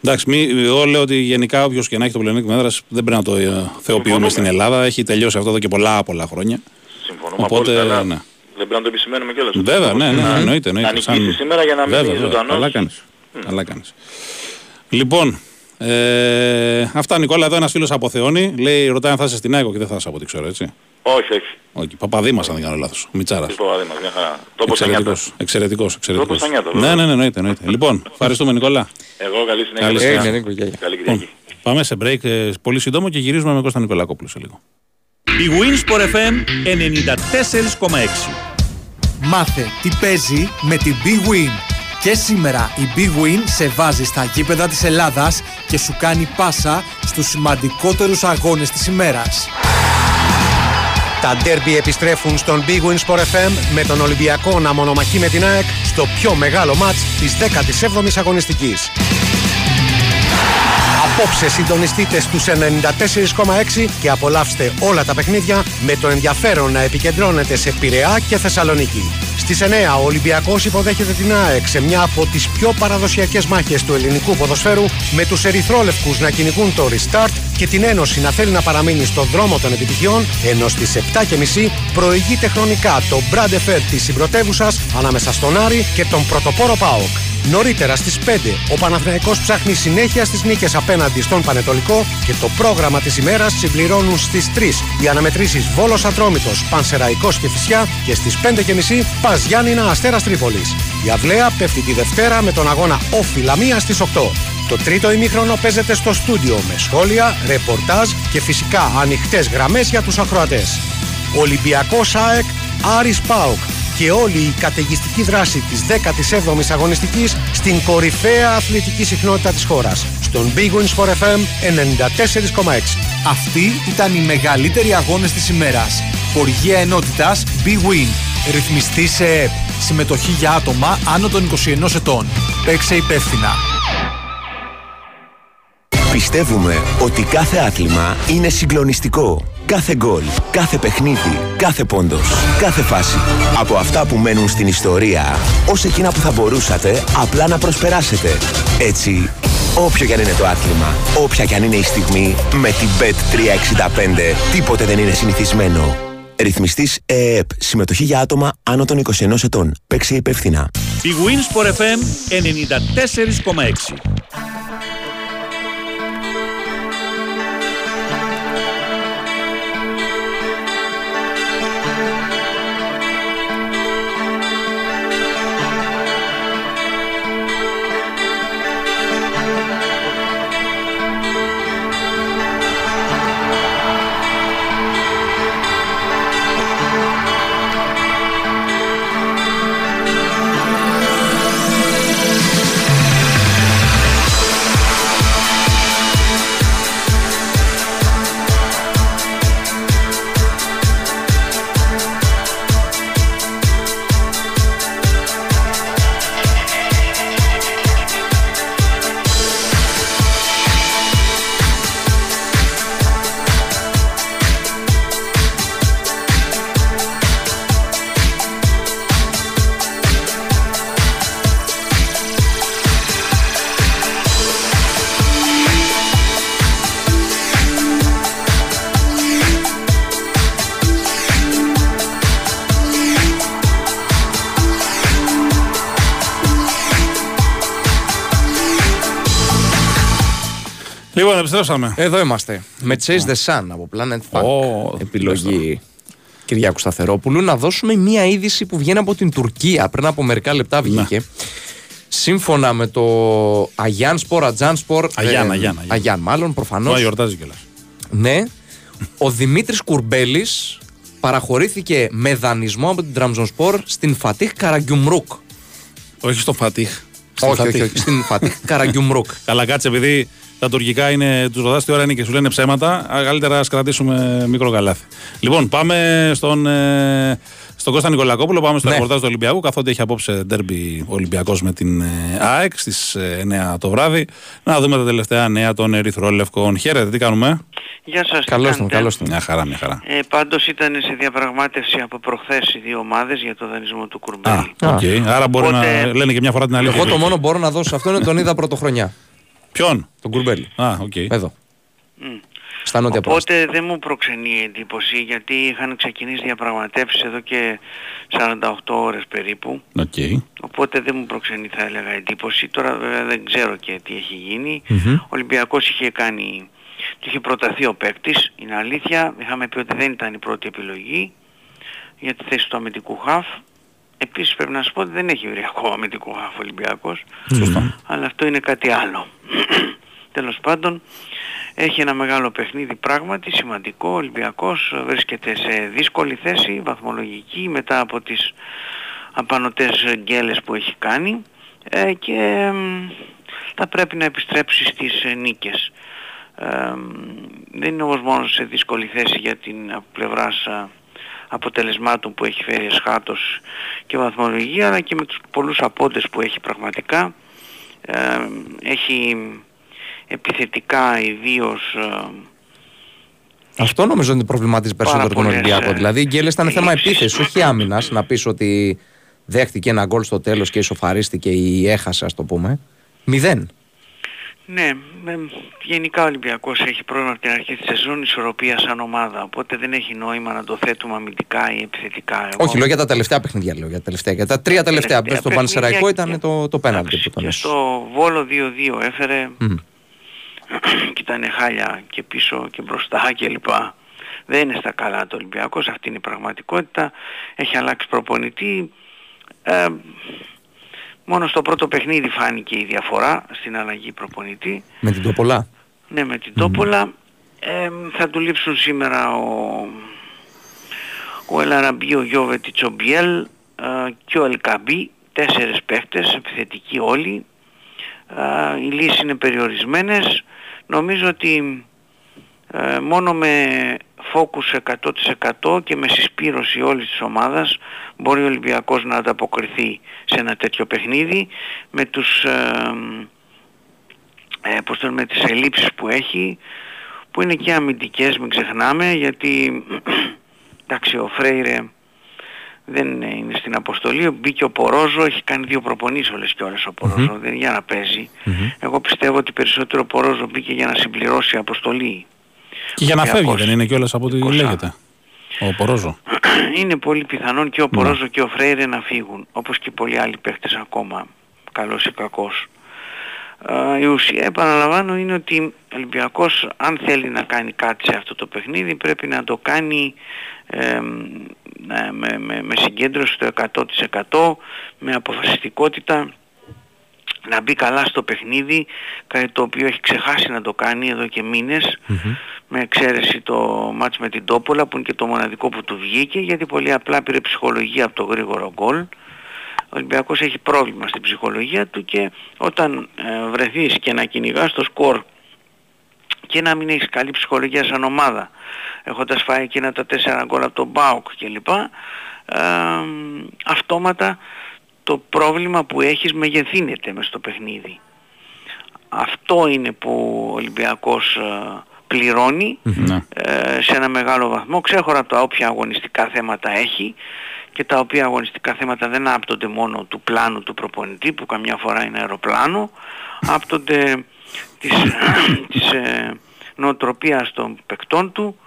Εντάξει, μη, εγώ λέω ότι γενικά όποιος και να έχει το πλεονέκτημα έδρας δεν πρέπει να το ε, θεοποιούμε στην Ελλάδα. Έχει τελειώσει αυτό εδώ και πολλά πολλά χρόνια. Συμφωνούμε Οπότε, απόλυτα, αλλά ναι. δεν πρέπει να το επισημαίνουμε κιόλας. Βέβαια, ναι, ναι, Να- εννοείται. Να εννοείται. νικήσει σήμερα για να μην βέβαια, είναι βέβαια. ζωντανός. Καλά κάνεις. Καλά κάνεις. Λοιπόν, ε, αυτά Νικόλα, εδώ ένας φίλος αποθεώνει. Λέει, ρωτάει αν θα είσαι στην ΑΕΚ και δεν θα είσαι από ό,τι ξέρω, έτσι. Όχι, όχι. Όχι, Παπαδήμας αν δεν κάνω λάθος. Ο Μιτσάρας. Τι παπαδί μας, μια χαρά. Τόπος στα νιάτα. Εξαιρετικός, εξαιρετικός, εξαιρετικός. στα νιάτα, Ναι, βέβαια. ναι, ναι, εννοείται, εννοείται. Λοιπόν, ευχαριστούμε Νικόλα. Εγώ καλή συνέχεια. Καλή παιδιά. συνέχεια. Καλή Κυριακή. Πάμε σε break ε, πολύ σύντομο και γυρίζουμε με Κώστα Νικολακόπουλο σε λίγο. Η Winsport FM 94,6. Μάθε τι παίζει με την Big Win. Και σήμερα η Big Win σε βάζει στα γήπεδα της Ελλάδας και σου κάνει πάσα στους σημαντικότερους αγώνες της ημέρας. Τα ντέρμπι επιστρέφουν στον Big Win Sport FM με τον Ολυμπιακό να μονομαχεί με την ΑΕΚ στο πιο μεγάλο μάτς της 17ης αγωνιστικής. Απόψε συντονιστείτε στους 94,6 και απολαύστε όλα τα παιχνίδια με το ενδιαφέρον να επικεντρώνετε σε Πειραιά και Θεσσαλονίκη. Στις 9 ο Ολυμπιακός υποδέχεται την ΑΕΚ σε μια από τις πιο παραδοσιακές μάχες του ελληνικού ποδοσφαίρου με τους ερυθρόλευκους να κυνηγούν το restart και την Ένωση να θέλει να παραμείνει στον δρόμο των επιτυχιών ενώ στις 7.30 προηγείται χρονικά το Brand Fair της συμπρωτεύουσας ανάμεσα στον Άρη και τον πρωτοπόρο ΠΑΟΚ. Νωρίτερα στις 5 ο Παναθηναϊκός ψάχνει συνέχεια στις νίκες απέναντι στον Πανετολικό και το πρόγραμμα της ημέρας συμπληρώνουν στις 3 οι αναμετρήσεις Βόλος Ατρόμητος, Πανσεραϊκός και Φυσιά και στις 5.30 Πας Γιάννηνα Αστέρας Τρίπολης. Η Αυλαία πέφτει τη Δευτέρα με τον αγώνα Όφη Λαμία στις 8. Το τρίτο ημίχρονο παίζεται στο στούντιο με σχόλια, ρεπορτάζ και φυσικά ανοιχτές γραμμές για τους ακροατές. Ολυμπιακός ΑΕΚ, Άρης ΠΑΟΚ και όλη η καταιγιστική δράση της 17ης αγωνιστικής στην κορυφαία αθλητική συχνότητα της χώρας. Στον Big Win Sport FM 94,6. Αυτοί ήταν οι μεγαλύτεροι αγώνες της ημέρας. Χοργία ενότητας Big Win. Ρυθμιστή σε ΕΠ. Συμμετοχή για άτομα άνω των 21 ετών. Παίξε υπεύθυνα. Πιστεύουμε ότι κάθε άθλημα είναι συγκλονιστικό. Κάθε γκολ, κάθε παιχνίδι, κάθε πόντος, κάθε φάση. Από αυτά που μένουν στην ιστορία, ως εκείνα που θα μπορούσατε απλά να προσπεράσετε. Έτσι, όποιο κι αν είναι το άθλημα, όποια κι αν είναι η στιγμή, με την Bet365 τίποτε δεν είναι συνηθισμένο. Ρυθμιστής ΕΕΠ. Συμμετοχή για άτομα άνω των 21 ετών. Παίξε υπεύθυνα. Η Winsport FM 94,6. Λοιπόν, επιστρέψαμε. Εδώ είμαστε. Με Chase the Sun από Planet Funk. Επιλογή Κυριάκου Σταθερόπουλου. Να δώσουμε μία είδηση που βγαίνει από την Τουρκία. Πριν από μερικά λεπτά βγήκε. Σύμφωνα με το Αγιάν Σπορ, Ατζάν Σπορ. Αγιάν, Αγιάν, Αγιάν, μάλλον προφανώς. Τώρα γιορτάζει κιόλας. Ναι. Ο Δημήτρης Κουρμπέλης παραχωρήθηκε με δανεισμό από την Τραμζονσπορ στην Φατίχ Καραγκιουμρούκ. Όχι στο Φατίχ. Στην Όχι, όχι, Φατίχ. όχι, στην Φατίχ Καραγκιουμρούκ. Καλά, κάτσε, επειδή τα τουρκικά είναι, τους ρωτάς τι ώρα είναι και σου λένε ψέματα, α, καλύτερα ας κρατήσουμε μικρό καλάθι. Λοιπόν, πάμε στον ε, Στον Κώστα Νικολακόπουλο πάμε στο Ναι. ρεπορτάζ του Ολυμπιακού. Καθότι έχει απόψε ντέρμπι Ολυμπιακός με την ε, ΑΕΚ στις 9 το βράδυ. Να δούμε τα τελευταία νέα των Ερυθρόλευκων. Χαίρετε, τι κάνουμε; Γεια σας. τι Καλώς κάνετε; καλώς Μια χαρά, μια χαρά. Ε, πάντως ήταν σε διαπραγμάτευση από προχθές οι δύο ομάδες για το δανεισμό του Κουρμπέλη. Α, οκ. Άρα μπορεί Οπότε- να λένε και μια φορά την αλήθεια. Εγώ το μόνο που μπορώ να δώσω σε αυτό είναι τον είδα πρωτοχρονιά. Ποιον; Τον Κουρμπέλη. Α, οκ. Εδώ. Στα νότια προάστια. Οπότε δεν μου προξενεί εντύπωση γιατί είχαν ξεκινήσει διαπραγματεύσεις εδώ και 48 ώρες περίπου. Οκ. Οπότε δεν μου προξενεί θα έλεγα εντύπωση. Τώρα βέβαια δεν ξέρω και τι έχει γίνει. Μμμ. Ο Ολυμπιακός είχε κάνει, του είχε προταθεί ο παίκτης, είναι αλήθεια. Είχαμε πει ότι δεν ήταν η πρώτη επιλογή για τη θέση του αμυντικού χαφ. Επίσης πρέπει να σου πω ότι δεν έχει βρει ακόμα αμυντικό χαφ ο Ολυμπιακός. Σωστά. Αλλά αυτό είναι κάτι άλλο. Τέλος πάντων, έχει ένα μεγάλο παιχνίδι πράγματι, σημαντικό. Ο Ολυμπιακός βρίσκεται σε δύσκολη θέση, βαθμολογική, μετά από τις απανωτές γκέλες που έχει κάνει ε, και μ, θα πρέπει να επιστρέψει στις ε, νίκες. Ε, μ, δεν είναι όμως μόνο σε δύσκολη θέση για την από πλευράς α, αποτελεσμάτων που έχει φέρει εσχάτως και βαθμολογία αλλά και με τους πολλούς απόντες που έχει πραγματικά. Ε, έχει επιθετικά ιδίως ε, Αυτό νομίζω ότι προβληματίζει περισσότερο τον πολλές, Ολυμπιακό. ε, Δηλαδή η γκέλε ήταν θέμα επίθεσης, όχι άμυνας. Να πεις ότι δέχτηκε ένα γκολ στο τέλος και ισοφαρίστηκε ή έχασε, ας το πούμε. Μηδέν. Ναι, με- γενικά ο Ολυμπιακός έχει πρόβλημα από την αρχή της σεζόν ισορροπία σαν ομάδα, οπότε δεν έχει νόημα να το θέτουμε αμυντικά ή επιθετικά. Εγώ, Όχι, λέω για τα τελευταία παιχνίδια. Λέω, για τα τελευταία. Για τα τρία τελευταία. Τελευταία στον παιχνίδια Πανσεραϊκό και- ήταν το, το πέναλτι που τον και έσωσε. στο Βόλο 2-2 έφερε Μμμ. και ήταν χάλια και πίσω και μπροστά κλπ. Δεν είναι στα καλά το Ολυμπιακός, αυτή είναι η πραγματικότητα. Έχει αλλάξει προπονητή. Ε, μόνο στο πρώτο παιχνίδι φάνηκε η διαφορά στην αλλαγή προπονητή. Με την Τοπολά. Ναι, με την Τόπολα ε, θα του λείψουν σήμερα ο, ο Ελαραμπή, ο Γιώβετιτς, ο Μπιέλ ε, και ο Ελκαμπή, τέσσερις παίχτες, επιθετικοί όλοι. Ε, οι λύσεις είναι περιορισμένες. Νομίζω ότι ε, μόνο με focus 100% και με συσπήρωση όλης της ομάδας μπορεί ο Ολυμπιακός να ανταποκριθεί σε ένα τέτοιο παιχνίδι. Με τους ε, ε, πώς το λέμε, τις ελλείψεις που έχει που είναι και αμυντικές μην ξεχνάμε γιατί εντάξει ο Φρέιρε δεν είναι στην αποστολή μπήκε ο Πορόζο έχει κάνει δύο προπονήσεις όλες και όλες ο Πορόζο δεν είναι για να παίζει. Εγώ πιστεύω ότι περισσότερο ο Πορόζο μπήκε για να συμπληρώσει αποστολή Και για να φεύγει, Ολυμπιακός. δεν είναι κιόλας από ό,τι λέγεται. Ο Πορόζο. είναι πολύ πιθανόν και ο Πορόζο και ο Φρέιρε να φύγουν όπως και πολλοί άλλοι παίχτες ακόμα καλός ή κακός Ε, η ουσία επαναλαμβάνω είναι ότι ο Ολυμπιακός αν θέλει να κάνει κάτι σε αυτό το παιχνίδι πρέπει να το κάνει ε, με, με, με, με συγκέντρωση στο 100% με αποφασιστικότητα να μπει καλά στο παιχνίδι κάτι το οποίο έχει ξεχάσει να το κάνει εδώ και μήνες με εξαίρεση το μάτς με την Τόπολα που είναι και το μοναδικό που του βγήκε γιατί πολύ απλά πήρε ψυχολογία από το γρήγορο γκολ. Ο Ολυμπιακός έχει πρόβλημα στην ψυχολογία του και όταν ε, βρεθείς και να κυνηγάς το σκορ και να μην έχεις καλή ψυχολογία σαν ομάδα έχοντας φάει εκείνα τα τέσσερα γκολ από τον Μπάουκ κλπ ε, αυτόματα το πρόβλημα που έχεις μεγεθύνεται μες στο παιχνίδι. Αυτό είναι που ο Ολυμπιακός ε, πληρώνει Ναι. ε, σε ένα μεγάλο βαθμό ξέχωρα από τα όποια αγωνιστικά θέματα έχει και τα οποία αγωνιστικά θέματα δεν άπτονται μόνο του πλάνου του προπονητή που καμιά φορά είναι αεροπλάνο άπτονται της, της ε, νοοτροπίας των παικτών του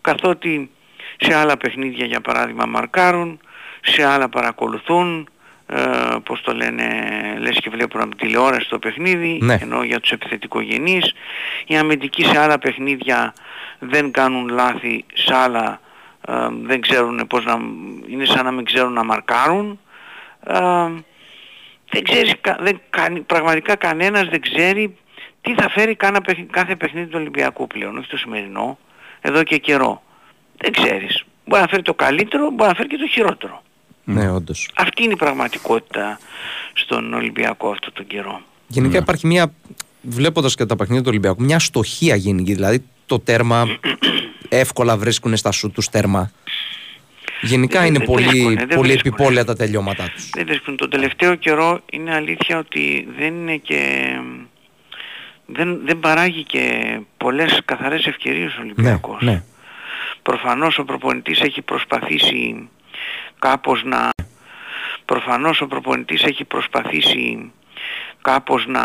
καθότι σε άλλα παιχνίδια για παράδειγμα μαρκάρουν σε άλλα παρακολουθούν ε, πώς το λένε, λες και βλέπουν από τη τηλεόραση το παιχνίδι, Ναι. ενώ για τους επιθετικογενείς. Οι αμυντικοί σε άλλα παιχνίδια δεν κάνουν λάθη, σε άλλα ε, δεν ξέρουν πώς να... είναι σαν να μην ξέρουν να μαρκάρουν. Ε, δεν ξέρεις, κα- δεν κάνει, πραγματικά κανένας δεν ξέρει τι θα φέρει κάνα παιχνι- κάθε παιχνίδι του Ολυμπιακού πλέον, όχι το σημερινό, εδώ και καιρό. Δεν ξέρεις. Μπορεί να φέρει το καλύτερο, μπορεί να φέρει και το χειρότερο. Ναι, όντως. Αυτή είναι η πραγματικότητα στον Ολυμπιακό αυτό τον καιρό. Γενικά υπάρχει μια. Βλέποντας και τα παιχνίδια του Ολυμπιακού, μια στοχεία γενική. Δηλαδή το τέρμα εύκολα βρίσκουν στα σου τους τέρμα. Γενικά Δεν- είναι δεν πολύ, βρίσκουνε, δεν πολύ βρίσκουνε. επιπόλαια τα τελειώματά τους. Δεν βρίσκουν. Τον τελευταίο καιρό είναι αλήθεια ότι δεν είναι και... Δεν, δεν παράγει και πολλές καθαρές ευκαιρίες ο Ναι, Ολυμπιακός. ναι. Προφανώς ο προπονητής έχει προσπαθήσει κάπως να... Προφανώς ο προπονητής έχει προσπαθήσει κάπως να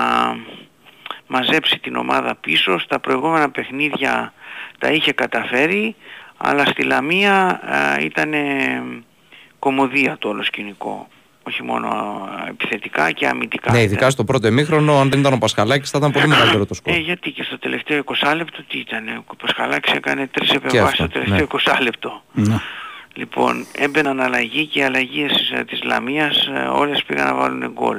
μαζέψει την ομάδα πίσω. Στα προηγούμενα παιχνίδια τα είχε καταφέρει, αλλά στη Λαμία ήταν κομμωδία το όλο σκηνικό. Όχι μόνο α, επιθετικά και αμυντικά. Ναι, ειδικά στο πρώτο εμίχρονο, αν δεν ήταν ο Πασχαλάκης θα ήταν πολύ μεγαλύτερο το σκορ. Ε, γιατί και στο τελευταίο 20 λεπτό τι ήταν, ο Πασχαλάκης έκανε τρεις επεμβάσεις αυτό, στο τελευταίο ναι. 20 λεπτό. Ναι. Λοιπόν, έμπαιναν αλλαγή και οι αλλαγές ε, της Λαμίας ε, όλες πήγαν να βάλουν γκολ.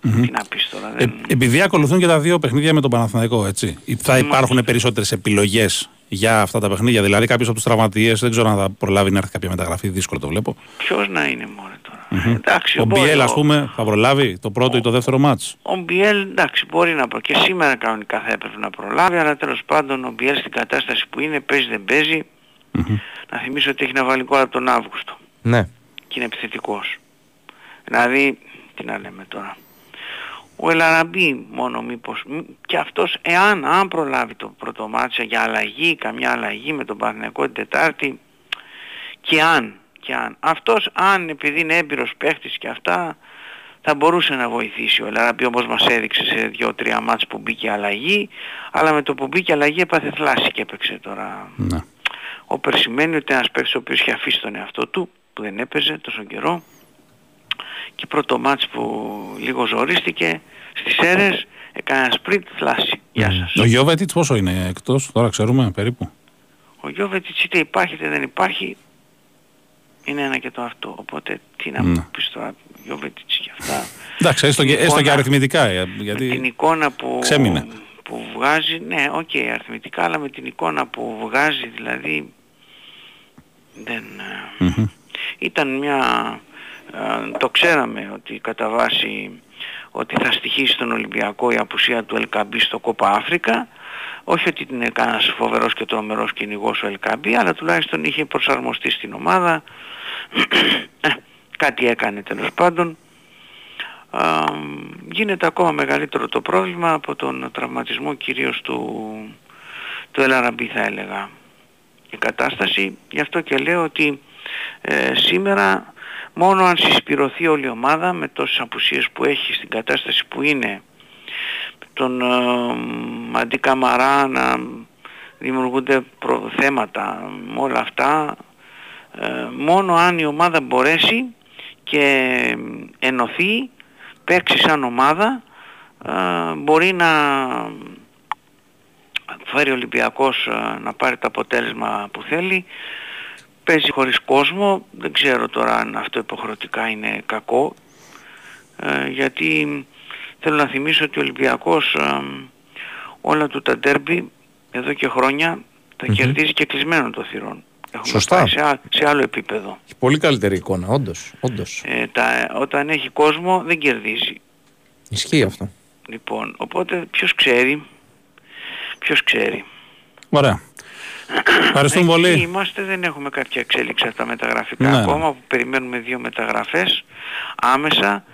Τι να πεις τώρα, Ε, δεν... επειδή ακολουθούν και τα δύο παιχνίδια με τον Παναθηναϊκό, έτσι. Θα υπάρχουν περισσότερες επιλογές για αυτά τα παιχνίδια. Δηλαδή, κάποιος από τους τραυματίες δεν ξέρω αν θα προλάβει να έρθει κάποια μεταγραφή. Δύσκολο το βλέπω. Ποιος να είναι μωρέ τώρα. Εντάξει, Ο μπορεί, Μπιέλ, ας ο- πούμε, θα προλάβει το πρώτο ή το δεύτερο μάτς; Ο Μπιέλ, εντάξει, μπορεί να πω και σήμερα κανονικά θα έπρεπε να προλάβει, αλλά τέλος πάντων ο Μπιέλ στην κατάσταση που είναι, παίζει δεν παίζει. Να θυμίσω ότι έχει να βάλει γκολ από τον Αύγουστο Ναι. και είναι επιθετικός. Δηλαδή, τι να λέμε τώρα. Ο Ελαραμπή μόνο μήπως, μ, και αυτός εάν αν προλάβει το πρώτο μάτσα για αλλαγή, καμιά αλλαγή με τον Παναθηναϊκό την Τετάρτη, και αν, και αν. Αυτός αν επειδή είναι έμπειρος παίχτης και αυτά, θα μπορούσε να βοηθήσει ο Ελαραμπή όπως μας έδειξε σε δύο-τρία μάτς που μπήκε αλλαγή, αλλά με το που μπήκε αλλαγή έπαθε θλάση και έπαιξε τώρα. Ναι. Όπερ σημαίνει ότι ένας παίκτης ο οποίος είχε αφήσει τον εαυτό του, που δεν έπαιζε τόσο καιρό, και πρώτο μάτς που λίγο ζορίστηκε, στις αίρες έκανε ένα σπριντ θλάση. Γεια σας. Ο Γιώβετιτς πόσο είναι εκτός, τώρα ξέρουμε περίπου; Ο Γιώβετιτς είτε υπάρχει είτε δεν υπάρχει, είναι ένα και το αυτό. Οπότε τι να Ναι. μου πεις τώρα, Γιώβετιτς και αυτά. Εντάξει, έστω και, Την έστω και εικόνα- αριθμητικά. ε, την Γιατί εικόνα που, ξέμεινε. Που βγάζει, ναι, οκ, αριθμητικά, αλλά με την εικόνα που βγάζει, δηλαδή, δεν... ε, Μμμ. Ήταν μια... ε, το ξέραμε ότι κατά βάση ότι θα στοιχήσει τον Ολυμπιακό η απουσία του Ελ Κααμπί στο Κόπα Άφρικα. Όχι ότι είναι κανένας φοβερός και τρομερός κυνηγός ο Ελκαμπή, αλλά τουλάχιστον είχε προσαρμοστεί στην ομάδα. Ε, κάτι έκανε τέλος πάντων. Α, γίνεται ακόμα μεγαλύτερο το πρόβλημα από τον τραυματισμό κυρίως του, του Ελαραμπή θα έλεγα η κατάσταση. Γι' αυτό και λέω ότι ε, σήμερα μόνο αν συσπηρωθεί όλη η ομάδα με τόσες απουσίες που έχει στην κατάσταση που είναι τον ε, αντί Καμαρά να δημιουργούνται προ- θέματα με όλα αυτά ε, μόνο αν η ομάδα μπορέσει και ενωθεί παίξει σαν ομάδα ε, μπορεί να φέρει ο Ολυμπιακός ε, να πάρει το αποτέλεσμα που θέλει. Παίζει χωρίς κόσμο. Δεν ξέρω τώρα αν αυτό υποχρεωτικά είναι κακό. Ε, γιατί θέλω να θυμίσω ότι ο Ολυμπιακός ε, όλα του τα ντέρμπι εδώ και χρόνια τα κερδίζει και κλεισμένο το θυρών Έχουμε Σωστά. πάει σε, α- σε άλλο επίπεδο Έχει πολύ καλύτερη εικόνα, όντως. όντως. ε, τα, όταν έχει κόσμο δεν κερδίζει Ισχύει αυτό. Λοιπόν, οπότε ποιος ξέρει, ποιος ξέρει. Ωραία. Ευχαριστούμε Εκεί πολύ. είμαστε, δεν έχουμε κάποια εξέλιξη από τα μεταγραφικά Ναι. ακόμα, που περιμένουμε δύο μεταγραφές άμεσα,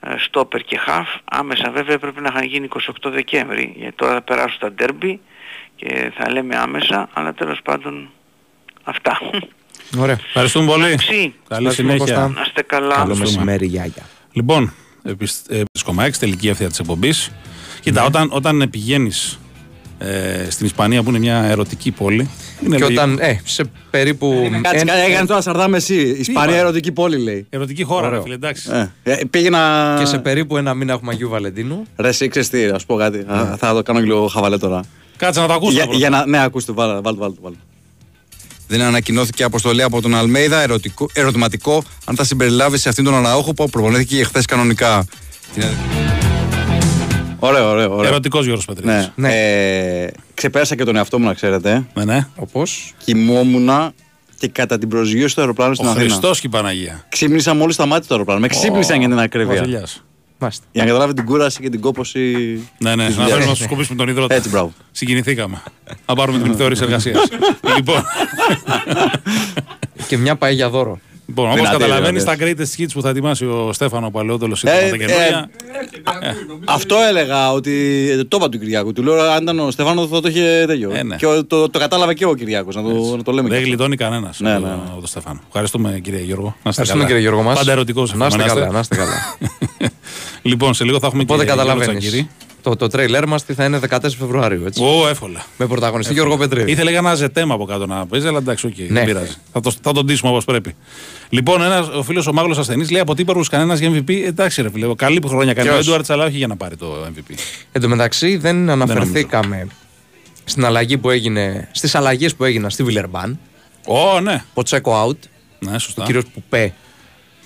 ε, στόπερ και χαφ. Άμεσα βέβαια πρέπει να είχαν γίνει 28 Δεκέμβρη, γιατί τώρα θα περάσουν τα ντέρμπι και θα λέμε άμεσα, αλλά τέλος πάντων αυτά. Ωραία. Ευχαριστούμε πολύ. Εντάξει. Καλή Ευχαριστούμε, συνέχεια. Κώστα. Να είστε καλά. Καλό Ευχαριστούμε. μεσημέρι, Γιάγια. Λοιπόν, επί τελική ευθεία της εκπομπής. Κοίτα, Ναι. όταν, όταν πηγαίνεις ε, στην Ισπανία που είναι μια ερωτική πόλη. Είναι Και λογικό. όταν, ε, σε περίπου... Κάτσε, εν- κάτσε, έκανε τώρα σαρδάμε εσύ. Ισπανία είπα; ερωτική πόλη λέει. Ερωτική χώρα, Ωραίο. ρε φίλε, εντάξει. Ε, ε, πήγαινα. Και σε περίπου ένα μήνα έχουμε Αγίου Βαλεντίνου. Ρε, εσύ ξέρεις τι, ας πω κάτι. Α, Θα το κάνω και λίγο χαβαλέ τώρα. Κάτσε να το ακούσω. Για, πρώτα. για να, ναι, ακούστε, βάλτε, βάλτε, βάλτε. Βάλτε. Δεν ανακοινώθηκε αποστολή από τον Αλμέιδα. Ερωτικό, ερωτηματικό αν θα συμπεριλάβει σε αυτήν τον Αραούχο που προπονήθηκε χθες κανονικά. Την... Ωραίο, ωραίο. ωραίο. Ερωτικός Γιώργος Πετρίδη. Ναι. Ε, ξεπέρασα και τον εαυτό μου, να ξέρετε. Ναι, ναι. Όπως... Κοιμόμουν και κατά την προσγείωση του αεροπλάνου στην Ο Αθήνα. Χριστός και η Παναγία. Ξύπνησα μόλις σταμάτησε το αεροπλάνο. Με ξύπνησαν για την ακρίβεια. Βασιλιάς. Μάλιστα. Για να καταλάβει την κούραση και την κόπωση. Ναι, ναι, της να δουλειάς. φέρουμε να σου σκοπήσουμε τον υδρότα. Έτσι, μπράβο. Συγκινηθήκαμε. Να πάρουμε την θεώρηση εργασίας. λοιπόν. και μια πάει για δώρο. Λοιπόν, όπως Δυνατή, καταλαβαίνεις, δυνατή. τα greatest hits που θα ετοιμάσει ο Στέφανο Παλαιότολο ή Ε, τα καινούργια. Αυτό έλεγα ότι. Το είπα του Κυριάκου. Του λέω αν ήταν ο Στεφάνο θα το είχε τέτοιο. Ε, ναι. Και ο- το, το κατάλαβε και ο Κυριάκος. Να, το- να το λέμε. Δεν και αυτό. γλιτώνει κανένας Ναι, ναι, ναι, ναι. το Στέφανο. Ευχαριστούμε κύριε Γιώργο. Να είστε Ευχαριστούμε, καλά. κύριε Γιώργο μας. Πάντα ερωτικός Να είστε καλά, να είστε καλά. λοιπόν, σε λίγο θα έχουμε Οπότε και Γιώργο καταλαβαίνεις. Τσακύρη. Το, το τρέιλερ μας τι θα είναι 14 Φεβρουαρίου. Έτσι. Ω, εύκολα. Με πρωταγωνιστή Γιώργο Πετρίδη. Ήθελε ένα je t'aime από κάτω να παίζει, αλλά εντάξει, οκ, Ναι. δεν πειράζει. Θα, το, θα τον ντύσουμε όπως πρέπει. Λοιπόν, ένας, ο φίλος ο Μάγλος ασθενής λέει από τίποτα κανένας για MVP. Εντάξει, ρε φίλε, καλή χρονιά κάνει ο Ποιος; Έντουαρντς, αλλά όχι για να πάρει το MVP. Εν τω μεταξύ δεν αναφερθήκαμε στην αλλαγή που έγινε, στις αλλαγές που έγιναν στη Βιλερμπάν. Ω, ναι. Ποτσέκο out. Ναι, σωστά. Ο κύριος Πουπέ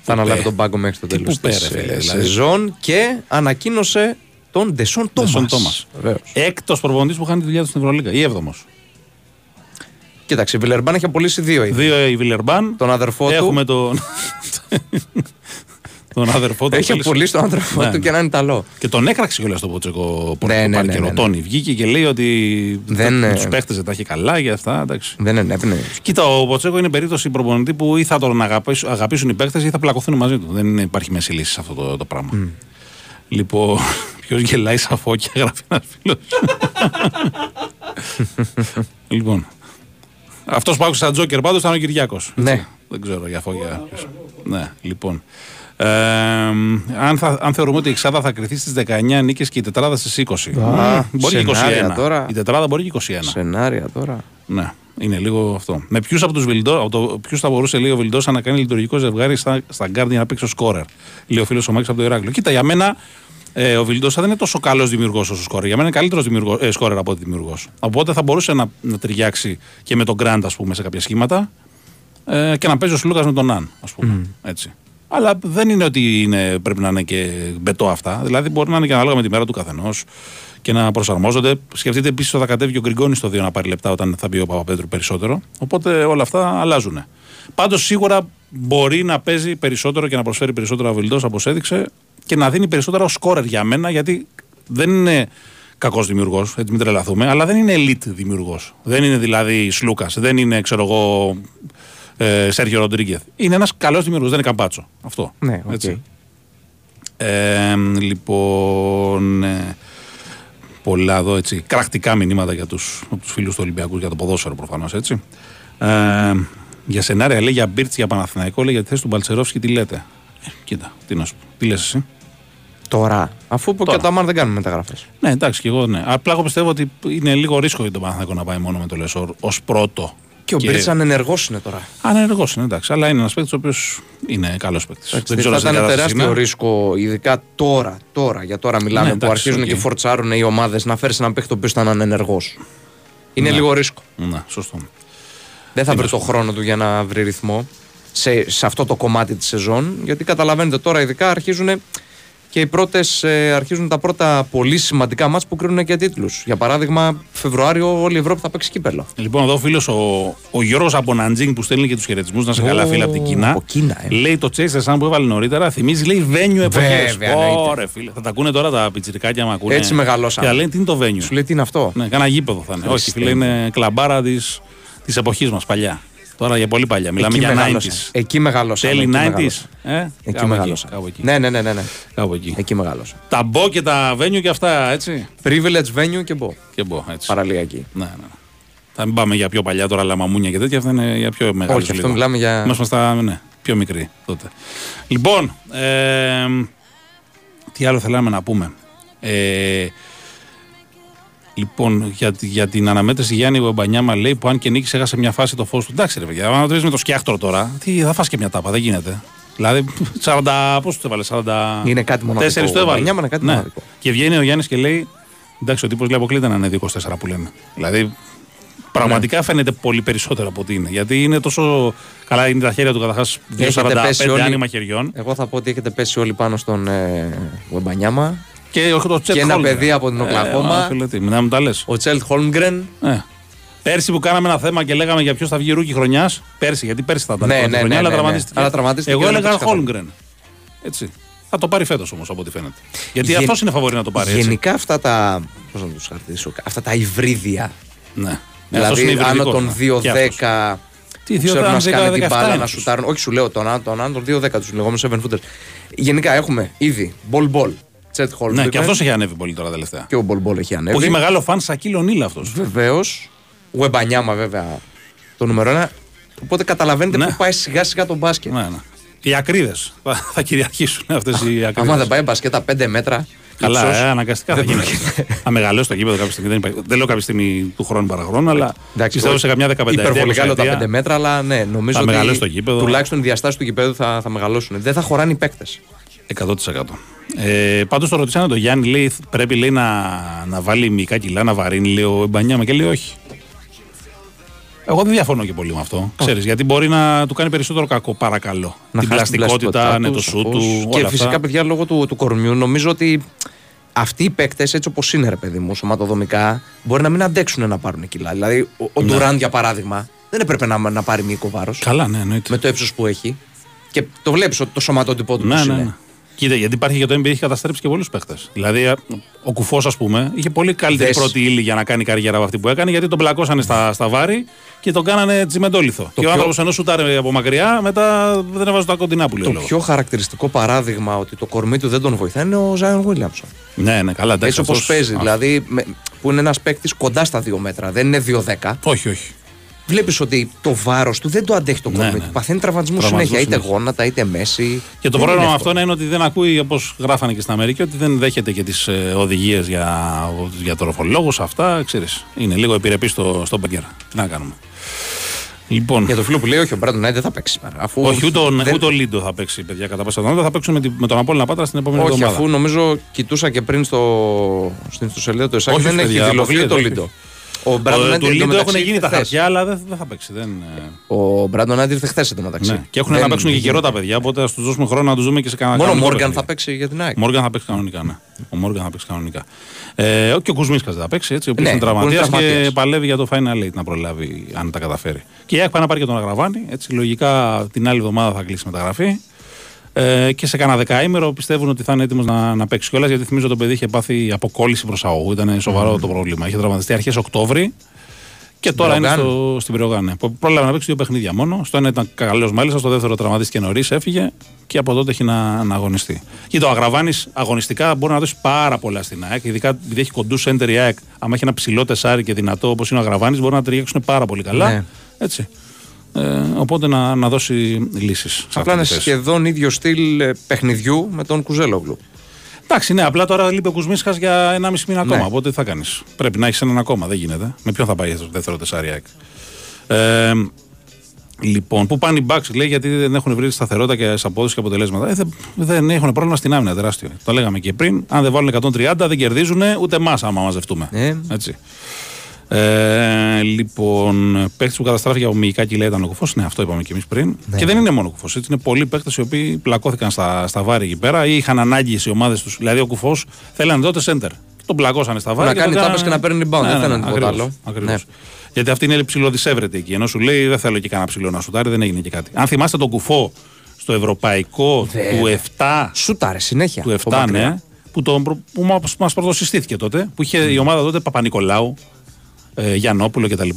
θα αναλάβει τον πάγκο μέχρι το Τι τέλος Πουπέ, της ρε φίλε, ε, δηλαδή. σεζόν και ανακοίνωσε τον Ντεσόν Ντεσόν Τόμας. Τόμας. Βεβαίως. Έκτος προπονητής που χάνει τη δουλειά του στην Ευρωλίγα. Ή έβδομος. Κοίταξε, η Βιλερμπάν έχει απολύσει δύο ήδη. Δύο η Βιλερμπάν. Τον αδερφό του. Έχουμε τον. τον αδερφό του. Έχει Θέλεις- απολύσει τον αδερφό Ναι, του ναι. και έναν Ιταλό. Και τον έκραξε κιόλας το Ποτσεκο Ναι, ναι, ναι, Πάρκερ. ναι, Ο ναι. Τόνι βγήκε και λέει ότι Δεν, δεν, ε, τους παίχτες δεν τα έχει καλά για αυτά. Εντάξει. Δεν ενέπνεε. Κοίτα, ο Ποτσέκο είναι περίπτωση προπονητή που ή θα τον αγαπήσουν, αγαπήσουν οι παίχτες ή θα πλακωθούν μαζί του. Δεν είναι- υπάρχει μέση λύση σε αυτό το, το πράγμα. Λοιπόν, ποιος γελάει σαν φώκια, γράφει ένας φίλος. λοιπόν. Αυτός που άκουσα σαν Τζόκερ πάντως ήταν ο Κυριάκος. Ναι. Δεν ξέρω για φώκια. ποιος. Ναι, λοιπόν. Ε, αν, θα, αν θεωρούμε ότι η Εξάδα θα κρυθεί στις 19 νίκες και η Τετράδα στις 20. Α, μπορεί και 21. σενάρια τώρα. Η Τετράδα μπορεί και 21. Σενάρια τώρα. Ναι, είναι λίγο αυτό. Με ποιους από τους Βιλντό, ποιους θα μπορούσε λέει ο Βιλντόσα να κάνει λειτουργικό ζευγάρι στα, στα γκάρντια να παίξει ο σκόρερ. Λέει ο φίλος ο Μάκης από το Ηράκλειο. Κοίτα, για μένα ε, ο Βιλντόσα δεν είναι τόσο καλός δημιουργός όσο σκόρερ. Για μένα είναι καλύτερος ε, σκόρερ από ότι δημιουργός. Οπότε θα μπορούσε να, να ταιριάξει και με τον Γκραντ, ας πούμε, σε κάποια σχήματα ε, και να παίζει ο Σλούκας με τον Αν, ας πούμε. Έτσι. Αλλά δεν είναι ότι είναι, πρέπει να είναι και μπετό αυτά. Δηλαδή μπορεί να είναι και ανάλογα με τη μέρα του καθενός και να προσαρμόζονται. Σκεφτείτε επίσης ότι θα κατέβει και ο Γκριγκόνης στο 2 να πάρει λεπτά όταν θα μπει ο Παπαπέτρου περισσότερο. Οπότε όλα αυτά αλλάζουν. Πάντως σίγουρα μπορεί να παίζει περισσότερο και να προσφέρει περισσότερο ο Βιλντόζα όπως έδειξε και να δίνει περισσότερο σκόρερ για μένα γιατί δεν είναι κακός δημιουργός, έτσι μην τρελαθούμε, αλλά δεν είναι elite δημιουργός. Δεν είναι δηλαδή Σλούκα, δεν είναι ξέρω εγώ ε, Σέρχιο Ροντρίγκεθ. Είναι ένας καλός δημιουργός, δεν είναι Καμπάτσο. Αυτό. Ναι, οκ. Έτσι. Ε, λοιπόν. ε, πολλά εδώ έτσι. Κρακτικά μηνύματα για τους τους φίλους του Ολυμπιακού για το ποδόσφαιρο προφανώς έτσι. Ε, για σενάρια λέει για Μπίρτς για Παναθηναϊκό, λέει για τη θέση του Μπαλτσερόφσκι τι λέτε; Ε, κοίτα, τι να σου πω. Τι λες εσύ; Τώρα. Αφού που και Τώρα. το Αμάν δεν κάνουμε μεταγραφές. Ναι, εντάξει, και εγώ ναι. Απλά εγώ πιστεύω ότι είναι λίγο ρίσκο για τον Παναθηναϊκό να πάει μόνο με το Λεσόρ ως πρώτο. Και ο Μπίρτς ανενεργός είναι τώρα. Ανενεργός είναι, εντάξει. Αλλά είναι ένας παίκτης ο οποίος είναι καλός παίκτης. Εντάξει, θα ήταν τεράστιο ρίσκο, ειδικά τώρα, τώρα, για τώρα μιλάμε, Ναι, που εντάξει, αρχίζουν οκ. και φορτσάρουν οι ομάδες να φέρεις έναν παίκτη ο οποίος ήταν ανενεργός. Είναι Ναι. λίγο ρίσκο. Ναι, σωστό. Δεν θα Τι βρει να το σου πω. χρόνο του για να βρει ρυθμό σε, σε αυτό το κομμάτι της σεζόν. Γιατί καταλαβαίνετε τώρα, ειδικά αρχίζουν και οι πρώτες, ε, αρχίζουν τα πρώτα πολύ σημαντικά μάτς που κρίνουν και τίτλους. Για παράδειγμα, Φεβρουάριο όλη η Ευρώπη θα παίξει κύπελο. Λοιπόν, εδώ ο φίλος ο, ο Γιώργος από Ναντζίνγκ που στέλνει και τους χαιρετισμούς, να 'σαι καλά, Ω, φίλε από την Κίνα. από Κίνα, ε. Λέει το Chase the Sun που έβαλε νωρίτερα, θυμίζει λέει Venue εποχές. Βέβαια, εννοείται. Ωραία, φίλε. Θα τα ακούνε τώρα τα πιτσιρικάκια μα ακούνε. Έτσι μεγαλώσαμε. Και θα λένε τι είναι το Venue; Σου λέει τι είναι αυτό; Ναι, κάνα γήπεδο θα είναι. Όχι, Χριστέ φίλε, μου. είναι κλαμπάρα της της εποχής μας παλιά. Τώρα για πολύ παλιά. Μιλάμε Εκεί για μεγάλωσα. 90s. Εκεί μεγαλώσα. Τέλη 90s. Ε, Εκεί κάπου μεγάλωσα. κάπου εκεί. Ναι, ναι, ναι, ναι, ναι. Κάπου εκεί. Εκεί μεγάλωσα. Τα μπο και τα venue και αυτά, έτσι. Privilege venue και μπο. Και μπο, έτσι. Παραλιακή. Ναι, ναι. Θα μην πάμε για πιο παλιά τώρα, λαμαμούνια και τέτοια. Αυτά είναι για πιο μεγάλη. Όχι, αυτό μιλάμε για- Είμαστε στα ναι, πιο μικροί τότε. Λοιπόν, ε, τι άλλο θέλαμε να πούμε. Ε, λοιπόν, για, τη- για την αναμέτρηση Γιάννη Βεμπανιάμα λέει που αν και νίκησε έχασε μια φάση το φως του. Εντάξει, ρε παιδιά, αν το δεις με το σκιάχτρο τώρα, τι, θα φας και μια τάπα, δεν γίνεται. Δηλαδή, 40, πώς του έβαλες, 40. Είναι κάτι μοναδικό. Τέσσερις το έβαλες. Βεμπανιάμα είναι κάτι Ναι. μοναδικό. Και βγαίνει ο Γιάννης και λέει, εντάξει, ο τύπος λέει αποκλείται να είναι 24 που λέμε. Δηλαδή, πραγματικά Ναι. φαίνεται πολύ περισσότερο από ό,τι είναι. Γιατί είναι τόσο. Καλά, είναι τα χέρια του καταρχάς Έχετε πέσει 2,45 όλοι- άνοιγμα χεριών. Εγώ θα πω ότι έχετε πέσει όλοι πάνω στον ε, Βεμπανιάμα. Και, το Τσέτ Και ένα Χόλμγκρεν. παιδί από την Ε, Οκλαχώμα. α, φίλε, τι, να μου τα λες. Ο Τσέλτ Χόλμγκρεν. Ε. Πέρσι που κάναμε ένα θέμα και λέγαμε για ποιος θα βγει ρούκι χρονιάς. Πέρσι, γιατί πέρσι θα ήταν Ναι, η πρώτη ναι, χρονιά, ναι, αλλά ναι, ναι. τραυματίστηκε. Αλλά τραυματίστηκε Εγώ και δεν έλεγα έπαιξε καθόλου. Χόλμγκρεν. Έτσι. Θα το πάρει φέτος όμως από ό,τι φαίνεται. Γιατί Γεν- αυτός είναι φαβορή να το πάρει. Έτσι. Γενικά αυτά τα. Πώς να τους χαρακτηρίσω. Αυτά τα υβρίδια. Ναι. Ναι, αυτός Δηλαδή είναι άνω υβριδικός, των ναι. Και αυτός. 2-10. Τι Τι, δύο ξέρουν να δεκά- σκάνε την δεκαεφτά μπάλα, είναι να τους. σουτάρουν. Όχι, σου λέω των άνω των, των άνω των 2-10 τους λεγόμενους 7 footers. Γενικά έχουμε ήδη Μπολ Μπολ, Τσετ Χολ. Ναι, και αυτός έχει ανέβει πολύ τώρα τελευταία. Και ο Μπολ Μπολ έχει ανέβει. Που έχει μεγάλο φαν Σακίλ Ονίλ αυτός. Βεβαίως. Γουεμπανιάμα βέβαια το νούμερο ένα. Οπότε καταλαβαίνετε Ναι. που πάει σιγά σιγά το μπάσκετ. Ναι, ναι. Και οι ακρίδες θα, θα κυριαρχήσουν αυτές οι ακρίδες. Άμα δεν πάει μπασκετ τα 5 μέτρα. Καλά, ύψος, ε, αναγκαστικά θα δεν γίνει. Θα μεγαλώσει το γήπεδο κάποια στιγμή. Δεν, υπάρχει- δεν λέω κάποια στιγμή του χρόνου παραχρόνου, αλλά Εντάξει, πιστεύω σε καμιά 15 Υπερβολικά λέω τα 5 ετία. μέτρα, αλλά ναι, νομίζω Θα ότι μεγαλώσει το γήπεδο. τουλάχιστον οι διαστάσεις του γηπέδου θα, θα μεγαλώσουν. Δεν θα χωράνε οι παίκτες. 100%. Ε, Πάντως το ρωτήσανε τον Γιάννη, λέει, πρέπει λέει, να, να βάλει μικρά κιλά, να βαρύνει, λέει ο Μπανιάμα και λέει όχι. Εγώ δεν διαφωνώ και πολύ με αυτό. Ξέρεις, γιατί μπορεί να του κάνει περισσότερο κακό, παρακαλώ. Να την χάσει πλαστικότητα, ναι, τους, το σου σαφώς. του. Και όλα φυσικά, αυτά. παιδιά, λόγω του, του κορμιού, νομίζω ότι αυτοί οι παίκτες, έτσι όπως είναι, ρε παιδί μου, σωματοδομικά, μπορεί να μην αντέξουν να πάρουν κιλά. Δηλαδή, ο, ο Ναι. Ντουράν, για παράδειγμα, δεν έπρεπε να, να πάρει μήκο βάρος. Καλά, ναι, εννοείται. Με το ύψος που έχει. Και το βλέπεις ότι το σωματότυπό του Ναι, πώς ναι, είναι. Ναι. Κοίτα, γιατί υπάρχει και το NBA έχει καταστρέψει και πολλούς παίχτες. Δηλαδή, α, ο Κουφός, ας πούμε, είχε πολύ καλύτερη Δες. πρώτη ύλη για να κάνει καριέρα από αυτή που έκανε, γιατί τον πλακώσανε στα, στα βάρη και τον κάνανε τσιμεντόλιθο. και ο πιο- άνθρωπος ενώ σουτάρε από μακριά, μετά δεν έβαζε τα κοντινά που λέει. Το ο λόγος. πιο χαρακτηριστικό παράδειγμα ότι το κορμί του δεν τον βοηθάει είναι ο Ζάιον Βίλιαμσον. Ναι, ναι, καλά, εντάξει. Έτσι όπως αυτός- παίζει, α, δηλαδή με- που είναι ένας παίκτης κοντά στα δύο μέτρα, δεν είναι 2-10. Όχι, όχι. Βλέπεις ότι το βάρος του δεν το αντέχει το κορμί ναι, του. ναι. Παθαίνει τραυματισμούς Τραυματισμούς συνέχεια, είτε συνέχεια. γόνατα είτε μέση. Και το Δεν πρόβλημα με είναι αυτό είναι ότι δεν ακούει, όπως γράφανε και στην Αμερική, ότι δεν δέχεται και τις ε, οδηγίες για, για τροφολόγου. Αυτά, ξέρεις. Είναι λίγο επιρρεπή στο, στον μπαγκέρα. Τι να κάνουμε. Λοιπόν. Για το φίλο που λέει, όχι, ο Μπράντον Νάιντ δεν θα παίξει σήμερα. Αφού Όχι, ούτε, ο- δεν- ούτε ο Λίντο θα παίξει, παιδιά, κατά πάσα πιθανότητα. Θα παίξουν με, τη- με τον Απόλλωνα Πάτρα στην επόμενη Όχι, εβδομάδα. αφού νομίζω κοιτούσα και πριν στο, στην ιστοσελίδα του ΕΣΑΚ Όχι, δεν έχει παιδιά, δηλωθεί αποκλείεται, το όχι. Λίντο. Ο Ο, Μπράντον Νάιντ του Λίντο έχουν εντωμεταξύ γίνει τα ήρθε χαρτιά, αλλά δεν, δεν θα παίξει. Δεν, ε, Ο Μπράντον Νάιντ ήρθε χθες εντωμεταξύ. ναι. Και έχουν Δεν να παίξουν και γίνεται. καιρό τα παιδιά, οπότε ας τους δώσουμε χρόνο να τους δούμε και σε κανένα Μόνο ο κανονικό Μόργαν παιχνίδι. θα παίξει για την ΑΕΚ. Μόργαν θα παίξει κανονικά, ναι. Ο Μόργαν θα παίξει κανονικά. Ε, και ο Κουσμίσκα δεν θα παίξει, έτσι, ο οποίος Ναι, είναι που είναι τραυματίας και τραυματίας. παλεύει για το Final Eight να προλάβει αν τα καταφέρει. Και η ΑΕΚ πάει να πάρει και τον Αγραβάνη. Έτσι, λογικά την άλλη εβδομάδα θα κλείσει μεταγραφή. Ε, και σε κανένα δεκαήμερο πιστεύουν ότι θα είναι έτοιμος να, να παίξει κιόλας. Γιατί θυμίζω το παιδί είχε πάθει αποκόλληση προσαγωγού. Ήταν σοβαρό το πρόβλημα. Είχε τραυματιστεί αρχές Οκτώβρη. Και τώρα είναι Μπρογάν. στο, στην Πυρογκάνε. Πρόλαβε να παίξει δύο παιχνίδια μόνο. Στο ένα ήταν καλός μάλιστα, στο δεύτερο τραυματίστηκε νωρίς, έφυγε και από τότε έχει να, να αγωνιστεί. Κοίτα, ο Αγραβάνης αγωνιστικά μπορεί να δώσει πάρα πολλά στην ΑΕΚ. Ειδικά επειδή έχει κοντού σέντερ η ΑΕΚ. Αν έχει ένα ψηλό τεσάρι και δυνατό όπως είναι ο Αγραβάνης, μπορεί να ταιριάξουν πάρα πολύ καλά. Ναι. Έτσι. Ε, οπότε να, να δώσει λύσεις. Απλά είναι σχεδόν ίδιο στυλ ε, παιχνιδιού με τον Κουζέλογλου. Εντάξει, ναι, απλά τώρα λείπει ο Κουσμίσκα για 1,5 μήνα ακόμα. Ναι. Οπότε τι θα κάνεις. Πρέπει να έχεις έναν ακόμα, δεν γίνεται. Με ποιον θα πάει στο δεύτερο τεσάρι ΑΕΚ; Ε, λοιπόν, πού πάνε οι Bucks, λέει, γιατί δεν έχουν βρει σταθερότητα και σε απόδοση και αποτελέσματα. Ε, δεν, δεν έχουν πρόβλημα στην άμυνα τεράστιο. Το λέγαμε και πριν. Αν δεν βάλουν 130, δεν κερδίζουν ούτε εμάς άμα μαζευτούμε. Ε, Έτσι. Ε, λοιπόν, παίκτη που καταστράφηκε από μυϊκά κιλά ήταν ο κουφός. Ναι, αυτό είπαμε και εμείς πριν. Ναι. Και δεν είναι μόνο ο κουφός. Είναι πολλοί παίκτες οι οποίοι πλακώθηκαν στα, στα βάρη εκεί πέρα ή είχαν ανάγκη οι ομάδες τους. Δηλαδή, ο κουφός θέλανε τότε center. Τον πλακώσανε στα βάρη. Να κάνει τον τάπες κάνανε- και να παίρνει rebound, δεν θέλανε τίποτα ακριβώς, άλλο. ακριβώς. Ναι. Γιατί αυτή είναι ψηλοδισεύρετη εκεί. Ενώ σου λέει δεν θέλω και κανένα ψηλό να σουτάρει, δεν έγινε και κάτι. Αν θυμάστε τον κουφό στο ευρωπαϊκό Βέβαια. του 7. Σουτάρε συνέχεια. Του 7, από μακριά. ναι. Που, τον, προ- που μα μας πρωτοσυστήθηκε τότε. Που είχε η ομάδα τότε Παπα-Νικολάου, ε, Γιαννόπουλο κτλ.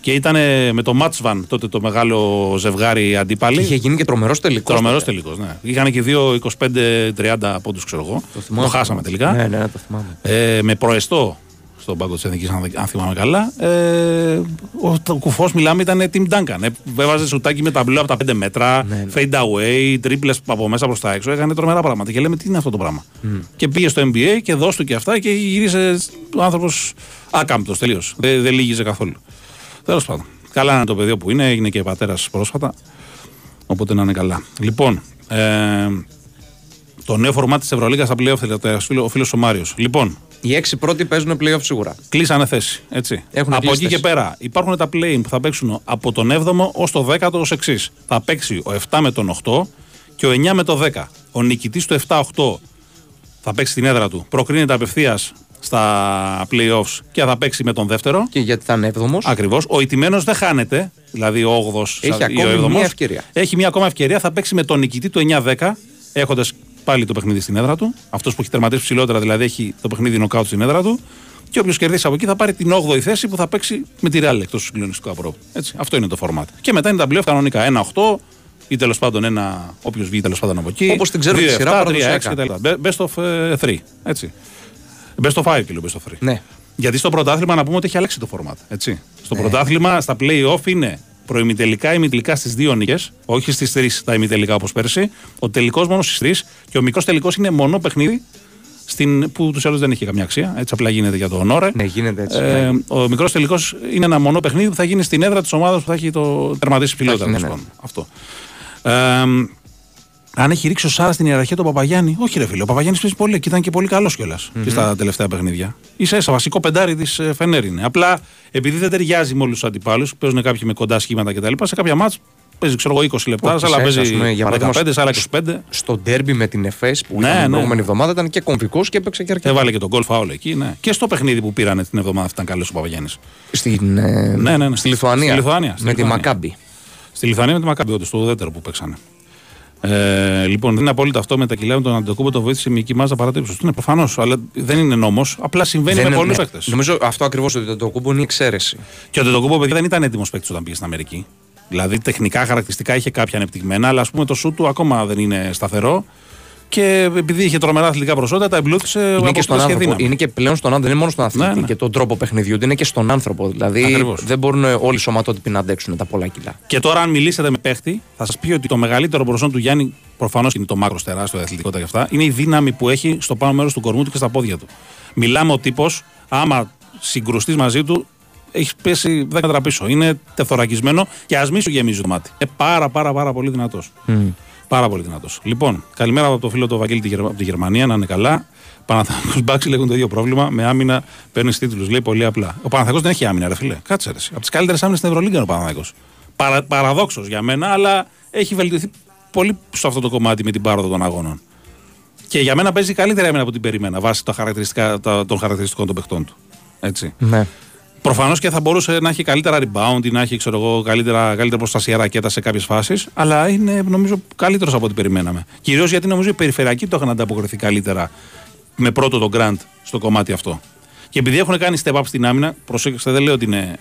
Και ήταν με το Μάτσβαν τότε το μεγάλο ζευγάρι αντίπαλοι. Και είχε γίνει και τρομερός τελικός. Τρομερός τελικός, ναι. Είχαν και δύο 25-30 πόντους, ξέρω εγώ. Το, θυμάμαι. χάσαμε τελικά. Ναι, ναι, το θυμάμαι. Ε, με προεστό στον πάγκο της Εθνικής, αν, αν θυμάμαι καλά. Ε, ο ο κουφός, μιλάμε, ήταν Team Duncan. Ε, έβαζε σουτάκι με ταμπλό από τα 5 μέτρα, Ναι, fade away, τρίπλες από μέσα προς τα έξω. Έκανε τρομερά πράγματα. Και λέμε, τι είναι αυτό το πράγμα. Και πήγε στο NBA και δώσ' του και αυτά και γύρισε ο άνθρωπος άκαμπτος τελείως. Δεν, δεν λύγιζε καθόλου. Τέλος πάντων. Καλά είναι το παιδί που είναι, έγινε και πατέρας πρόσφατα. Οπότε να είναι καλά. Λοιπόν, ε, το νέο φορμάτι της Ευρωλίγα στα playoff θέλει ο φίλος ο Μάριος. Λοιπόν, Οι έξι πρώτοι παίζουν playoff σίγουρα. κλείσανε θέση. Έτσι. Έχουν από κλείσει εκεί και θέση. πέρα υπάρχουν τα play που θα παίξουν από τον 7ο ως το 10ο ως εξής. Θα παίξει ο 7 με τον 8 και ο 9 με το 10. Ο νικητής του 7-8 θα παίξει την έδρα του. Προκρίνεται απευθείας στα playoffs και θα παίξει με τον δεύτερο. Και γιατί θα είναι έβδομος. Ακριβώς. Ο ηττημένος δεν χάνεται, δηλαδή ο 8ο Έχει ή ακόμη ο 7ο. μία ευκαιρία. Έχει μία ακόμα ευκαιρία. Θα παίξει με τον νικητή του 9-10, έχοντας πάλι το παιχνίδι στην έδρα του. Αυτός που έχει τερματίσει ψηλότερα, δηλαδή έχει το παιχνίδι νοκάουτ στην έδρα του. Και όποιος κερδίσει από εκεί θα πάρει την 8η θέση που θα παίξει με τη Real εκτός του συγκλονιστικού απρόπου. Έτσι, αυτό είναι το format. Και μετά είναι τα playoff κανονικά. 1-8 ή τέλος πάντων ένα. Όποιος βγει τέλος πάντων από εκεί. Όπως την ξέρουμε τη σειρά 2-7, 3-6 παραδοσιακά. κτλ. Best of 3. Έτσι. Best of 5 και λέω best of 3. Ναι. Γιατί στο πρωτάθλημα να πούμε ότι έχει αλλάξει το format. Έτσι. Στο πρωτάθλημα, στα play-off είναι προημιτελικά, ημιτελικά στις δύο νίκες, όχι στις τρεις τα ημιτελικά όπως πέρσι. Ο τελικός μόνος στις τρεις και ο μικρός τελικός είναι μονό παιχνίδι στην, που τους άλλους δεν έχει καμιά αξία. Έτσι απλά γίνεται για το ονόρε. Ναι, γίνεται έτσι. Ε, ναι. ο μικρός τελικός είναι ένα μονό παιχνίδι που θα γίνει στην έδρα της ομάδας που θα έχει το τερματίσει ψηλότερα. ναι, τέλος ναι. πάντων. Αυτό. Ε, αν έχει ρίξει ο Σάρας στην ιεραρχία του Παπαγιάννη, όχι ρε φίλε. Ο Παπαγιάννης παίζει πολύ και ήταν και πολύ καλός κιόλας και στα τελευταία παιχνίδια. σα ίσα βασικό πεντάρι της Φενέρ είναι. Απλά επειδή δεν ταιριάζει με όλους τους αντιπάλους, παίζουν κάποιοι με κοντά σχήματα κτλ. Σε κάποια μάτς παίζει ξέρω εγώ 20 λεπτά, σε Όχι, άλλα σε- ας παίζει πούμε, για 15, παράδειγμα, σε άλλα 25. Στο ντέρμπι με την ΕΦΕΣ που Ναι, ήταν την ναι. προηγούμενη εβδομάδα ήταν και κομβικός και έπαιξε και αρκετά. Έβαλε και τον γκολ φάουλ εκεί, ναι. Και στο παιχνίδι που πήρανε την εβδομάδα αυτή ήταν καλός ο Παπαγιάννης. Στην, ε, Ναι, ναι, ναι. στη Λιθουανία. Στη Λιθουανία, στη με τη Λιθουανία. Μακάμπη. Στη Λιθουανία με τη Μακάμπη, όντως, στο ουδέτερο που παίξανε. Ε, λοιπόν, δεν είναι απόλυτα αυτό με τα κιλά με τον Αντοκούμπο, το βοήθησε η μυϊκή μάζα παρατήρηση. Είναι προφανώς, αλλά δεν είναι νόμος. Απλά συμβαίνει Δεν με είναι- πολλούς ναι. παίκτες. Νομίζω αυτό ακριβώς ότι το κούμπο είναι η εξαίρεση. Και ο Αντοκούμπο, παιδιά, δεν ήταν έτοιμος παίκτης όταν πήγε στην Αμερική. Δηλαδή, τεχνικά χαρακτηριστικά είχε κάποια ανεπτυγμένα, αλλά ας πούμε το σου του ακόμα δεν είναι σταθερό. Και επειδή είχε τρομερά αθλητικά προσόντα, τα εμπλούτησε Είναι από και στον και άνθρωπο. δύναμη. Είναι και πλέον στον άνθρωπο. Δεν είναι μόνο στον αθλητή Ναι, ναι. και τον τρόπο παιχνιδιού του, είναι και στον άνθρωπο. Δηλαδή Ακριβώς. δεν μπορούν όλοι οι σωματότυποι να αντέξουν τα πολλά κιλά. Και τώρα, αν μιλήσετε με παίχτη, θα σας πει ότι το μεγαλύτερο προσόν του Γιάννη, προφανώς είναι το μάκρο τεράστιο, η αθλητικότητα και αυτά, είναι η δύναμη που έχει στο πάνω μέρος του κορμού του και στα πόδια του. Μιλάμε ο τύπος, άμα συγκρουστείς μαζί του, έχεις πέσει 10 μέτρα πίσω. Είναι τεθωρακισμένο και ας μη σου γεμίζει το μάτι. Είναι πάρα, πάρα, πάρα πολύ δυνατός. Πάρα πολύ δυνατός. Λοιπόν, καλημέρα από το φίλο του Βαγγέλη τη Γερμα- από τη Γερμανία, να είναι καλά. Παναθανικός Μπάξι λέγουν το ίδιο πρόβλημα. Με άμυνα παίρνεις τίτλους. Λέει πολύ απλά. Ο Παναθανικός δεν έχει άμυνα, ρε φίλε. Κάτσε ρε. Από τις καλύτερες άμυνες στην Ευρωλίγκα είναι ο Παναθανικός. Παρα, Παραδόξως για μένα, αλλά έχει βελτιωθεί πολύ στο αυτό το κομμάτι με την πάροδο των αγώνων. Και για μένα παίζει καλύτερη άμυνα από την περιμένα βάσει τα χαρακτηριστικά, τα, των χαρακτηριστικών των παιχτών του. Έτσι. Ναι. Προφανώς και θα μπορούσε να έχει καλύτερα rebound ή να έχει ξέρω εγώ, καλύτερα, καλύτερη προστασία ρακέτα σε κάποιες φάσεις, αλλά είναι νομίζω καλύτερος από ό,τι περιμέναμε. Κυρίως γιατί νομίζω οι περιφερειακοί το είχαν ανταποκριθεί καλύτερα με πρώτο τον Grant στο κομμάτι αυτό. Και επειδή έχουν κάνει step up στην άμυνα, προσέξτε, δεν λέω ότι είναι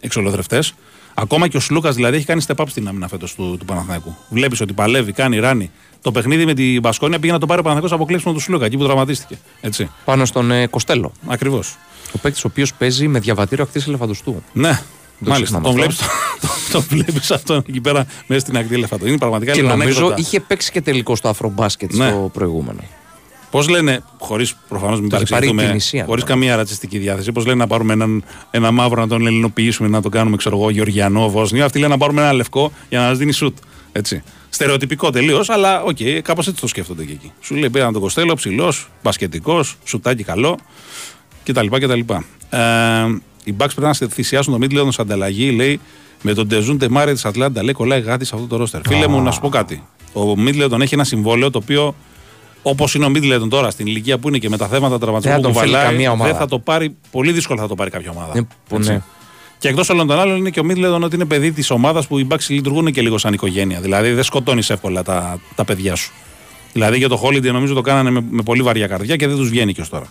εξολοθρευτές. Ακόμα και ο Σλούκας δηλαδή έχει κάνει step up στην άμυνα φέτος του, του Παναθηναϊκού. Βλέπεις ότι παλεύει, κάνει ράνι. Το παιχνίδι με την Μπασκόνια πήγε να το πάρει ο Παναθηναϊκός από κλέψιμο του Σλούκα εκεί που τραυματίστηκε. Έτσι. Πάνω στον ε, Κοστέλο. Ακριβώς. Ο παίκτης ο οποίος παίζει με διαβατήριο ακτής ελεφαντοστού. Ναι, Το μάλιστα. συχνάμε Τον βλέπεις αυτό. τον βλέπεις αυτόν εκεί πέρα μέσα στην ακτή ελεφαντό. Είναι πραγματικά Και λίγο νομίζω ανέκδοτα. είχε παίξει και τελικό στο αφρομπάσκετ Ναι. στο προηγούμενο. Πώς λένε, χωρίς προφανώς μην Το έχει πάρει η παρεξηγηθούμε, Τινησία, χωρίς τώρα. καμία ρατσιστική διάθεση, πώς λένε να πάρουμε έναν, ένα μαύρο να τον ελληνοποιήσουμε, να τον κάνουμε ξέρω εγώ, Γεωργιανό, Βόσνιο. Αυτοί λένε να πάρουμε ένα λευκό για να μας δίνει σουτ. Έτσι. Στερεοτυπικό τελείως, αλλά OK, okay, κάπως έτσι το σκέφτονται και εκεί. Σου λέει πήραν τον Κοστέλο, ψηλός, μπασκετικός, σουτάκι καλό κτλ. κτλ. Ε, οι Bucks πρέπει να θυσιάσουν τον Μίτλετον σε ανταλλαγή, λέει, με τον Ντεζόντε Μάρεϊ της Ατλάντα. Λέει, κολλάει γάντι σε αυτό το ρόστερ. Φίλε μου, να σου πω κάτι. Ο Μίτλετον έχει ένα συμβόλαιο το οποίο Όπως είναι ο Μίτλετον τώρα στην ηλικία που είναι και με τα θέματα τραυματισμού Δεν θα που τον φέρει κουβαλάει, καμία ομάδα. δεν θα το πάρει, πολύ δύσκολα θα το πάρει κάποια ομάδα. Ε, που Έτσι. ναι. Και εκτός όλων των άλλων είναι και ο Μίτλετον ότι είναι παιδί της ομάδας που οι Bucks λειτουργούν και λίγο σαν οικογένεια. Δηλαδή δεν σκοτώνεις εύκολα τα, τα παιδιά σου. Δηλαδή για το Holiday νομίζω το κάνανε με, με πολύ βαριά καρδιά και δεν τους βγαίνει και ως τώρα.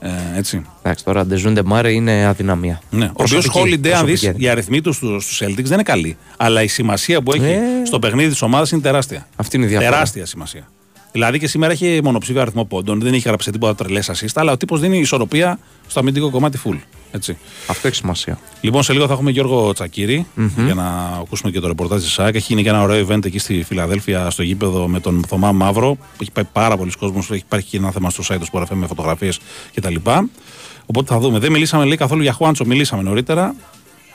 Ε, έτσι. Εντάξει, τώρα Ντεζούντε Μάρε είναι αδυναμία. Ναι. Ο οποίος Προσωπική, Holiday, αν προσωπική. δει, οι αριθμοί τους στους στους Celtics δεν είναι καλοί. Αλλά η σημασία που έχει Ε. στο παιχνίδι της ομάδας είναι τεράστια. Αυτή είναι η διαφορά. Τεράστια σημασία. Δηλαδή και σήμερα έχει μονοψήφιο αριθμό πόντων, δεν έχει γράψει τίποτα τρελές assist, αλλά ο τύπος δίνει ισορροπία στο αμυντικό κομμάτι full. Έτσι. Αυτό έχει σημασία. Λοιπόν, σε λίγο θα έχουμε Γιώργο Τσακύρη για να ακούσουμε και το ρεπορτάζ της ΣΑΚ. Έχει γίνει και ένα ωραίο event εκεί στη Φιλαδέλφια, στο γήπεδο με τον Θωμά Μαύρο. Έχει πάει πάρα πολλοί κόσμος. Έχει υπάρχει και ένα θέμα στο site του Sport FM με φωτογραφίες κτλ. Οπότε θα δούμε. Δεν μιλήσαμε λέει, καθόλου για Χουάντσο, μιλήσαμε νωρίτερα.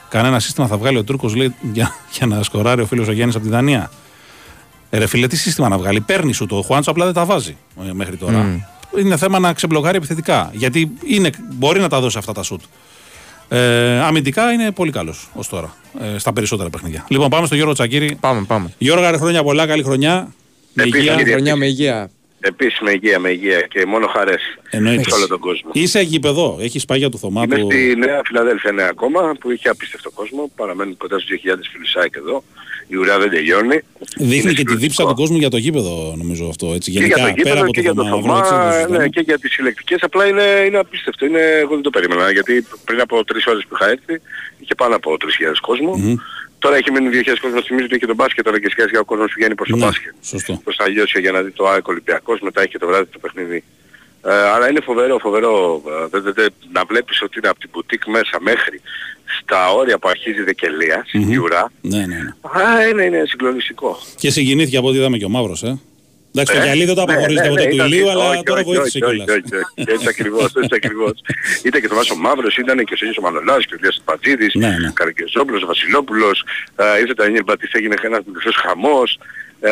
Κανένα σύστημα θα βγάλει ο Τούρκος για, για να σκοράρει ο φίλος ο Γιάννης από τη Δανία. Ε, ρε φίλε, τι σύστημα να βγάλει; Παίρνει σου το Χουάντσο, απλά δεν τα βάζει ε, μέχρι τώρα. Είναι θέμα να ξεμπλοκάρει επιθετικά. Γιατί είναι, μπορεί να τα δώσει αυτά τα σουτ. Ε, αμυντικά είναι πολύ καλός ως τώρα. Ε, στα περισσότερα παιχνίδια. Λοιπόν, πάμε στο Γιώργο Τσακύρη. Πάμε, πάμε. Γιώργο, ρε, χρόνια πολλά, καλή χρονιά. Με Επίσης, υγεία. κύριε. Χρονιά με υγεία. Επίσης με υγεία, με υγεία και μόνο χαρές Εννοείται. σε όλο τον κόσμο. Είσαι γήπεδο, έχεις πάγια του Θωμά Είμαι που... στη Νέα Φιλαδέλφια νέα ακόμα που είχε απίστευτο κόσμο. Παραμένουν κοντά στους 2.000 φιλουσάκ εδώ. Η ουρά δεν τελειώνει. Δείχνει Είναι και τη δίψα του κόσμου για το γήπεδο, νομίζω αυτό. Έτσι. και Γενικά, για το πέρα γήπεδο από και το για το Θωμά, Μαύρο, Θωμά, έτσι, το ναι, συζητάμε. και για τις συλλεκτικές. Απλά είναι, είναι απίστευτο. Είναι, εγώ δεν το περίμενα γιατί πριν από τρεις ώρες που είχα έρθει είχε πάνω από 3.000 κόσμο. Μμμ. Τώρα έχει μείνει 2.000 κόσμο. Θυμίζω ότι έχει τον μπάσκετ τώρα και σιγά σιγά ο κόσμος πηγαίνει προς το Ναι, μπάσκετ. σωστό. Προς τα Λιώσια για να δει το ΑΕΚ Ολυμπιακός. Μετά έχει και το βράδυ το παιχνίδι. Ε, αλλά είναι φοβερό, φοβερό. Ε, δε- δε- δε- να βλέπεις ότι είναι από την μπουτίκ μέσα μέχρι στα όρια που αρχίζει η Δεκελία, στην Μμμ. Γιουρά. Ναι, ναι, ναι. Α, είναι, είναι συγκλονιστικό. Και συγκινήθηκε από ό,τι είδαμε και ο Μαύρος, ε. Εντάξει, το Ε, γυαλί δεν το ναι, απαγορίζεται ναι, ποτέ ναι, του ήταν- ηλίου, αλλά όχι, τώρα όχι, βοήθησε όχι, κιόλας. όχι, όχι, όχι. Έτσι ακριβώς, έτσι ακριβώς. Ήταν και το Μάσο Μαύρος, ήταν και ο Σέγιος ο Μανολάς και ο Λίας Πατζίδης, Ναι, ναι. Καρκεζόπουλος, ο Βασιλόπουλος, ε, ήρθε τα Νίελ Μπατής, έγινε ένας μικρός χαμός, ε,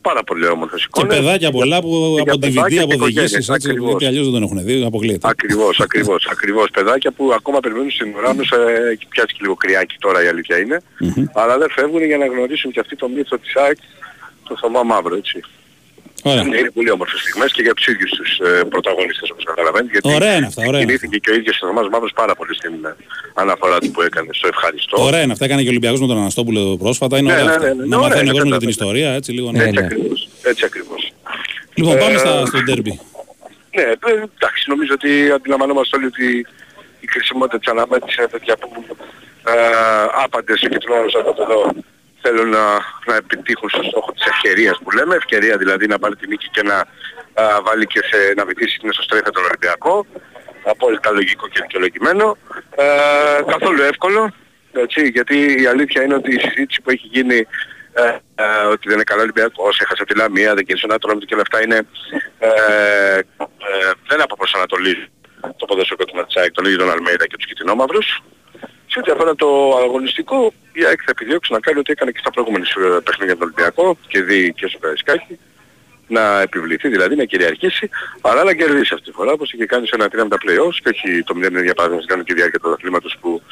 πάρα πολύ όμορφες Και εικόνες. παιδάκια πολλά που Και από για DVD, παιδάκια από και οικογένειες, οδηγήσεις, έτσι, ακριβώς. γιατί αλλιώς δεν τον έχουν δει, αποκλείεται. Ακριβώς, ακριβώς, ακριβώς. Παιδάκια που ακόμα περιμένουν στην ουράνους, ε, έχει πιάσει και λίγο κρυάκι τώρα η αλήθεια είναι. Μμμ. Αλλά δεν φεύγουν για να γνωρίσουν και αυτοί το μύθο της ΑΕΚ, το Θωμά Μαύρο, έτσι. Ωραία. Είναι, είναι πολύ όμορφες στιγμές και για τους ίδιους τους ε, πρωταγωνιστές όπως καταλαβαίνετε. Γιατί Ωραία είναι αυτά, ωραία είναι κινήθηκε και ο ίδιος ο Θωμάς Μαύρος πάρα πολύ στην ε, αναφορά του που έκανε. Στο ευχαριστώ. Ωραία είναι αυτά, έκανε και ο Ολυμπιακός με τον Αναστόπουλο πρόσφατα. Είναι Ναι, ωραία ναι, αυτά. ναι, ναι, Να ωραία μαθαίνει ο είναι, κόσμος για την κατάλαβα. ιστορία, έτσι λίγο. ναι. Έτσι ακριβώς. Έτσι ακριβώς. Λοιπόν, πάμε Ε, στα- στο ντέρμπι. Ναι, ε, εντάξει, νομίζω ότι αντιλαμβανόμαστε όλοι ότι η χρησιμότητα της αναμέτρησης είναι τέτοια που ε, άπαντες και του εδώ θέλουν να, να επιτύχουν στο στόχο της ευκαιρίας που λέμε, ευκαιρία δηλαδή να πάρει την νίκη και να α, βάλει και σε, να βυθίσει την εσωστρέφεια τον Ολυμπιακό, απόλυτα λογικό και δικαιολογημένο. Ε, καθόλου εύκολο, έτσι, γιατί η αλήθεια είναι ότι η συζήτηση που έχει γίνει ε, ε, ότι δεν είναι καλά ο Ολυμπιακός, έχασε τη Λαμία, δεν κέρδισε ένα τρόμο και όλα αυτά είναι ε, ε, δεν αποπροσανατολίζει το ποδοσφαιρικό του Ματσάκη, τον ίδιο τον Αλμέιδα και τους Κιτινόμαυρους. Σε ό,τι αφορά το αγωνιστικό, η ΑΕΚ θα επιδιώξει να κάνει ό,τι έκανε και στα προηγούμενα ε, παιχνίδια του Ολυμπιακό και δει και στο Καραϊσκάκι να επιβληθεί, δηλαδή να κυριαρχήσει, αλλά να κερδίσει αυτή τη φορά, όπως είχε κάνει σε ένα τρία με τα play-offs και όχι το 0 για παράδειγμα στην κανονική διάρκεια του αθλήματος που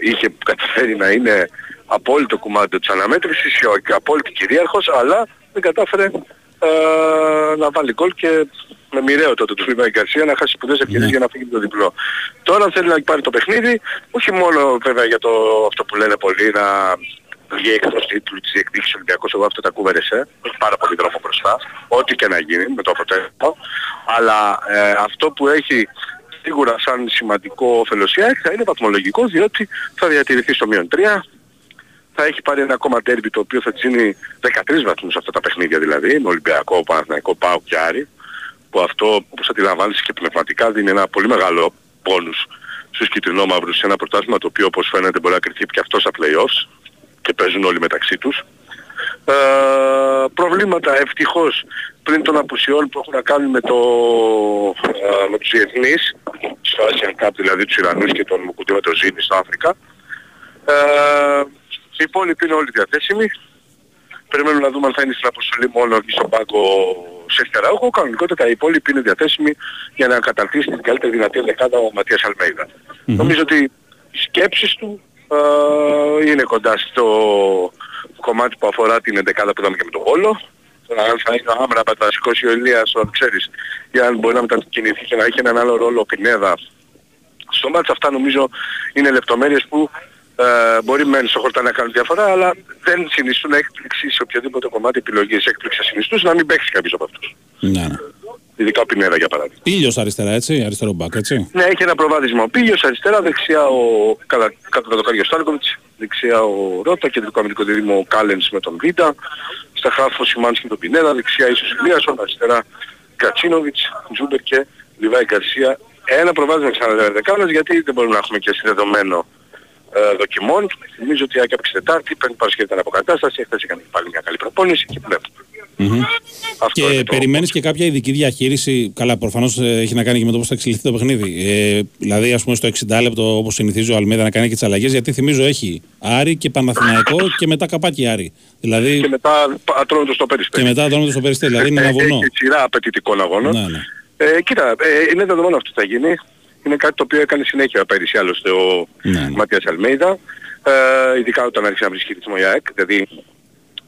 είχε καταφέρει να είναι απόλυτο κομμάτι της αναμέτρησης και απόλυτη κυρίαρχος, αλλά δεν κατάφερε ε, να βάλει γκολ και με μοιραίο τότε του Λίβα Γκαρσία να χάσει σπουδές ευκαιρίες για να φύγει με το διπλό. Τώρα αν θέλει να πάρει το παιχνίδι, όχι μόνο βέβαια για το, αυτό που λένε πολλοί να βγει εκτός τίτλου της διεκδίκησης Ολυμπιακός, εγώ αυτό τα κούβερεσαι, έχει πάρα πολύ δρόμο μπροστά, ό,τι και να γίνει με το αποτέλεσμα, αλλά ε, αυτό που έχει σίγουρα σαν σημαντικό όφελος η ΑΕΚ θα είναι βαθμολογικός διότι θα διατηρηθεί στο μείον 3, θα έχει πάρει ένα ακόμα τέρμπι το οποίο θα της δίνει 13 βαθμούς αυτά τα παιχνίδια δηλαδή, με Ολυμπιακό, Παναθηναϊκό, ΠΑΟ και Άρη, που αυτό όπως αντιλαμβάνεσαι και πνευματικά δίνει ένα πολύ μεγάλο πόνους στους κυτρινόμαυρους σε ένα πρωτάθλημα το οποίο όπως φαίνεται μπορεί να κρυθεί και αυτό στα play-offs και παίζουν όλοι μεταξύ τους. Ε, προβλήματα ευτυχώς πριν των απουσιών που έχουν να κάνουν με, το, ε, με τους διεθνείς, στο Asian Cup δηλαδή τους Ιρανούς και τον Μουκουντή με το Ζήνη στο Αφρικά. Ε, οι υπόλοιποι είναι όλοι διαθέσιμοι. Περιμένουμε να δούμε αν θα είναι στην αποστολή μόνο ή στον πάγκο σε Στεραούχο. Κανονικότατα οι υπόλοιποι είναι διαθέσιμοι για να καταρτήσει την καλύτερη δυνατή δεκάδα ο Ματίας Αλμέιδα. Νομίζω ότι οι σκέψεις του ε, είναι κοντά στο κομμάτι που αφορά την εντεκάδα που είδαμε και με τον Βόλο. Τώρα αν θα είναι ο Άμραμπα, θα σηκώσει ο Ηλίας, αν ξέρεις, ή αν μπορεί να μετακινηθεί και να έχει έναν άλλο ρόλο ο Πινέδα. Στο μάτς αυτά νομίζω είναι λεπτομέρειες που ε, μπορεί μεν στο χορτά να κάνουν διαφορά, αλλά δεν συνιστούν έκπληξη σε οποιοδήποτε κομμάτι επιλογής έκπληξη συνιστούς να μην παίξει κάποιος από αυτούς. Ναι, ναι. Ειδικά ο Πινέδα για παράδειγμα. Πήλιος αριστερά, έτσι, αριστερό μπακ, έτσι. Ναι, έχει ένα προβάδισμα. Ο Πίγιος αριστερά, δεξιά ο κατά, κάτω το Κάριο Στάλκοβιτς, δεξιά ο Ρότα, κεντρικό αμυντικό δίδυμο ο Κάλενς με τον Βίτα, στα χάφο Σιμάνσκι με τον Πινέδα, δεξιά ίσως Ηλίασον, αριστερά Κατσίνοβιτς, Τζούμπερ και Λιβάη Γκαρσία. Ένα προβάδισμα ξανά δεκάλες γιατί δεν μπορούμε να έχουμε και συνδεδομένο ε, δοκιμών. Νομίζω ότι η Άκη έπαιξε Τετάρτη, πέντε Παρασκευή ήταν αποκατάσταση, χθες έκανε πάλι μια καλή προπόνηση και βλέπουμε. Μμμ. Αυτό είναι Και το- περιμένεις και κάποια ειδική διαχείριση; Καλά, προφανώς ε, έχει να κάνει και με το πώς θα εξελιχθεί το παιχνίδι. Ε, δηλαδή, ας πούμε, στο 60 λεπτό, όπως συνηθίζει ο Αλμέδα να κάνει και τις αλλαγές, γιατί θυμίζω έχει Άρη και Παναθηναϊκό και μετά καπάκι Άρη. Δηλαδή, Και μετά ατρώνοντας το περιστέρι. και μετά το στο περιστέρι. Δηλαδή, είναι ένα Ε, βουνό. Έχει σειρά απαιτητικών αγώνων. Ναι, ναι. Ε, κοίτα, ε, είναι δεδομένο αυτό που θα γίνει. Είναι κάτι το οποίο έκανε συνέχεια πέρυσι άλλωστε ο Ναι, Ματίας Αλμέιδα. Ε, ειδικά όταν άρχισε να βρίσκει ρυθμό η ΑΕΚ. Δηλαδή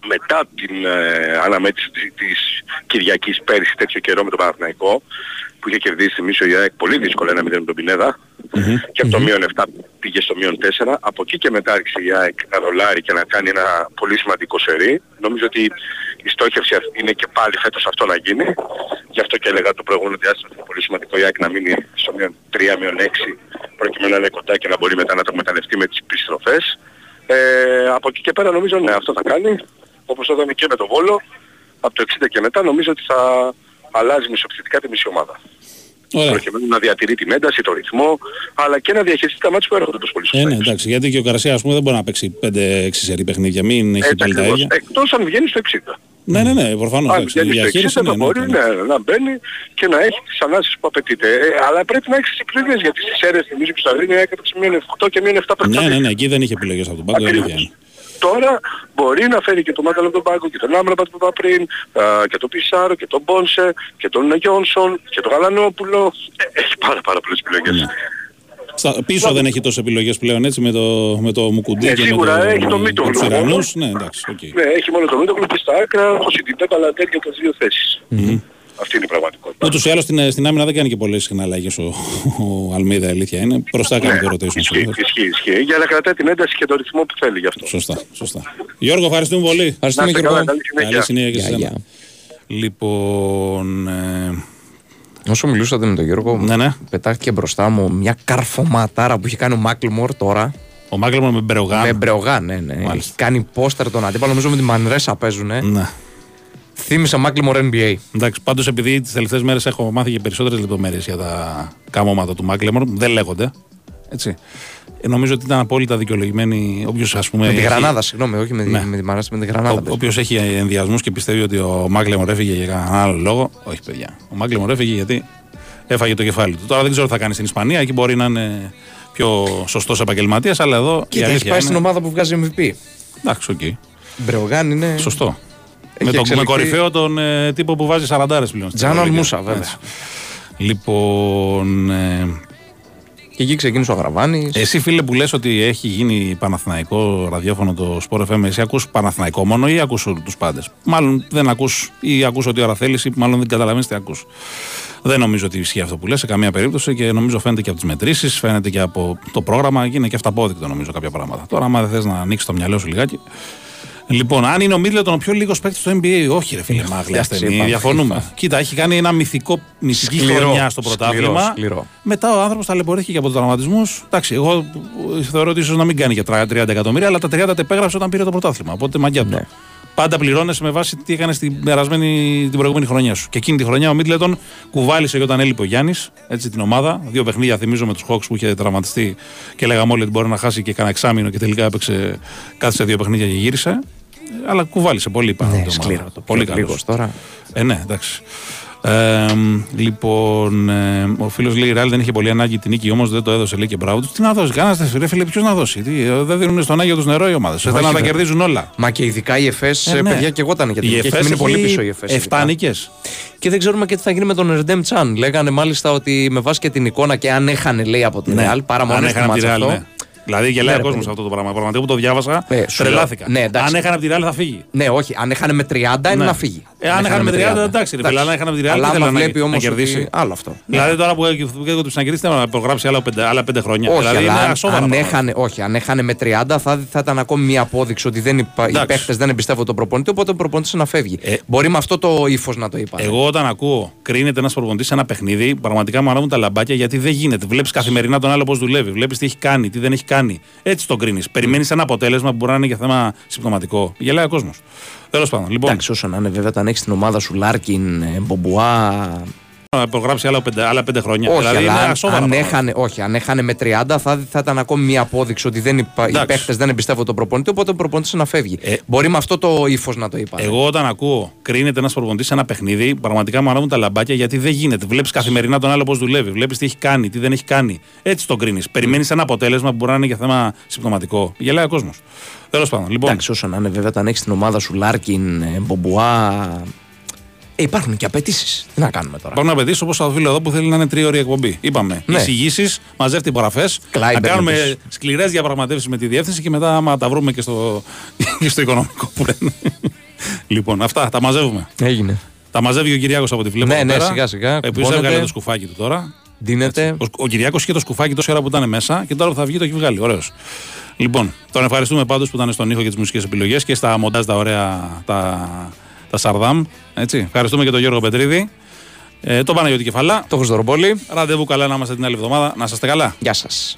μετά την ε, αναμέτρηση της, της Κυριακής πέρυσι τέτοιο καιρό με τον Παναθηναϊκό που είχε κερδίσει θυμίσω η ΑΕΚ πολύ δύσκολα ένα 0 με τον Πινέδα και από το μείον 7 πήγε στο μείον 4. Από εκεί και μετά άρχισε η ΑΕΚ να ρολάρει και να κάνει ένα πολύ σημαντικό σερί. Νομίζω ότι η στόχευση αυτή είναι και πάλι φέτος αυτό να γίνει. Γι' αυτό και έλεγα το προηγούμενο διάστημα ότι είναι πολύ σημαντικό η ΑΕΚ να μείνει στο μείον 3, μείον 6 προκειμένου να είναι κοντά και να μπορεί μετά να το εκμεταλλευτεί με τις επιστροφές. Ε, από εκεί και πέρα νομίζω ναι αυτό θα κάνει. Όπως το είδαμε και με τον Βόλο. Από το 60 και μετά νομίζω ότι θα αλλάζει μισοεπιθετικά τη μισή ομάδα. Ωραία. Προκειμένου να διατηρεί την ένταση, το ρυθμό, αλλά και να διαχειριστεί τα μάτια που έρχονται τόσο πολύ Ε, ναι, εντάξει, γιατί και ο Καρσία ας πούμε δεν μπορεί να παίξει 5-6 σερή παιχνίδια, μην έχει πάλι τα ίδια. Εκτός αν βγαίνει στο 60. Ναι, ναι, ναι, προφανώς. Αν εντάξει, η βγαίνει στο 60 διαχείριση θα ναι, ναι, μπορεί ναι. ναι, να μπαίνει και να έχει τις ανάσεις που απαιτείται. Ε, αλλά πρέπει να έχεις τις επιλογές γιατί στις αίρες θυμίζω και στα Ρήνια έκαταξε μείον 8 και μείον 7 Ναι, ναι, ναι, εκεί δεν είχε επιλογές από τον πάγκο, η αλήθεια είναι. Τώρα μπορεί να φέρει και τον Μάνταλο από τον πάγκο και τον Άμραμπατ που είπα πριν α, και τον Πιζάρο και τον Πόνσε και τον Γιόνσον και τον Γαλανόπουλο. Ε, έχει πάρα πάρα πολλές επιλογές. Στα, πίσω δεν έχει τόσες επιλογές πλέον έτσι με το, με το Μουκουντή Ναι, και σίγουρα με, το, έχει το με Μίτογλου τους μόνο. Ιρανούς. Ναι, εντάξει, οκ. Ναι, έχει μόνο το Μίτογλου και στα άκρα το Σιντιμπέ Παλατέλ και τις δύο θέσεις. Αυτή είναι η πραγματικότητα. Ούτως ή άλλως στην, στην άμυνα δεν κάνει και πολλές συχνά αλλαγές ο, ο Αλμέιδα, η αλήθεια είναι. Μπροστά κάνει το rotation. Ισχύει, ισχύει, ισχύει. Για να κρατάει την ένταση και το ρυθμό που θέλει γι' αυτό. Σωστά, σωστά. Γιώργο, ευχαριστούμε πολύ. Ευχαριστούμε, Να είστε Γιώργο. καλά, καλή συνέχεια. Καλή συνέχεια και Γεια, σε γεια. εσένα. Λοιπόν, ε, Όσο μιλούσατε με τον Γιώργο, Ναι, ναι. πετάχτηκε μπροστά μου μια καρφωματάρα που είχε κάνει ο Μάκλιμορ τώρα. ο Μάγκλεμον με Μπρεογάν. Με Μπρεογάν, ναι, ναι. Έχει κάνει πόστερ τον αντίπαλο, νομίζω με τη Μανρέσα παίζουνε. Ναι. Θύμισε Μάκλιμορ NBA. Εντάξει, πάντως επειδή τις τελευταίες μέρες έχω μάθει και περισσότερες λεπτομέρειες για τα καμώματα του Μάγκλεμον, δεν λέγονται. Έτσι. Ε, νομίζω ότι ήταν απόλυτα δικαιολογημένη όποιος ας πούμε... Με τη έχει- Γρανάδα, συγγνώμη, όχι με, τη- Ναι. με τη Μανρέσα, με τη Γρανάδα. Ο παίζουν. οποίο έχει ενδιασμούς και πιστεύει ότι ο Μάγκλεμορ έφυγε για κανέναν άλλο λόγο. Όχι, παιδιά. Ο Μάγκλεμορ έφυγε γιατί έφαγε το κεφάλι του. Τώρα δεν ξέρω τι θα κάνει στην Ισπανία. Εκεί μπορεί να είναι πιο σωστός επαγγελματίας, αλλά εδώ. Και η έχεις αλήθεια πάει είναι... στην ομάδα που βγάζει MVP. Εντάξει, οκ. Μπρεογάν είναι. Σωστό. Έχει Με, τον, με εξελιχθεί- κορυφαίο τον ε, τύπο που βάζει 40 πλέον. στην Τζάνο Ευρωλίγκα. Αλμούσα, βέβαια. Έτσι. Λοιπόν. ε, Και εκεί ξεκίνησε ο Γραβάνη. εσύ φίλε που λες ότι έχει γίνει Παναθηναϊκό ραδιόφωνο το Sport FM, εσύ ακούς Παναθηναϊκό μόνο ή ακούς τους πάντες; Μάλλον δεν ακούς ή ακούς ό,τι ώρα θέλεις ή μάλλον δεν καταλαβαίνεις τι ακούς. Δεν νομίζω ότι ισχύει αυτό που λες σε καμία περίπτωση και νομίζω φαίνεται και από τις μετρήσεις, φαίνεται και από το πρόγραμμα και είναι και αυταπόδεικτο νομίζω κάποια πράγματα. Τώρα άμα δεν θες να ανοίξεις το μυαλό σου λιγάκι. Λοιπόν, αν είναι ο Μίτλετον ο πιο λίγος παίκτης στο NBA, όχι ρε φίλε, μάγλε εντάξει, ασθενή, είπαμε, διαφωνούμε. είπα. Κοίτα, έχει κάνει ένα μυθικό, μυθική Σκληρό, χρονιά στο σκληρό, πρωτάθλημα. σκληρό. Μετά ο άνθρωπος ταλαιπωρήθηκε και από τους τραυματισμούς. Εντάξει, εγώ ε, θεωρώ ότι ίσως να μην κάνει και 30 εκατομμύρια, αλλά τα 30 τα επέγραψε όταν πήρε το πρωτάθλημα. Οπότε μαγιά του. Πάντα πληρώνεσαι με βάση τι έκανε την, περασμένη, την προηγούμενη χρονιά σου. Και εκείνη τη χρονιά ο Μίτλετον κουβάλισε και όταν έλειπε ο Γιάννης, έτσι την ομάδα. Δύο παιχνίδια θυμίζω με τους Hawks που είχε τραυματιστεί και λέγαμε όλοι ότι μπορεί να χάσει και κανένα εξάμεινο και τελικά έπαιξε κάθε σε δύο παιχνίδια και γύρισε. Ε, Αλλά κουβάλισε πολύ πάνω. Ναι, από την ομάδα. σκληρό το Πολύ πιο καλός. λίγος τώρα. Ε, ναι, εντάξει. Ε, λοιπόν, ε, ο φίλος λέει: Ράλ δεν είχε πολύ ανάγκη την νίκη, όμως δεν το έδωσε. Λέει και μπράβο του. Τι να δώσει, κανένας δεν φίλε, ποιος να δώσει. Τι, ε, δεν δίνουν στον Άγιο τους νερό οι ομάδες. Θέλουν να τα βέβαια. κερδίζουν όλα. Μα και ειδικά η ΕΦΕΣ, Ε, ναι. παιδιά, και εγώ ήταν για την Η νίκη. Έχει ΕΦΕΣ μείνει πολύ έχει πίσω η ΕΦΕΣ. εφτά ειδικά. νίκες. Και δεν ξέρουμε και τι θα γίνει με τον Ερντέμ Τσάν. Λέγανε μάλιστα ότι με βάση και την εικόνα και αν έχανε λέει από την Ναι. Ρεάλ, παρά μόνο Αν στο έχανε από τη μάτς Real, αυτό. ναι. Δηλαδή γελάει Ναι, ο ρε, κόσμος παιδί. αυτό το πράγμα. Πραγματικά που το διάβασα, Ε, σου λέω. τρελάθηκα. Ναι, εντάξει. αν έχανε από τη Real θα φύγει. Ναι, όχι. Αν έχανε με 30 είναι Ναι. να φύγει. Ε, αν έχανε με 30, εντάξει, ρε φίλε, αν έχανε με τη Real, Αλλά τι θέλει άμα να- βλέπει να όμω. κερδίσει. Άλλο αυτό. Δηλαδή τώρα που έχει του να κερδίσει, να προγράψει άλλα πέντε, άλλα πέντε χρόνια. Όχι, δηλαδή αλλά είναι αν, ασόβαρα αν πράγματα. έχανε, όχι, αν έχανε με 30 θα, θα ήταν ακόμη μια απόδειξη ότι δεν υπα, οι Εντάξει. παίχτε δεν εμπιστεύονται τον προπονητή, οπότε ο προπονητής να φεύγει. Μπορεί με αυτό το ύφος να το είπα. Εγώ όταν ακούω κρίνεται ένας προπονητής σε ένα παιχνίδι, πραγματικά μου ανάβουν τα λαμπάκια γιατί δεν γίνεται. Βλέπεις καθημερινά τον άλλο πώς δουλεύει, βλέπεις τι έχει κάνει, τι δεν έχει κάνει. Έτσι τον κρίνεις. Περιμένεις ένα αποτέλεσμα που μπορεί να είναι για θέμα συμπτωματικό. Γελάει ο κόσμος. Τέλος πάντων. Λοιπόν, Εντάξει, όσο να είναι βέβαια, όταν έχεις την ομάδα σου Λάρκιν, ε, Μπομπουά. Να προγράψει άλλα πέντε, άλλα πέντε χρόνια. Όχι, δηλαδή αλλά είναι αν, ασόβαρα αν, πράγματα. έχανε, όχι, αν έχανε με 30 θα, θα ήταν ακόμη μια απόδειξη ότι δεν υπα, οι Εντάξει. παίχτε δεν εμπιστεύονται τον προπονητή, οπότε ο προπονητής να φεύγει. Μπορεί με αυτό το ύφος να το είπα. Εγώ όταν ακούω κρίνεται ένας προπονητής σε ένα παιχνίδι, πραγματικά μου ανάβουν τα λαμπάκια γιατί δεν γίνεται. Βλέπεις καθημερινά τον άλλο πώς δουλεύει, βλέπεις τι έχει κάνει, τι δεν έχει κάνει. Έτσι τον κρίνεις. Περιμένεις ένα αποτέλεσμα που μπορεί να είναι για θέμα συμπτωματικό. Γελάει ο κόσμος. Τέλος πάντων. Λοιπόν, Εντάξει, όσο να είναι βέβαια, όταν έχεις την ομάδα σου Λάρκιν, ε, Μπομπουά. Ε, υπάρχουν και απαιτήσεις. Τι να κάνουμε τώρα; Υπάρχουν απαιτήσεις όπως το φίλο εδώ που θέλει να είναι τρίωρη εκπομπή. Είπαμε. Ναι. Εισηγήσεις, μαζεύτε υπογραφές. Κλάιμπερ Να κάνουμε επίσης. σκληρές διαπραγματεύσεις με τη διεύθυνση και μετά, άμα τα βρούμε και στο, και στο οικονομικό που λένε. λοιπόν, αυτά τα μαζεύουμε. Έγινε. Τα μαζεύει ο Κυριάκος από τη βλέπω. Ναι, εδώ ναι, πέρα, σιγά, σιγά, Ο οποίος κουμπώνεται. έβγαλε το σκουφάκι του τώρα. Δίνεται. Ο, ο Κυριάκος είχε το σκουφάκι τόση ώρα που ήταν μέσα και τώρα που θα βγει το έχει βγάλει. Ωραίος. Λοιπόν, τον ευχαριστούμε πάντως που ήταν στον ήχο και τις μουσικές επιλογές και στα μοντάζ τα ωραία τα, τα Σαρδάμ. Έτσι. Ευχαριστούμε και τον Γιώργο Πετρίδη. Ε, το Παναγιώτη Κεφαλά. Το Χρυστοροπόλη. Ραντεβού καλά να είμαστε την άλλη εβδομάδα. Να είστε καλά. Γεια σας.